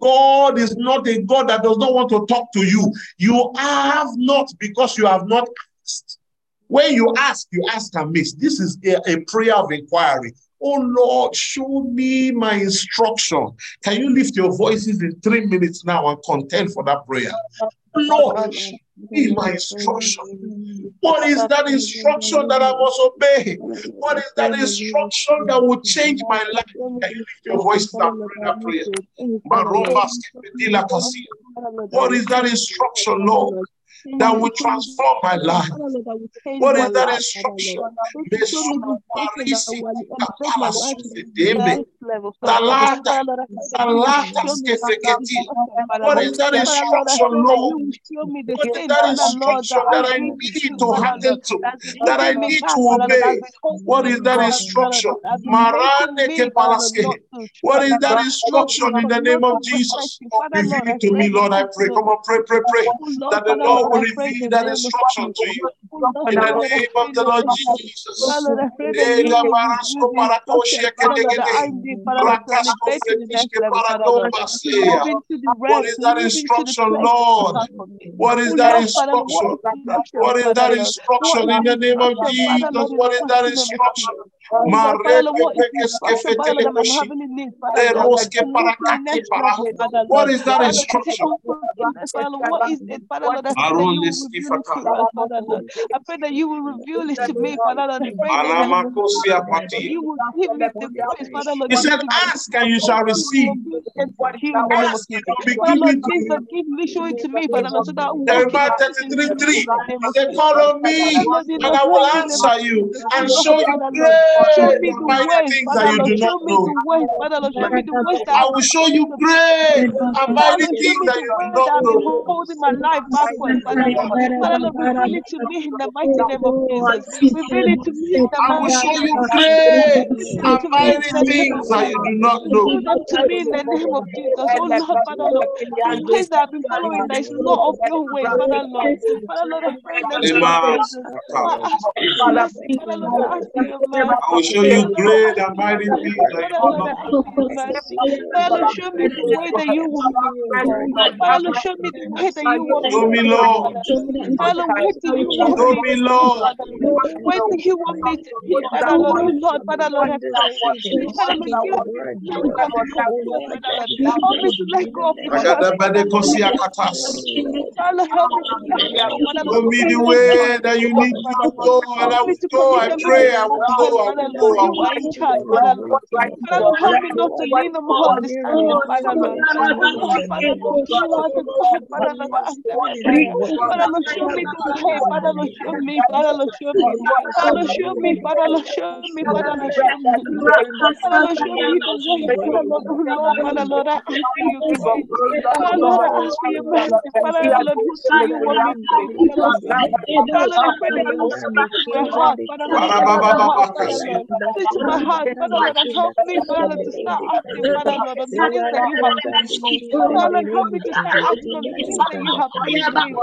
God is not a God that does not want to talk to you. You have not because you have not asked. When you ask, you ask amiss. This is a, a prayer of inquiry. Oh Lord, show me my instruction. Can you lift your voices in three minutes now and contend for that prayer? Oh, Lord, show me my instruction. What is that instruction that I must obey? What is that instruction that will change my life? Can you lift your and pray that prayer? What is that instruction, Lord? That will transform my life. What is that instruction? Mesuma parisi kapala sufedembe. Talata, talata skefeketi. What is that instruction, Lord? What is that instruction that I need to handle to, that I need to obey? What is that instruction? What is that instruction in the name of Jesus? Reveal it to me, Lord. I pray. Come on, pray, pray, pray. That the Lord will reveal that instruction to you. In the name of the Lord Jesus. Ega barasko parakoshe kedegede. Rakasko fredishke paradombasea. What is that instruction, Lord? What is that instruction? What is that instruction in the name of Jesus? What is that instruction? What is that instruction? What is it, Father Lord? I pray that you will reveal it to us, Father Lord. I pray that you will reveal it to me, Father Lord. You will give me the grace, Father Lord. He said, Ask and you shall receive. Ask and be given to please you. Lord, give me, show it to me, Father Lord, so that Jeremiah 33 3 the said, Call on me and I will answer you and show you great Show me and the mighty ways, things that you do not know. the Father Lord. Show me the ways that I will show you great and mighty things that you do not that I've been know. holding my life backwards, Father Lord. Father Lord, reveal it to me in the mighty name of Jesus. Reveal it to me in the I will mighty show name you of great Jesus. Reveal it and to me in mighty the name of things that you do not know. Reveal them to me in the name of Jesus. Oh Lord, Father Lord, the ways that I've been following that is not of your ways, Father Lord. Father Lord, I pray in the name of Lema Jesus. I Sakaba. ask for your mercy, Father Lord, I ask for your mercy. I will show you Father Lord, I great and mighty things that you do Lord, I not ask know. for your mercy. Father show me the way that you want me. Father show me the way that you want me Show me, Lord. Father Lord. Father where do you want Show me me, to be, Lord. Father Lord? Where do you want me to be, Father Lord? Lord, Father Lord, I pray. Father Lord, help to let go of the control, Father Lord. Help me to let go of the trust, Father Lord. Agadabade katas. Father Lord, help me to let go, Father Show to me the surrender way to that you you, need me to go, and I Help me will to go. commit I everything pray, I in will your hands, go, I Father will Lord. go, I You will are in charge, Father Lord. Father Lord, help me not to lean on my understanding, Father Lord. Oh Lord, Father Lord, you are the God, Father Lord, that answers prayer. Father Lord, show me the way. Father Lord, show me. Father Lord, show me. Father Lord, show me. Father Lord, show me. Father Lord, show me. Father Lord, show me the way. Father Lord, oh Lord, Father Lord, I ask for your grace. Father Lord, I ask for your mercy. Father Lord, who do you want me to be? Father Lord, Father Lord, I pray that you will speak to my heart. Father Lord, speak to my heart. Father Lord, speak to my heart. Father Lord, and help me, Father Lord, to start acting, Father Lord, on the things that you have for. Father Lord, help me to start acting on the things that you have for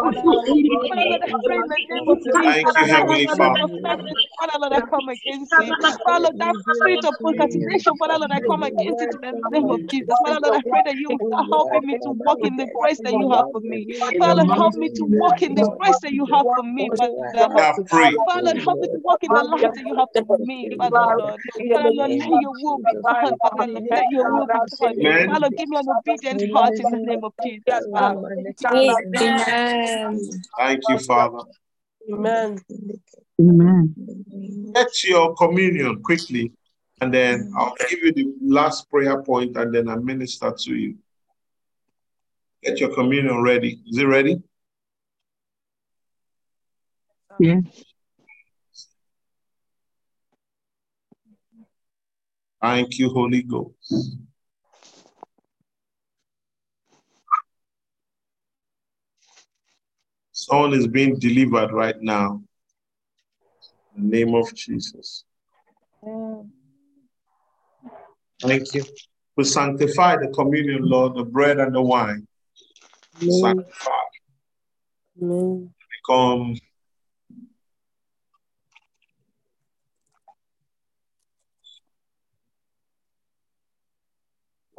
Father Lord. I pray in the name of Jesus. Thank you, Heavenly Father. Father Lord, I come against it. Father Lord, that spirit of procrastination, Father Lord, I come against it in the name of Jesus. Father Lord, I pray that you will start helping me to walk in the grace that you have for me. Father help me to walk in the grace that you have for me, Father Lord. Now pray. Father Lord, help me to walk in the light that you have for me. Me, Father Lord. Father Lord, let your will be done, Father Lord. Let your will be done. Father Lord, give me an obedient heart in the name of Jesus. Father. Amen. Thank you, Father. Amen. Amen. Get your communion quickly, and then I'll give you the last prayer point, and then I minister to you. Get your communion ready. Is it ready? Yes. Thank you, Holy Ghost. Someone is being delivered right now. In the name of Jesus. Thank you. We sanctify the communion, Lord, the bread and the wine. Sanctify. Amen. Become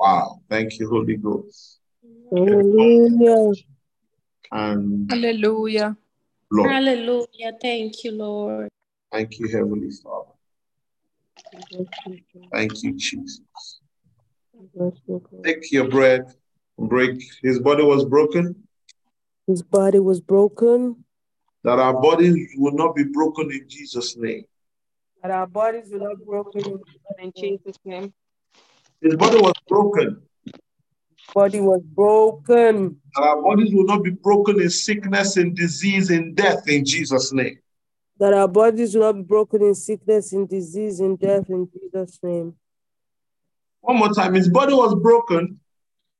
Wow. Thank you, Holy Ghost. Hallelujah. And Hallelujah. Lord. Hallelujah. Thank you, Lord. Thank you, Heavenly Father. Thank you, Jesus. Take your bread break. His body was broken, His body was broken. that our bodies will not be broken in Jesus' name. That our bodies will not be broken in Jesus' name. His body was broken, Body was broken. our bodies will not be broken in sickness, in disease, in death in Jesus' name. That our bodies will not be broken in sickness, in disease, in death, in Jesus' name. One more time. His body was broken,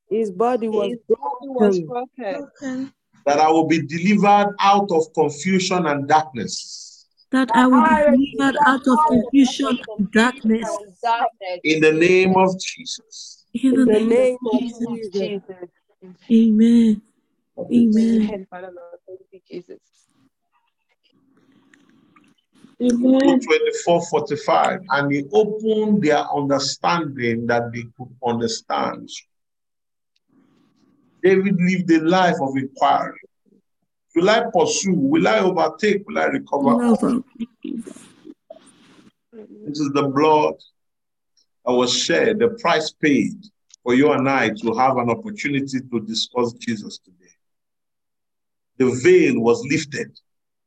His body was His body was broken. broken. that I will be delivered out of confusion and darkness. That I will be delivered out of confusion and darkness. In the name of Jesus. In the name name of of Jesus. Jesus. Amen. Amen. Amen, Father Lord. Thank you, Jesus. Luke 24 45. And he opened their understanding that they could understand. David lived a life of inquiry. Will I pursue? Will I overtake? Will I recover? This is the blood that was shed, the price paid for you and I to have an opportunity to discuss Jesus today. The veil was lifted,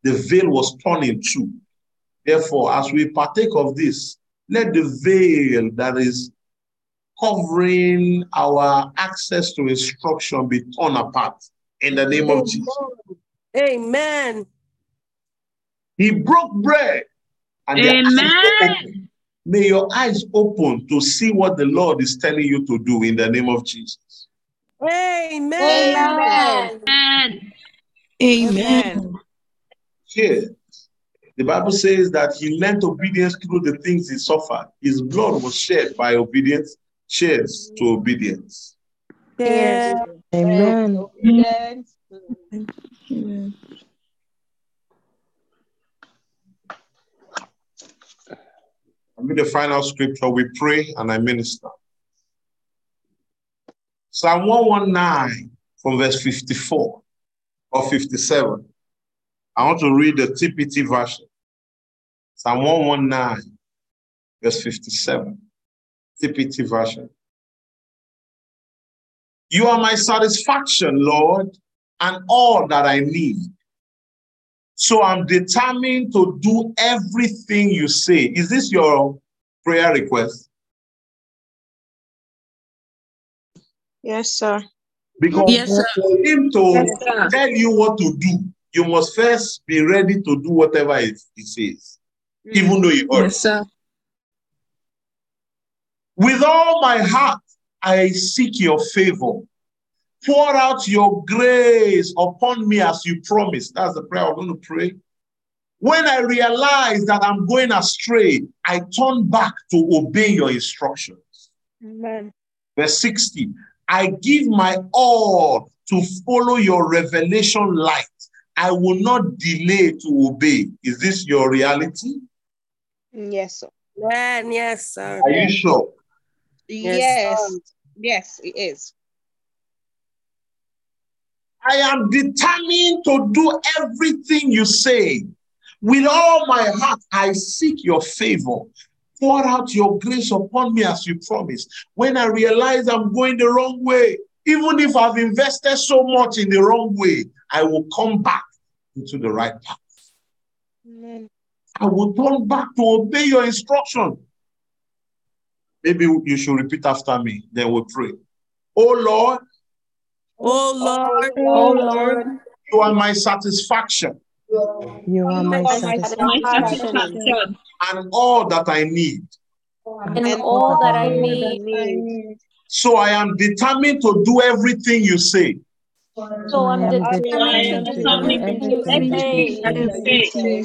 the veil was torn in two. Therefore, as we partake of this, let the veil that is covering our access to instruction be torn apart in the name of Jesus. Amen. He broke bread and their eyes were open. May your eyes open to see what the Lord is telling you to do in the name of Jesus. Amen. Amen. Amen. Here, the Bible says that he learned obedience through the things he suffered. His blood was shed by obedience, shed to obedience. Yes. Amen. Obedience. Amen. I the final scripture, we pray and I minister. Psalm 119 from verse 54 or 57. I want to read the TPT version. Psalm 119, verse 57. TPT version. You are my satisfaction, Lord, and all that I need. So I'm determined to do everything you say. Is this your prayer request? Yes, sir. Because Yes, sir. for him to Yes, tell you what to do, you must first be ready to do whatever he, he says, mm. even though you hurts. Yes, sir. With all my heart, I seek your favor. Pour out your grace upon me as you promised. That's the prayer I'm going to pray. When I realize that I'm going astray, I turn back to obey your instructions. Amen. Verse 60 I give my all to follow your revelation light. I will not delay to obey. Is this your reality? Yes, sir. Amen. Yes, sir. Are you sure? Yes, Yes. Yes, it is. I am determined to do everything you say. With all my heart, I seek your favor. Pour out your grace upon me as you promised. When I realize I'm going the wrong way, even if I've invested so much in the wrong way, I will come back into the right path. Amen. I will turn back to obey your instruction. Maybe you should repeat after me, then we'll pray. Oh Lord, Oh, oh Lord, Oh, oh Lord, you are my satisfaction You are my my satisfaction satisfaction and all that I need. and all that I need. So I am determined to do everything you say. So I'm determined to determined do to do everything you say.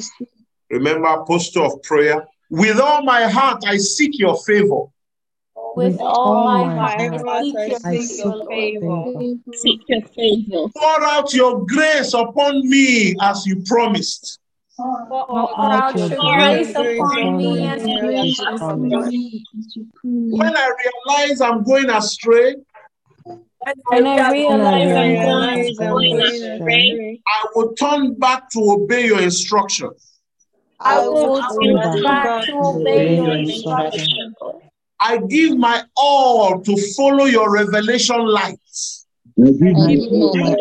Remember, posture of prayer. With all my heart, I seek your favor. With all my heart, I seek your favor, seek Lord. favor. Seek your favor. Pour out your grace upon me as you promised. Pour out your grace upon me as you as promised, promised. When I realize I'm going astray, When I realize I'm going going astray, I will turn back to obey your instructions. I will turn turn back back to to obey your instruction. Instruction, Lord. I give my all to follow your revelation lights. I give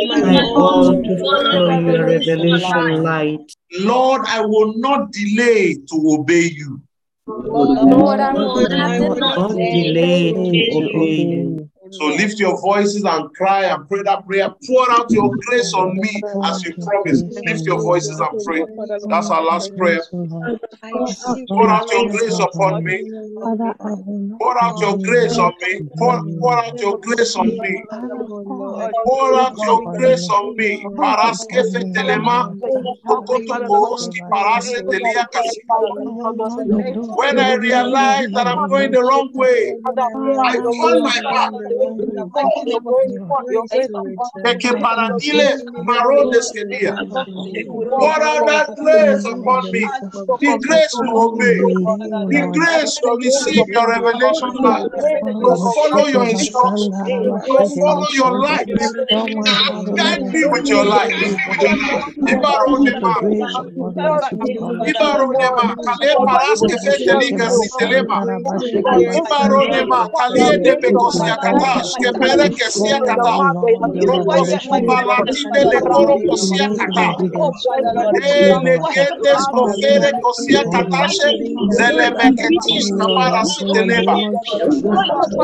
my all to follow your revelation light. Lord, I will not delay to obey you. Lord, I will I not will not delay to obey you. So lift your voices and cry and pray that prayer. Pour out your grace on me as you promised. Lift your voices and pray. That's our last prayer. Pour out your grace upon me. Pour out your grace on me. Pour, pour out your grace on me. Pour out your grace on me. Paraske fetelema. When I realize that I'm going the wrong way, I turn my back. Peke paradile marones kedia. Pour out that grace upon me. The grace to obey. The grace to receive your revelation light. To follow your instructions. To follow your light. Guide me with your light. Ibaronema. Ibaronema. Kale paraske fetelika sitelema. Ibaronema. Kalie debe kosia katash. Kepere kesia kata. Rokosko balatide le kata. Ele gendes kofere kosia katashe. Zelemeketis kamara siteleba.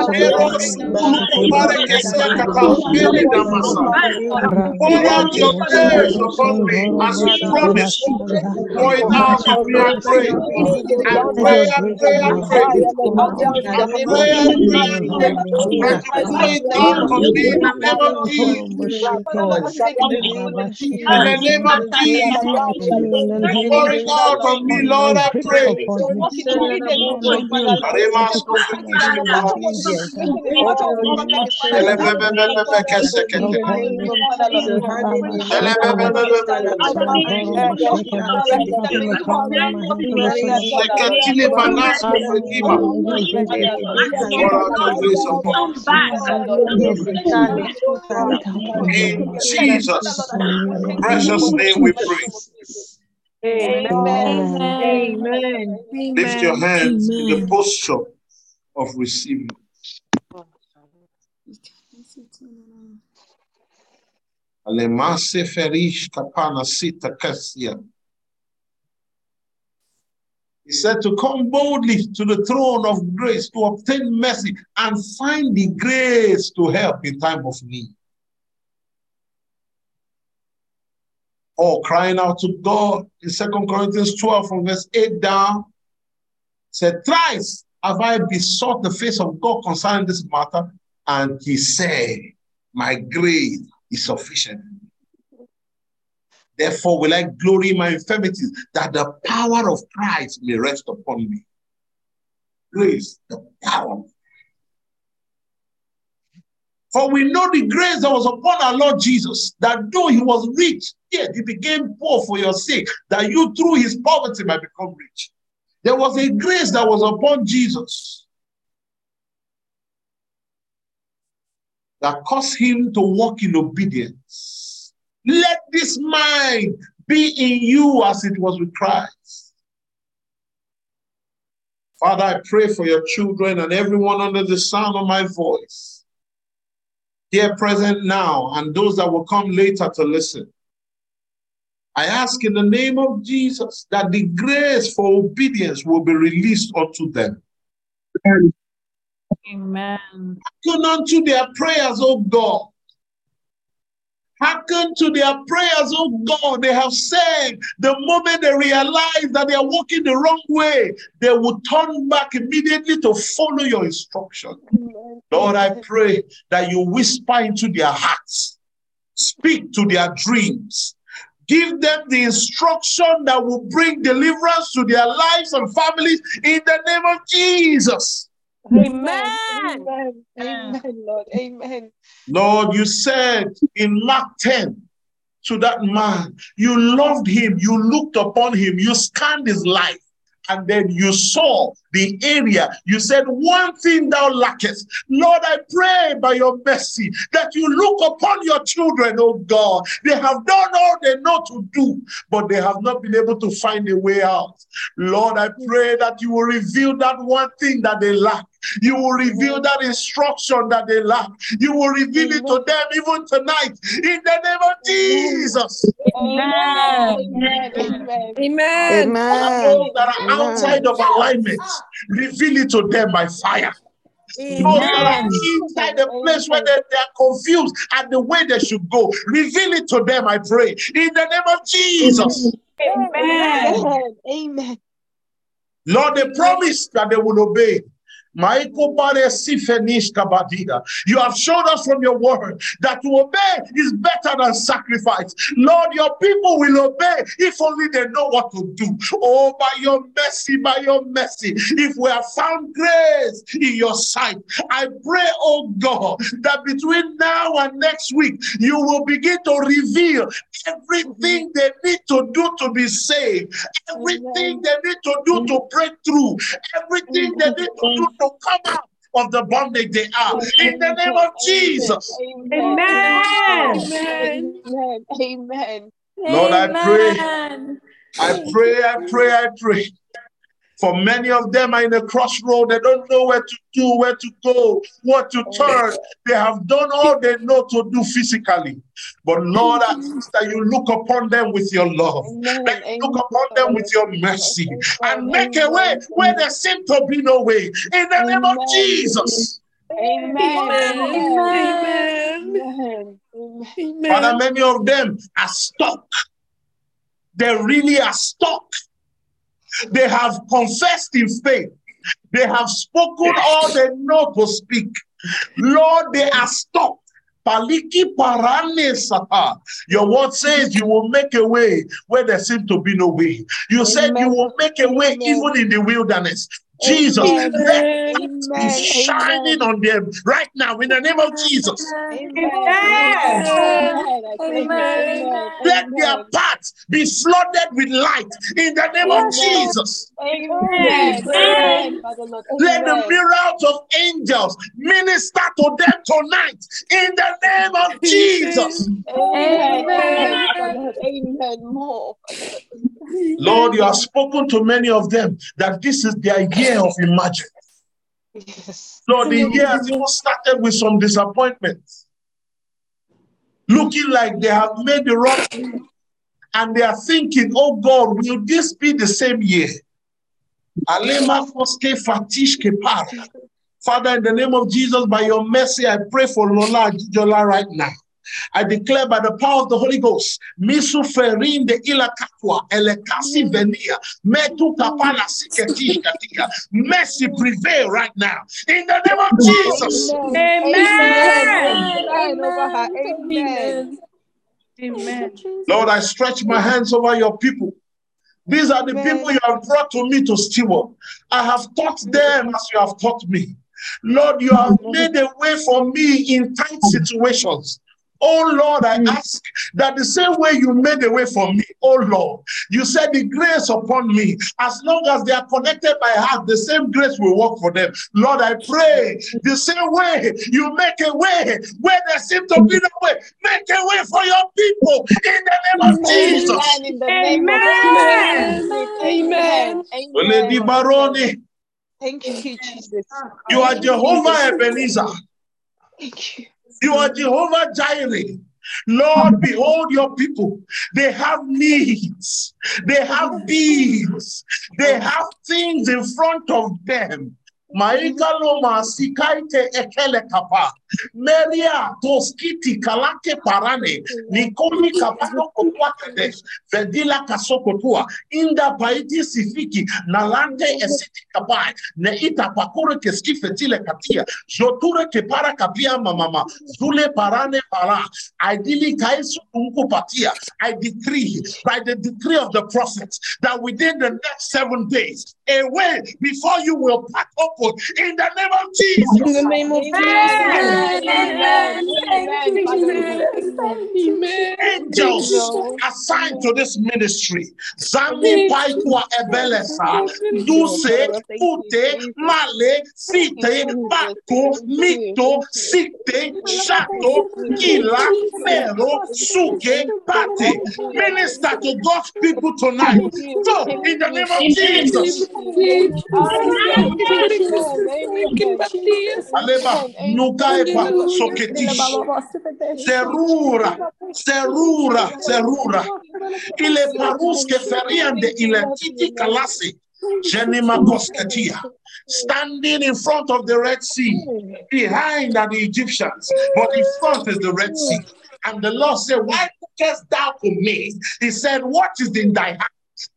Pero sikulu kupare kesia kata. Ele damasa. Pour out your grace upon me as you promised. It out on me and pray. And and pray and pray. And pray and pray and pray. And to pour it out on me in the name of Jesus. In the name of Jesus. Pour out on me, Lord, I pray. In Jesus' precious name we pray. Amen. Lift your hands in the posture of receiving. Alemase ferish kapana sita kasia. He said to come boldly to the throne of grace to obtain mercy and find the grace to help in time of need. Or crying out to God in 2 Corinthians 12 from verse 8 down, said, Thrice have I besought the face of God concerning this matter, and he said, My grace is sufficient. Therefore will I glory in my infirmities, that the power of Christ may rest upon me. Grace, the power. For we know the grace that was upon our Lord Jesus, that though he was rich, yet he became poor for your sake, that you through his poverty might become rich. There was a grace that was upon Jesus that caused him to walk in obedience. Let this mind be in you as it was with Christ. Father, I pray for your children and everyone under the sound of my voice, here present now, and those that will come later to listen. I ask in the name of Jesus that the grace for obedience will be released unto them. Amen. Hearken unto their prayers, O God. Hearken to their prayers, oh God. They have said the moment they realize that they are walking the wrong way, they will turn back immediately to follow your instruction. Lord, I pray that you whisper into their hearts, speak to their dreams, give them the instruction that will bring deliverance to their lives and families in the name of Jesus. Amen. Amen. Amen, Lord. Amen. Lord, you said in Mark 10 to that man, you loved him, you looked upon him, you scanned his life, and then you saw the area. You said, One thing thou lackest. Lord, I pray by your mercy that you look upon your children, oh God. They have done all they know to do, but they have not been able to find a way out. Lord, I pray that you will reveal that one thing that they lack. You will reveal that instruction that they lack. You will reveal it to them even tonight in the name of Jesus. Amen. Amen. Amen. Those that are outside of alignment, reveal it to them by fire. Those that are inside the place where they, they are confused at the way they should go, reveal it to them, I pray, in the name of Jesus. Amen. Amen. Lord, they promised that they will obey. Maiko bare sifenish kabadida. You have shown us from your word that to obey is better than sacrifice. Lord, your people will obey if only they know what to do. Oh, by your mercy, by your mercy, if we have found grace in your sight, I pray, oh God, that between now and next week, you will begin to reveal everything they need to do to be saved, everything they need to do to break through, everything they need to do to come out of the bondage they are. In the name of Jesus. Amen. Amen. Amen. Amen. Lord, I pray. I pray, I pray, I pray. For many of them are in a crossroad. They don't know where to do, where to go, what to turn. They have done all they know to do physically. But Lord, I ask that you look upon them with your love. That you look upon them with your mercy and make a way where there seems to be no way. In the name of Jesus. Amen. Amen. Amen. Father, many of them are stuck. They really are stuck. They have confessed in faith. They have spoken all they know to speak. Lord, they are stopped. Paliki parane. Your word says you will make a way where there seems to be no way. You said you will make a way even in the wilderness. Jesus, Amen. let light Amen. be shining on them right now in the name of Jesus. Amen. Let their paths be flooded with light in the name of Jesus. Amen. Amen. Let the Amen. myriads of angels minister to them tonight in the name of Jesus. Amen. Amen. Father Lord. Amen. More. Lord, you have spoken to many of them that this is their year of imagine. Yes. Lord, the year has even started with some disappointments. Looking like they have made the wrong thing. And they are thinking, oh God, will this be the same year? Alema foske fatishke para. Father, in the name of Jesus, by your mercy, I pray for Lola Ajijola right now. I declare by the power of the Holy Ghost, misu ferin de ila katwa, elekasi venia, metu kapala siketish katia. Mercy prevail right now. In the name of Jesus. Amen. Amen. Amen. Amen. Lord, I stretch my hands over your people. These are the people you have brought to me to steward. I have taught them as you have taught me. Lord, you have made a way for me in tight situations. Oh Lord, I mm. ask that the same way you made a way for me, oh Lord, you said the grace upon me, as long as they are connected by heart, the same grace will work for them. Lord, I pray the same way you make a way where there seems to be no way, make a way for your people in the name of Jesus. Amen. In the name of Jesus. Amen. Lady Amen. Thank you, Jesus. You are Jehovah Ebenezer. Thank you. You are Jehovah Jireh. Lord, behold your people. They have needs. They have bills. They have things in front of them. Maikalo masikaite ekele kapa. Meria toskiti kalake parane. Nikoni kapano kokwakade. Vedila kasokotua. Inda paiti sifiki. Nalante esiti kapai. Neita pakore keski fetile katia. Joture kepara kapia mamama. Zule parane para. Ideally kaisu unku patia. I decree by the decree of the prophets that within the next seven days, a way before you will pack open in the name of Jesus. In the name of Angels assigned to this ministry. Zami paikwa ebelesa. Duse, ute, male, site, bako, mito, site, shato, kila, mero, suke, pate. Minister to God's people tonight. So, in the name of Jesus. Aleba, nugaepa, soketish. Zerura, zerura, zerura. Ile paruske feriande ile titi kalasi. Jenima Koskatia, standing in front of the Red Sea. Behind are the Egyptians, but in front is the Red Sea. And the Lord said, Why lookest thou to me? He said, What is in thy hand?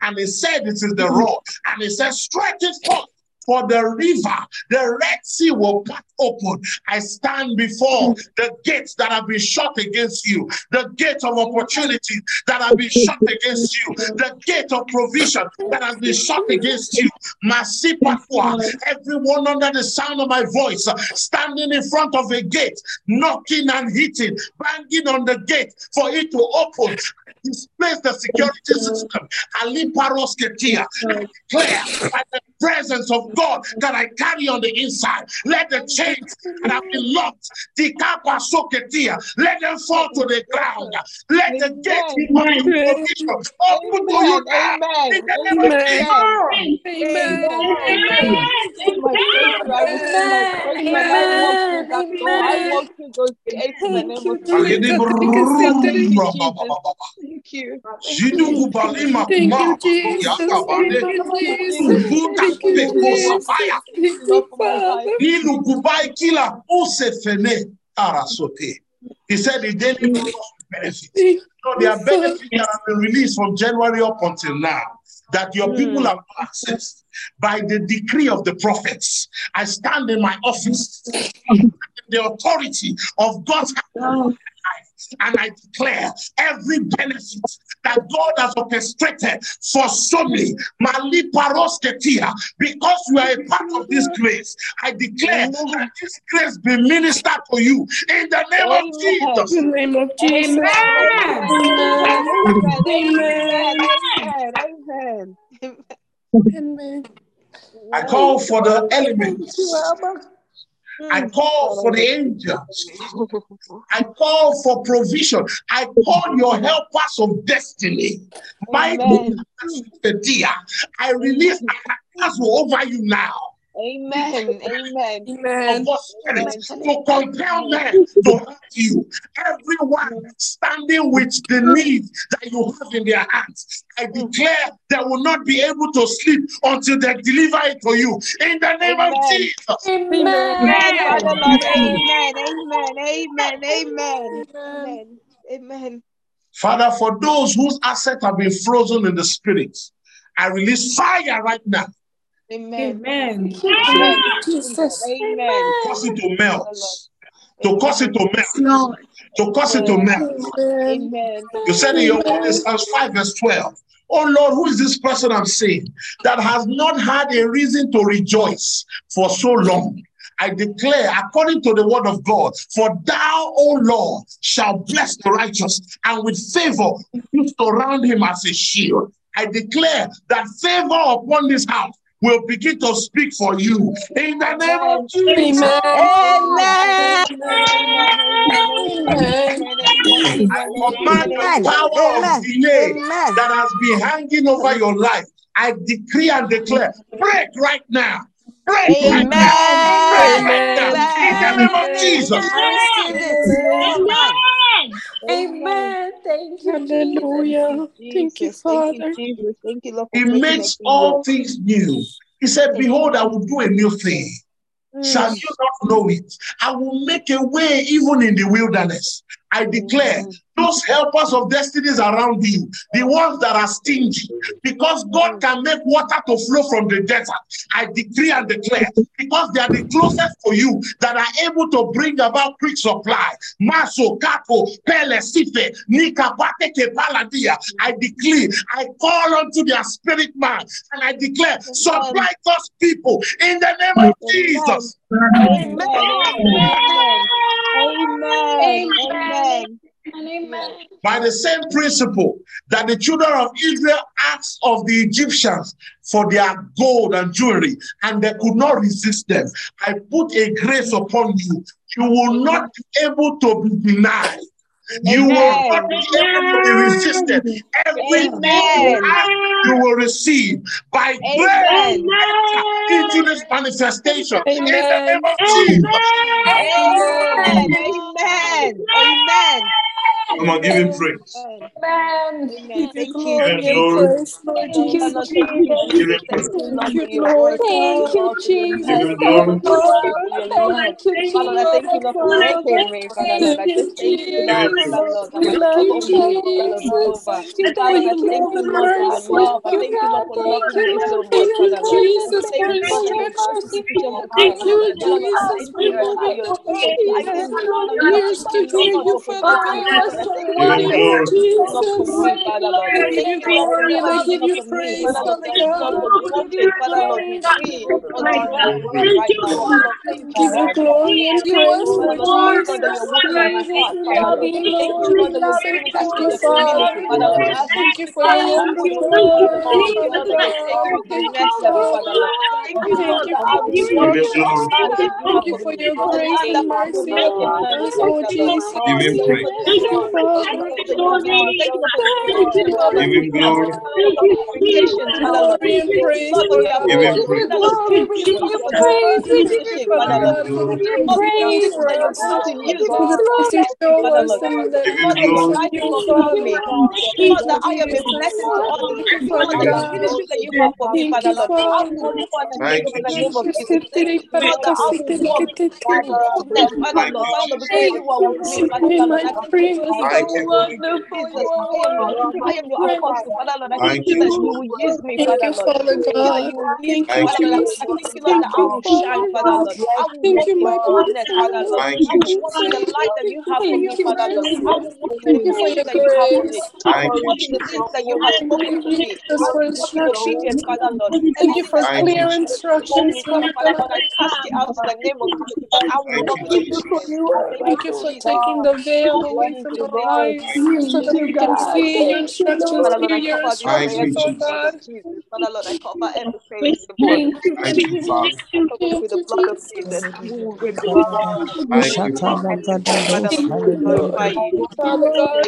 And he said, It is the rod. And he said, Stretch it forth. For the river, the Red Sea will cut open. I stand before the gates that have been shut against you, the gate of opportunity that have been shut against you, the gate of provision that has been shut against you. Masipakwa, everyone under the sound of my voice, standing in front of a gate, knocking and hitting, banging on the gate for it to open. Displace the security system. Ali Parosketia. I declare by the presence of God that I carry on the inside. Let the chains that have been locked, the Kappa Soketia, let them fall to the ground. Let the gate be open provision. Open to you now. In the name of Jesus. Jidugu balima kuma yaka bande kubuta peko sapaya ilu kubai kila use fene arasote. He said the daily benefits. So there are benefits that have been released from January up until now that your people have accessed by the decree of the prophets. I stand in my office, the authority of God's and I declare every benefit that God has orchestrated for Somi, Mali Parosketia, because you are a part of this grace. I declare that this grace be ministered to you in the name of Jesus. In the name of Jesus. Amen. I call for the elements. I mm. call for the angels. I call for provision. I call your helpers of destiny. My dear, I release mm. my over you now. Amen. Amen. Of God's spirit to compel men to help you. Everyone standing with the need that you have in their hands. I declare they will not be able to sleep until they deliver it to you. In the name of Jesus. Amen. Father Lord. Amen. Amen. Amen. Amen. Amen. Amen. Father, for those whose assets have been frozen in the spirit, I release fire right now. Amen. Amen. Amen. Jesus. Amen. Cause it to melt. To cause it to melt. To cause it to melt. Amen. You said in your word in Psalms 5, verse 12. Oh Lord, who is this person I'm seeing that has not had a reason to rejoice for so long? I declare, according to the word of God, for thou, O Lord, shall bless the righteous, and with favor you surround him as a shield. I declare that favor upon this house will begin to speak for you in the name of Jesus. Amen. I command the power of delay that has been hanging over your life. I decree and declare, break right now. Break Amen. break Amen. in the name of Jesus. I. Amen. Amen. Thank you, Hallelujah. Thank you, Jesus. Thank you, Father. Jesus. Thank you, Lord, He makes all things new. He said, Behold, I will do a new thing. Mm. Shall you not know it? I will make a way even in the wilderness. I declare those helpers of destinies around you, the ones that are stingy, because God can make water to flow from the desert. I decree and declare, because they are the closest for you that are able to bring about quick supply. Maso, Kapo, Pele, Sife, Nika, Pateke, Paladia. I declare, I call unto their spirit man and I declare, supply those people in the name of Jesus. Amen. Amen. Amen. Amen. Amen. by the same principle that the children of Israel asked of the Egyptians for their gold and jewelry, and they could not resist them. I put a grace upon you. You will not be able to be denied. You will not be able to be resisted. Everything you Amen. you will receive. By grace, into this manifestation. In the name Amen. of Jesus. Amen. Amen. Amen. Come on, give him praise. Amen. Amen. Thank you, Give him Glory. Jesus. praise, Lord Jesus. Thank you, Jesus. Thank you, Lord, Thank you, your Lord. grace. Thank you, Thank you, Lord, for your Jesus. Give mercy. him Father glory. Lord, Thank you, thank you Lord. for your love. Thank you, Father Lord, thank you, Jesus. Lord, for Father. breaking me. Father Thank I you, just thank you, Give Lord. him Jesus. Father praise. Lord, that We love you, overflows. Father Lord, Jesus. Thank you for Lord, thank you, and for your mercy. Thank thank you, Lord, for thank you, so thank you, Father Lord. I Jesus, thank you, Lord, your your grace is mercy. sufficient for me, Thank you, Father Lord, I Jesus, thank you, Lord, for your on for my guiding behalf. me, Father Lord. I Ears thank to you, Lord hear you, for Father protecting me, God. Father Was Lord. I so thank you, Give him for wonderful, glory. interceding, Lord, for Jesus. me, Father Lord. I give Thank you you, Lord, for glory and I interceding, give Lord, you for praise, Father Lord. Father Thank you, Lord, God. for I give you watching, Father Lord, with praise. me on the behalf of me right now. Father Lord, thank you, Give you Lord. glory and Thank you, praise, Father Lord Lord. Thank you, Lord, that you're working on my Jesus, we love you, Thank you, Lord. Lord, you're say giving me that thank you, of Father. Father Lord. As I Thank you speak, for Father your Lord, wonderful before you, Lord, you word, respond. Father Father Lord, you take God. Me Thank you, next level, Father Thank you, Thank Lord, you that for I will Give walk him in the glory. instructions. plan that you have Thank you for for your grace land and you mercy for me, us, oh Jesus. Give Thank him you, Lord, for praise. Give him glory. Give him praise. Give him praise Thank you, Give us Lord, him that your know glory. of you, will upon Father. me. Thank you, Thank I you, am a Jesus. blessing to others. Thank you, Thank you, Lord, Father God. ministry that you have for Thank you, Lord, I will Father. move on and take Thank you, in the name of Jesus. Jesus. Thank you, Lord, that I will walk in boldness, Father Thank you, Father Lord, because Jesus. Thank you are you, with me, Lord. Father Name Lord. I I thank you, Lord, praise. in You Thank you, name of Jesus. You Jesus. are I am your, I am your wonderful. apostle, Father Lord. I thank Thank you you, that you Jesus. will use me, Thank Father you, Lord. Father Thank you that you will use Thank you, Thank you, Lord. Jesus. I thank Jesus. you, Thank that I you, will shine, Father. Father Lord. I will Thank walk you, in my good boldness, Father. Lord. Thank you, will Thank walk in Jesus. the you. light that you have for Thank me, you, Father Lord. mercy. I will walk in the Thank you for your you for grace. Thank you, walk in the things Jesus. that you have Thank spoken you, to me. I Jesus, for will walk in instructions. obedience, Father Lord. Thank you for you, clear Jesus. before instructions, me, Father. Lord, I cast it out in the name of Jesus because I will Thank you, in Jesus. Thank you, you for taking the veil away Thank from you, our eyes Thank you, so that we can see your instructions, I your cover this Thank prayer you, instructions, oh Jesus. blood of God. Father Lord, I cover every prayer with the blood of Jesus. Father. I cover with the you, blood of Jesus. Jesus. Remove it, Father Lord. Thank you, In Father. Jesus' name, Father, Thank we you, glorify Lord. you. Father God.